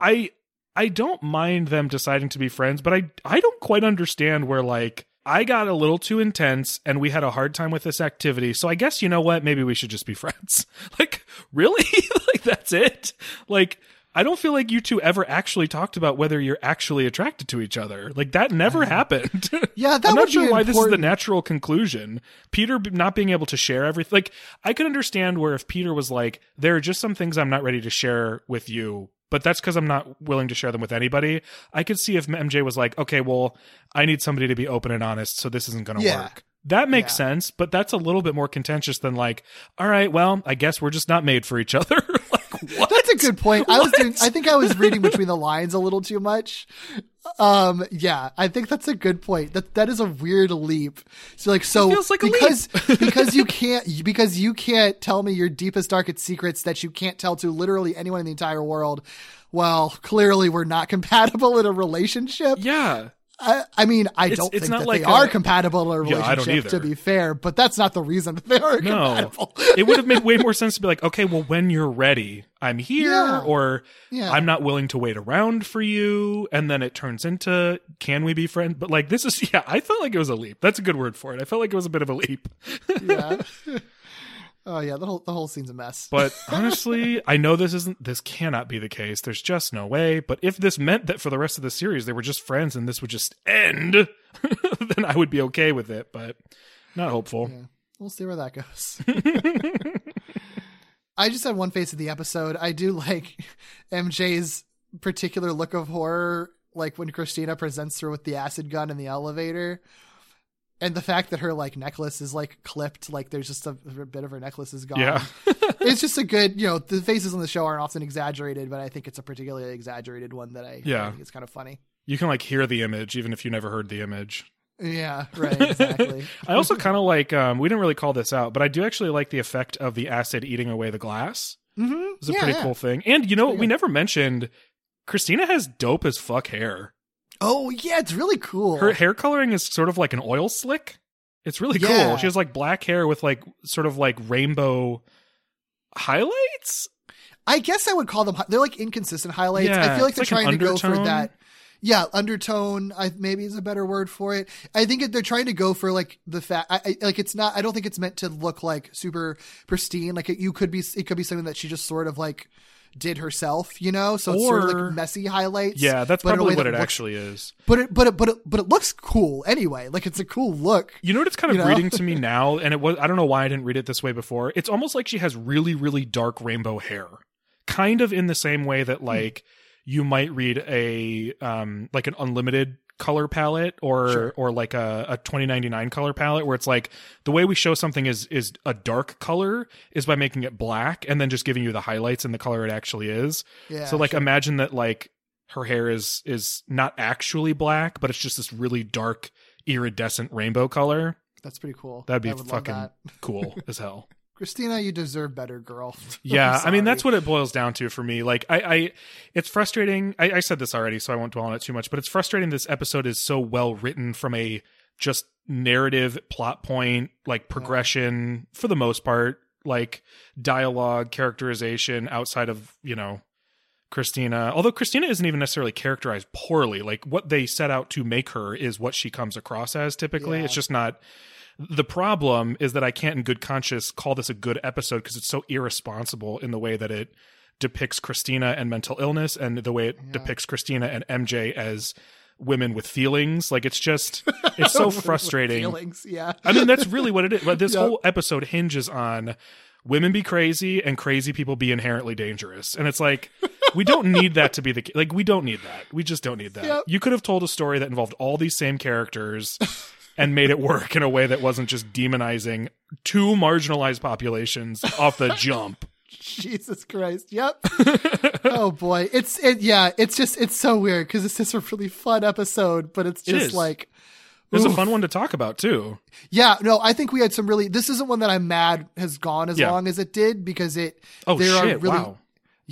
I I don't mind them deciding to be friends, but I I don't quite understand where like I got a little too intense and we had a hard time with this activity. So I guess you know what? Maybe we should just be friends. like, really? like that's it? Like I don't feel like you two ever actually talked about whether you're actually attracted to each other. Like that never happened. Yeah, that I'm would not sure be why this is the natural conclusion. Peter not being able to share everything. Like I could understand where if Peter was like, there are just some things I'm not ready to share with you, but that's because I'm not willing to share them with anybody. I could see if MJ was like, okay, well, I need somebody to be open and honest, so this isn't going to Yeah. work. That makes Yeah. sense, but that's a little bit more contentious than like, all right, well, I guess we're just not made for each other. like what? That's a good point. I was doing, I think I was reading between the lines a little too much. Um, yeah, I think that's a good point. That that is a weird leap. So like, so like because because you can't because you can't tell me your deepest darkest secrets that you can't tell to literally anyone in the entire world. Well, clearly we're not compatible in a relationship. Yeah. I, I mean, I It's- don't it's think not that like they are compatible in a Yeah, relationship. to be fair, but that's not the reason that they are No, compatible. it would have made way more sense to be like, okay, well, when you're ready, I'm here, Yeah. or Yeah. I'm not willing to wait around for you, and then it turns into, can we be friends? But like, this is, yeah, I felt like it was a leap. That's a good word for it. I felt like it was a bit of a leap. yeah. oh yeah, the whole the whole scene's a mess. But honestly, I know this isn't, this cannot be the case. There's just no way. But if this meant that for the rest of the series they were just friends and this would just end, then I would be okay with it. But not hopeful. We'll see where that goes. I just had one face of the episode. I do like MJ's particular look of horror, like when Christina presents her with the acid gun in the elevator. And the fact that her like necklace is like clipped, like there's just a, bit of her necklace is gone. Yeah. it's just a good, you know, the faces on the show aren't often exaggerated, but I think it's a particularly exaggerated one that I, Yeah. I think it's kind of funny. You can like hear the image even if you never heard the image. Yeah, right, exactly. I also kind of like um we didn't really call this out, but I do actually like the effect of the acid eating away the glass. mm-hmm. It's a pretty cool thing. And you know we never mentioned Christina has dope as fuck hair. Oh yeah, it's really cool. Her hair coloring is sort of like an oil slick. It's really Yeah. cool. She has like black hair with like sort of like rainbow highlights. I guess I would call them. They're like inconsistent highlights. I feel like they're like trying to go for that. Yeah, undertone. I maybe is a better word for it. I think they're trying to go for like the fact. I, I, like it's not. I don't think it's meant to look like super pristine. Like it, you could be. It could be something that she just sort of like did herself. You know, so it's sort of like messy highlights. Yeah, that's but in a probably what that it looks- actually is. But it, but it, but it, but it looks cool anyway. Like it's a cool look. You know what it's kind of You know? reading to me now, and it was I don't know why I didn't read it this way before. It's almost like she has really, really dark rainbow hair. Kind of in the same way Hmm. that like you might read a um like an unlimited color palette or or like a, a 2099 color palette where it's like the way we show something is is a dark color is by making it black and then just giving you the highlights and the color it actually is. Yeah, so like sure. imagine that like her hair is is not actually black, but it's just this really dark iridescent rainbow color. That's pretty cool. That'd be I would love fucking that. cool as hell. Christina, you deserve better, girl. Yeah, I'm mean that's what it boils down to for me. Like I, I it's frustrating. I, I said this already, so I won't dwell on it too much. But it's frustrating. This episode is so well written from a just narrative, plot point, like progression for the most part, like dialogue, characterization outside of you know Christina. Although Christina isn't even necessarily characterized poorly. Like what they set out to make her is what she comes across as. Typically, Yeah. it's just not. The problem is that I can't, in good conscience, call this a good episode because it's so irresponsible in the way that it depicts Christina and mental illness, and the way it depicts Christina and MJ as women with feelings. Like it's just, it's so frustrating. Feelings, yeah. I mean, that's really what it is. But this Yep. whole episode hinges on women be crazy and crazy people be inherently dangerous. And it's like, we don't need that to be the like. We don't need that. We just don't need that. Yep. You could have told a story that involved all these same characters and made it work in a way that wasn't just demonizing two marginalized populations off the jump. Jesus Christ. Yep. oh boy. It's it yeah, it's just it's so weird because it's just a really fun episode, but it's just is. like It's a fun one to talk about too. Yeah, no, I think we had some really this isn't one that I'm mad has gone as Yeah. long as it did because it Oh there shit! are really wow.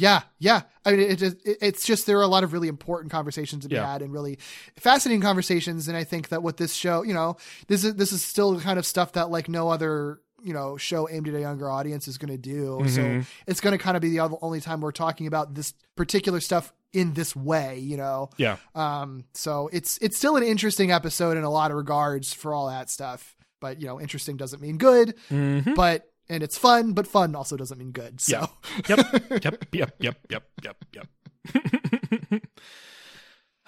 Yeah, yeah. I mean, it it, it's just there are a lot of really important conversations to be Yeah. had and really fascinating conversations. And I think that what this show, you know, this is this is still the kind of stuff that like no other you know show aimed at a younger audience is going to do. Mm-hmm. So it's going to kind of be the only time we're talking about this particular stuff in this way. You know. Yeah. Um. So it's it's still an interesting episode in a lot of regards for all that stuff. But you know, interesting doesn't mean good. Mhm. But and it's fun, but fun also doesn't mean good. So. Yeah. Yep. Yep. Yep. Yep. Yep. Yep. Yep.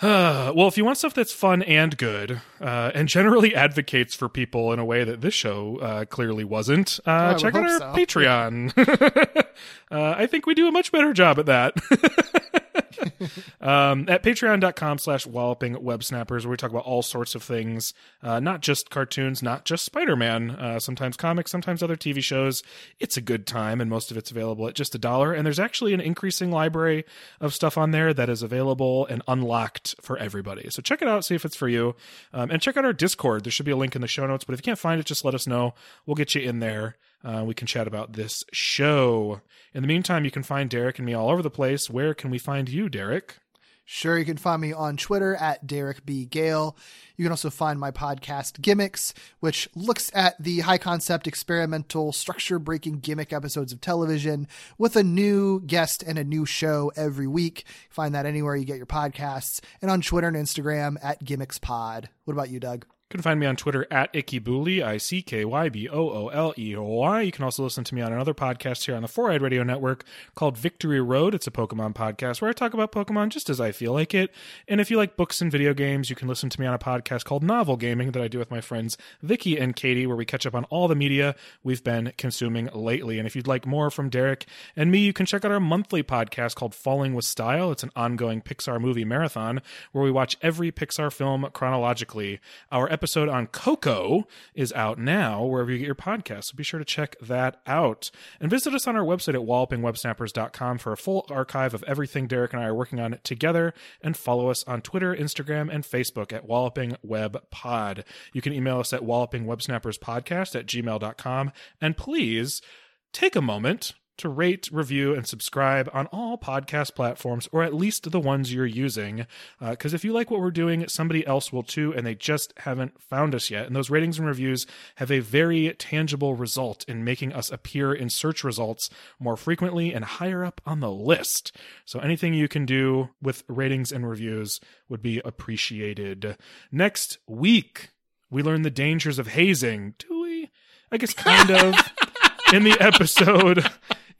Uh, well, if you want stuff that's fun and good, uh, and generally advocates for people in a way that this show uh, clearly wasn't, uh, I check out our so. Patreon. uh, I think we do a much better job at that. um, at patreon.com slash walloping web snappers, where we talk about all sorts of things, uh, not just cartoons, not just Spider Man, uh, sometimes comics, sometimes other TV shows. It's a good time, and most of it's available at just a dollar. And there's actually an increasing library of stuff on there that is available and unlocked for everybody. So check it out, see if it's for you. Um, and check out our Discord. There should be a link in the show notes, but if you can't find it, just let us know. We'll get you in there. Uh, we can chat about this show. In the meantime, you can find Derek and me all over the place. Where can we find you, Derek? Sure, you can find me on Twitter at Derek B. Gale. You can also find my podcast Gimmicks, which looks at the high concept, experimental, structure breaking gimmick episodes of television with a new guest and a new show every week. Find that anywhere you get your podcasts and on Twitter and Instagram at Gimmicks Pod. What about you, Doug? You can find me on Twitter at Icky I C K Y B O O L E O Y. You can also listen to me on another podcast here on the Four Eyed Radio Network called Victory Road. It's a Pokemon podcast where I talk about Pokemon just as I feel like it. And if you like books and video games, you can listen to me on a podcast called Novel Gaming that I do with my friends Vicky and Katie, where we catch up on all the media we've been consuming lately. And if you'd like more from Derek and me, you can check out our monthly podcast called Falling with Style. It's an ongoing Pixar movie marathon where we watch every Pixar film chronologically. Our episode on Coco is out now wherever you get your podcasts. So be sure to check that out. And visit us on our website at wallopingwebsnappers.com for a full archive of everything Derek and I are working on together. And follow us on Twitter, Instagram, and Facebook at Walloping Web Pod. You can email us at wallopingwebsnapperspodcast at gmail.com. And please take a moment to rate, review, and subscribe on all podcast platforms, or at least the ones you're using. Uh, because if you like what we're doing, somebody else will too, and they just haven't found us yet. And those ratings and reviews have a very tangible result in making us appear in search results more frequently and higher up on the list. So anything you can do with ratings and reviews would be appreciated. Next week, we learn the dangers of hazing. Do we? I guess kind of. in the episode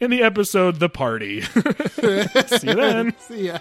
in the episode the party see you then See ya.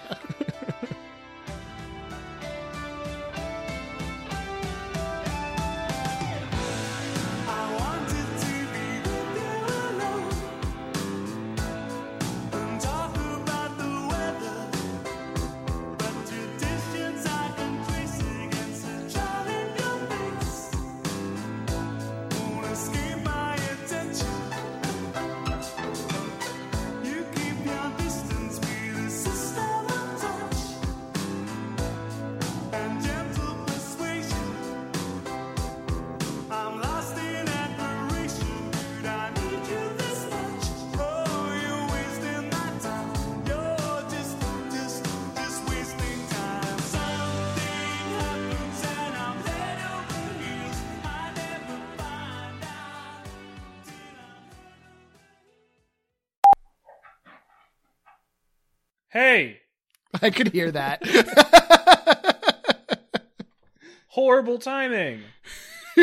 Hey, I could hear that. horrible timing.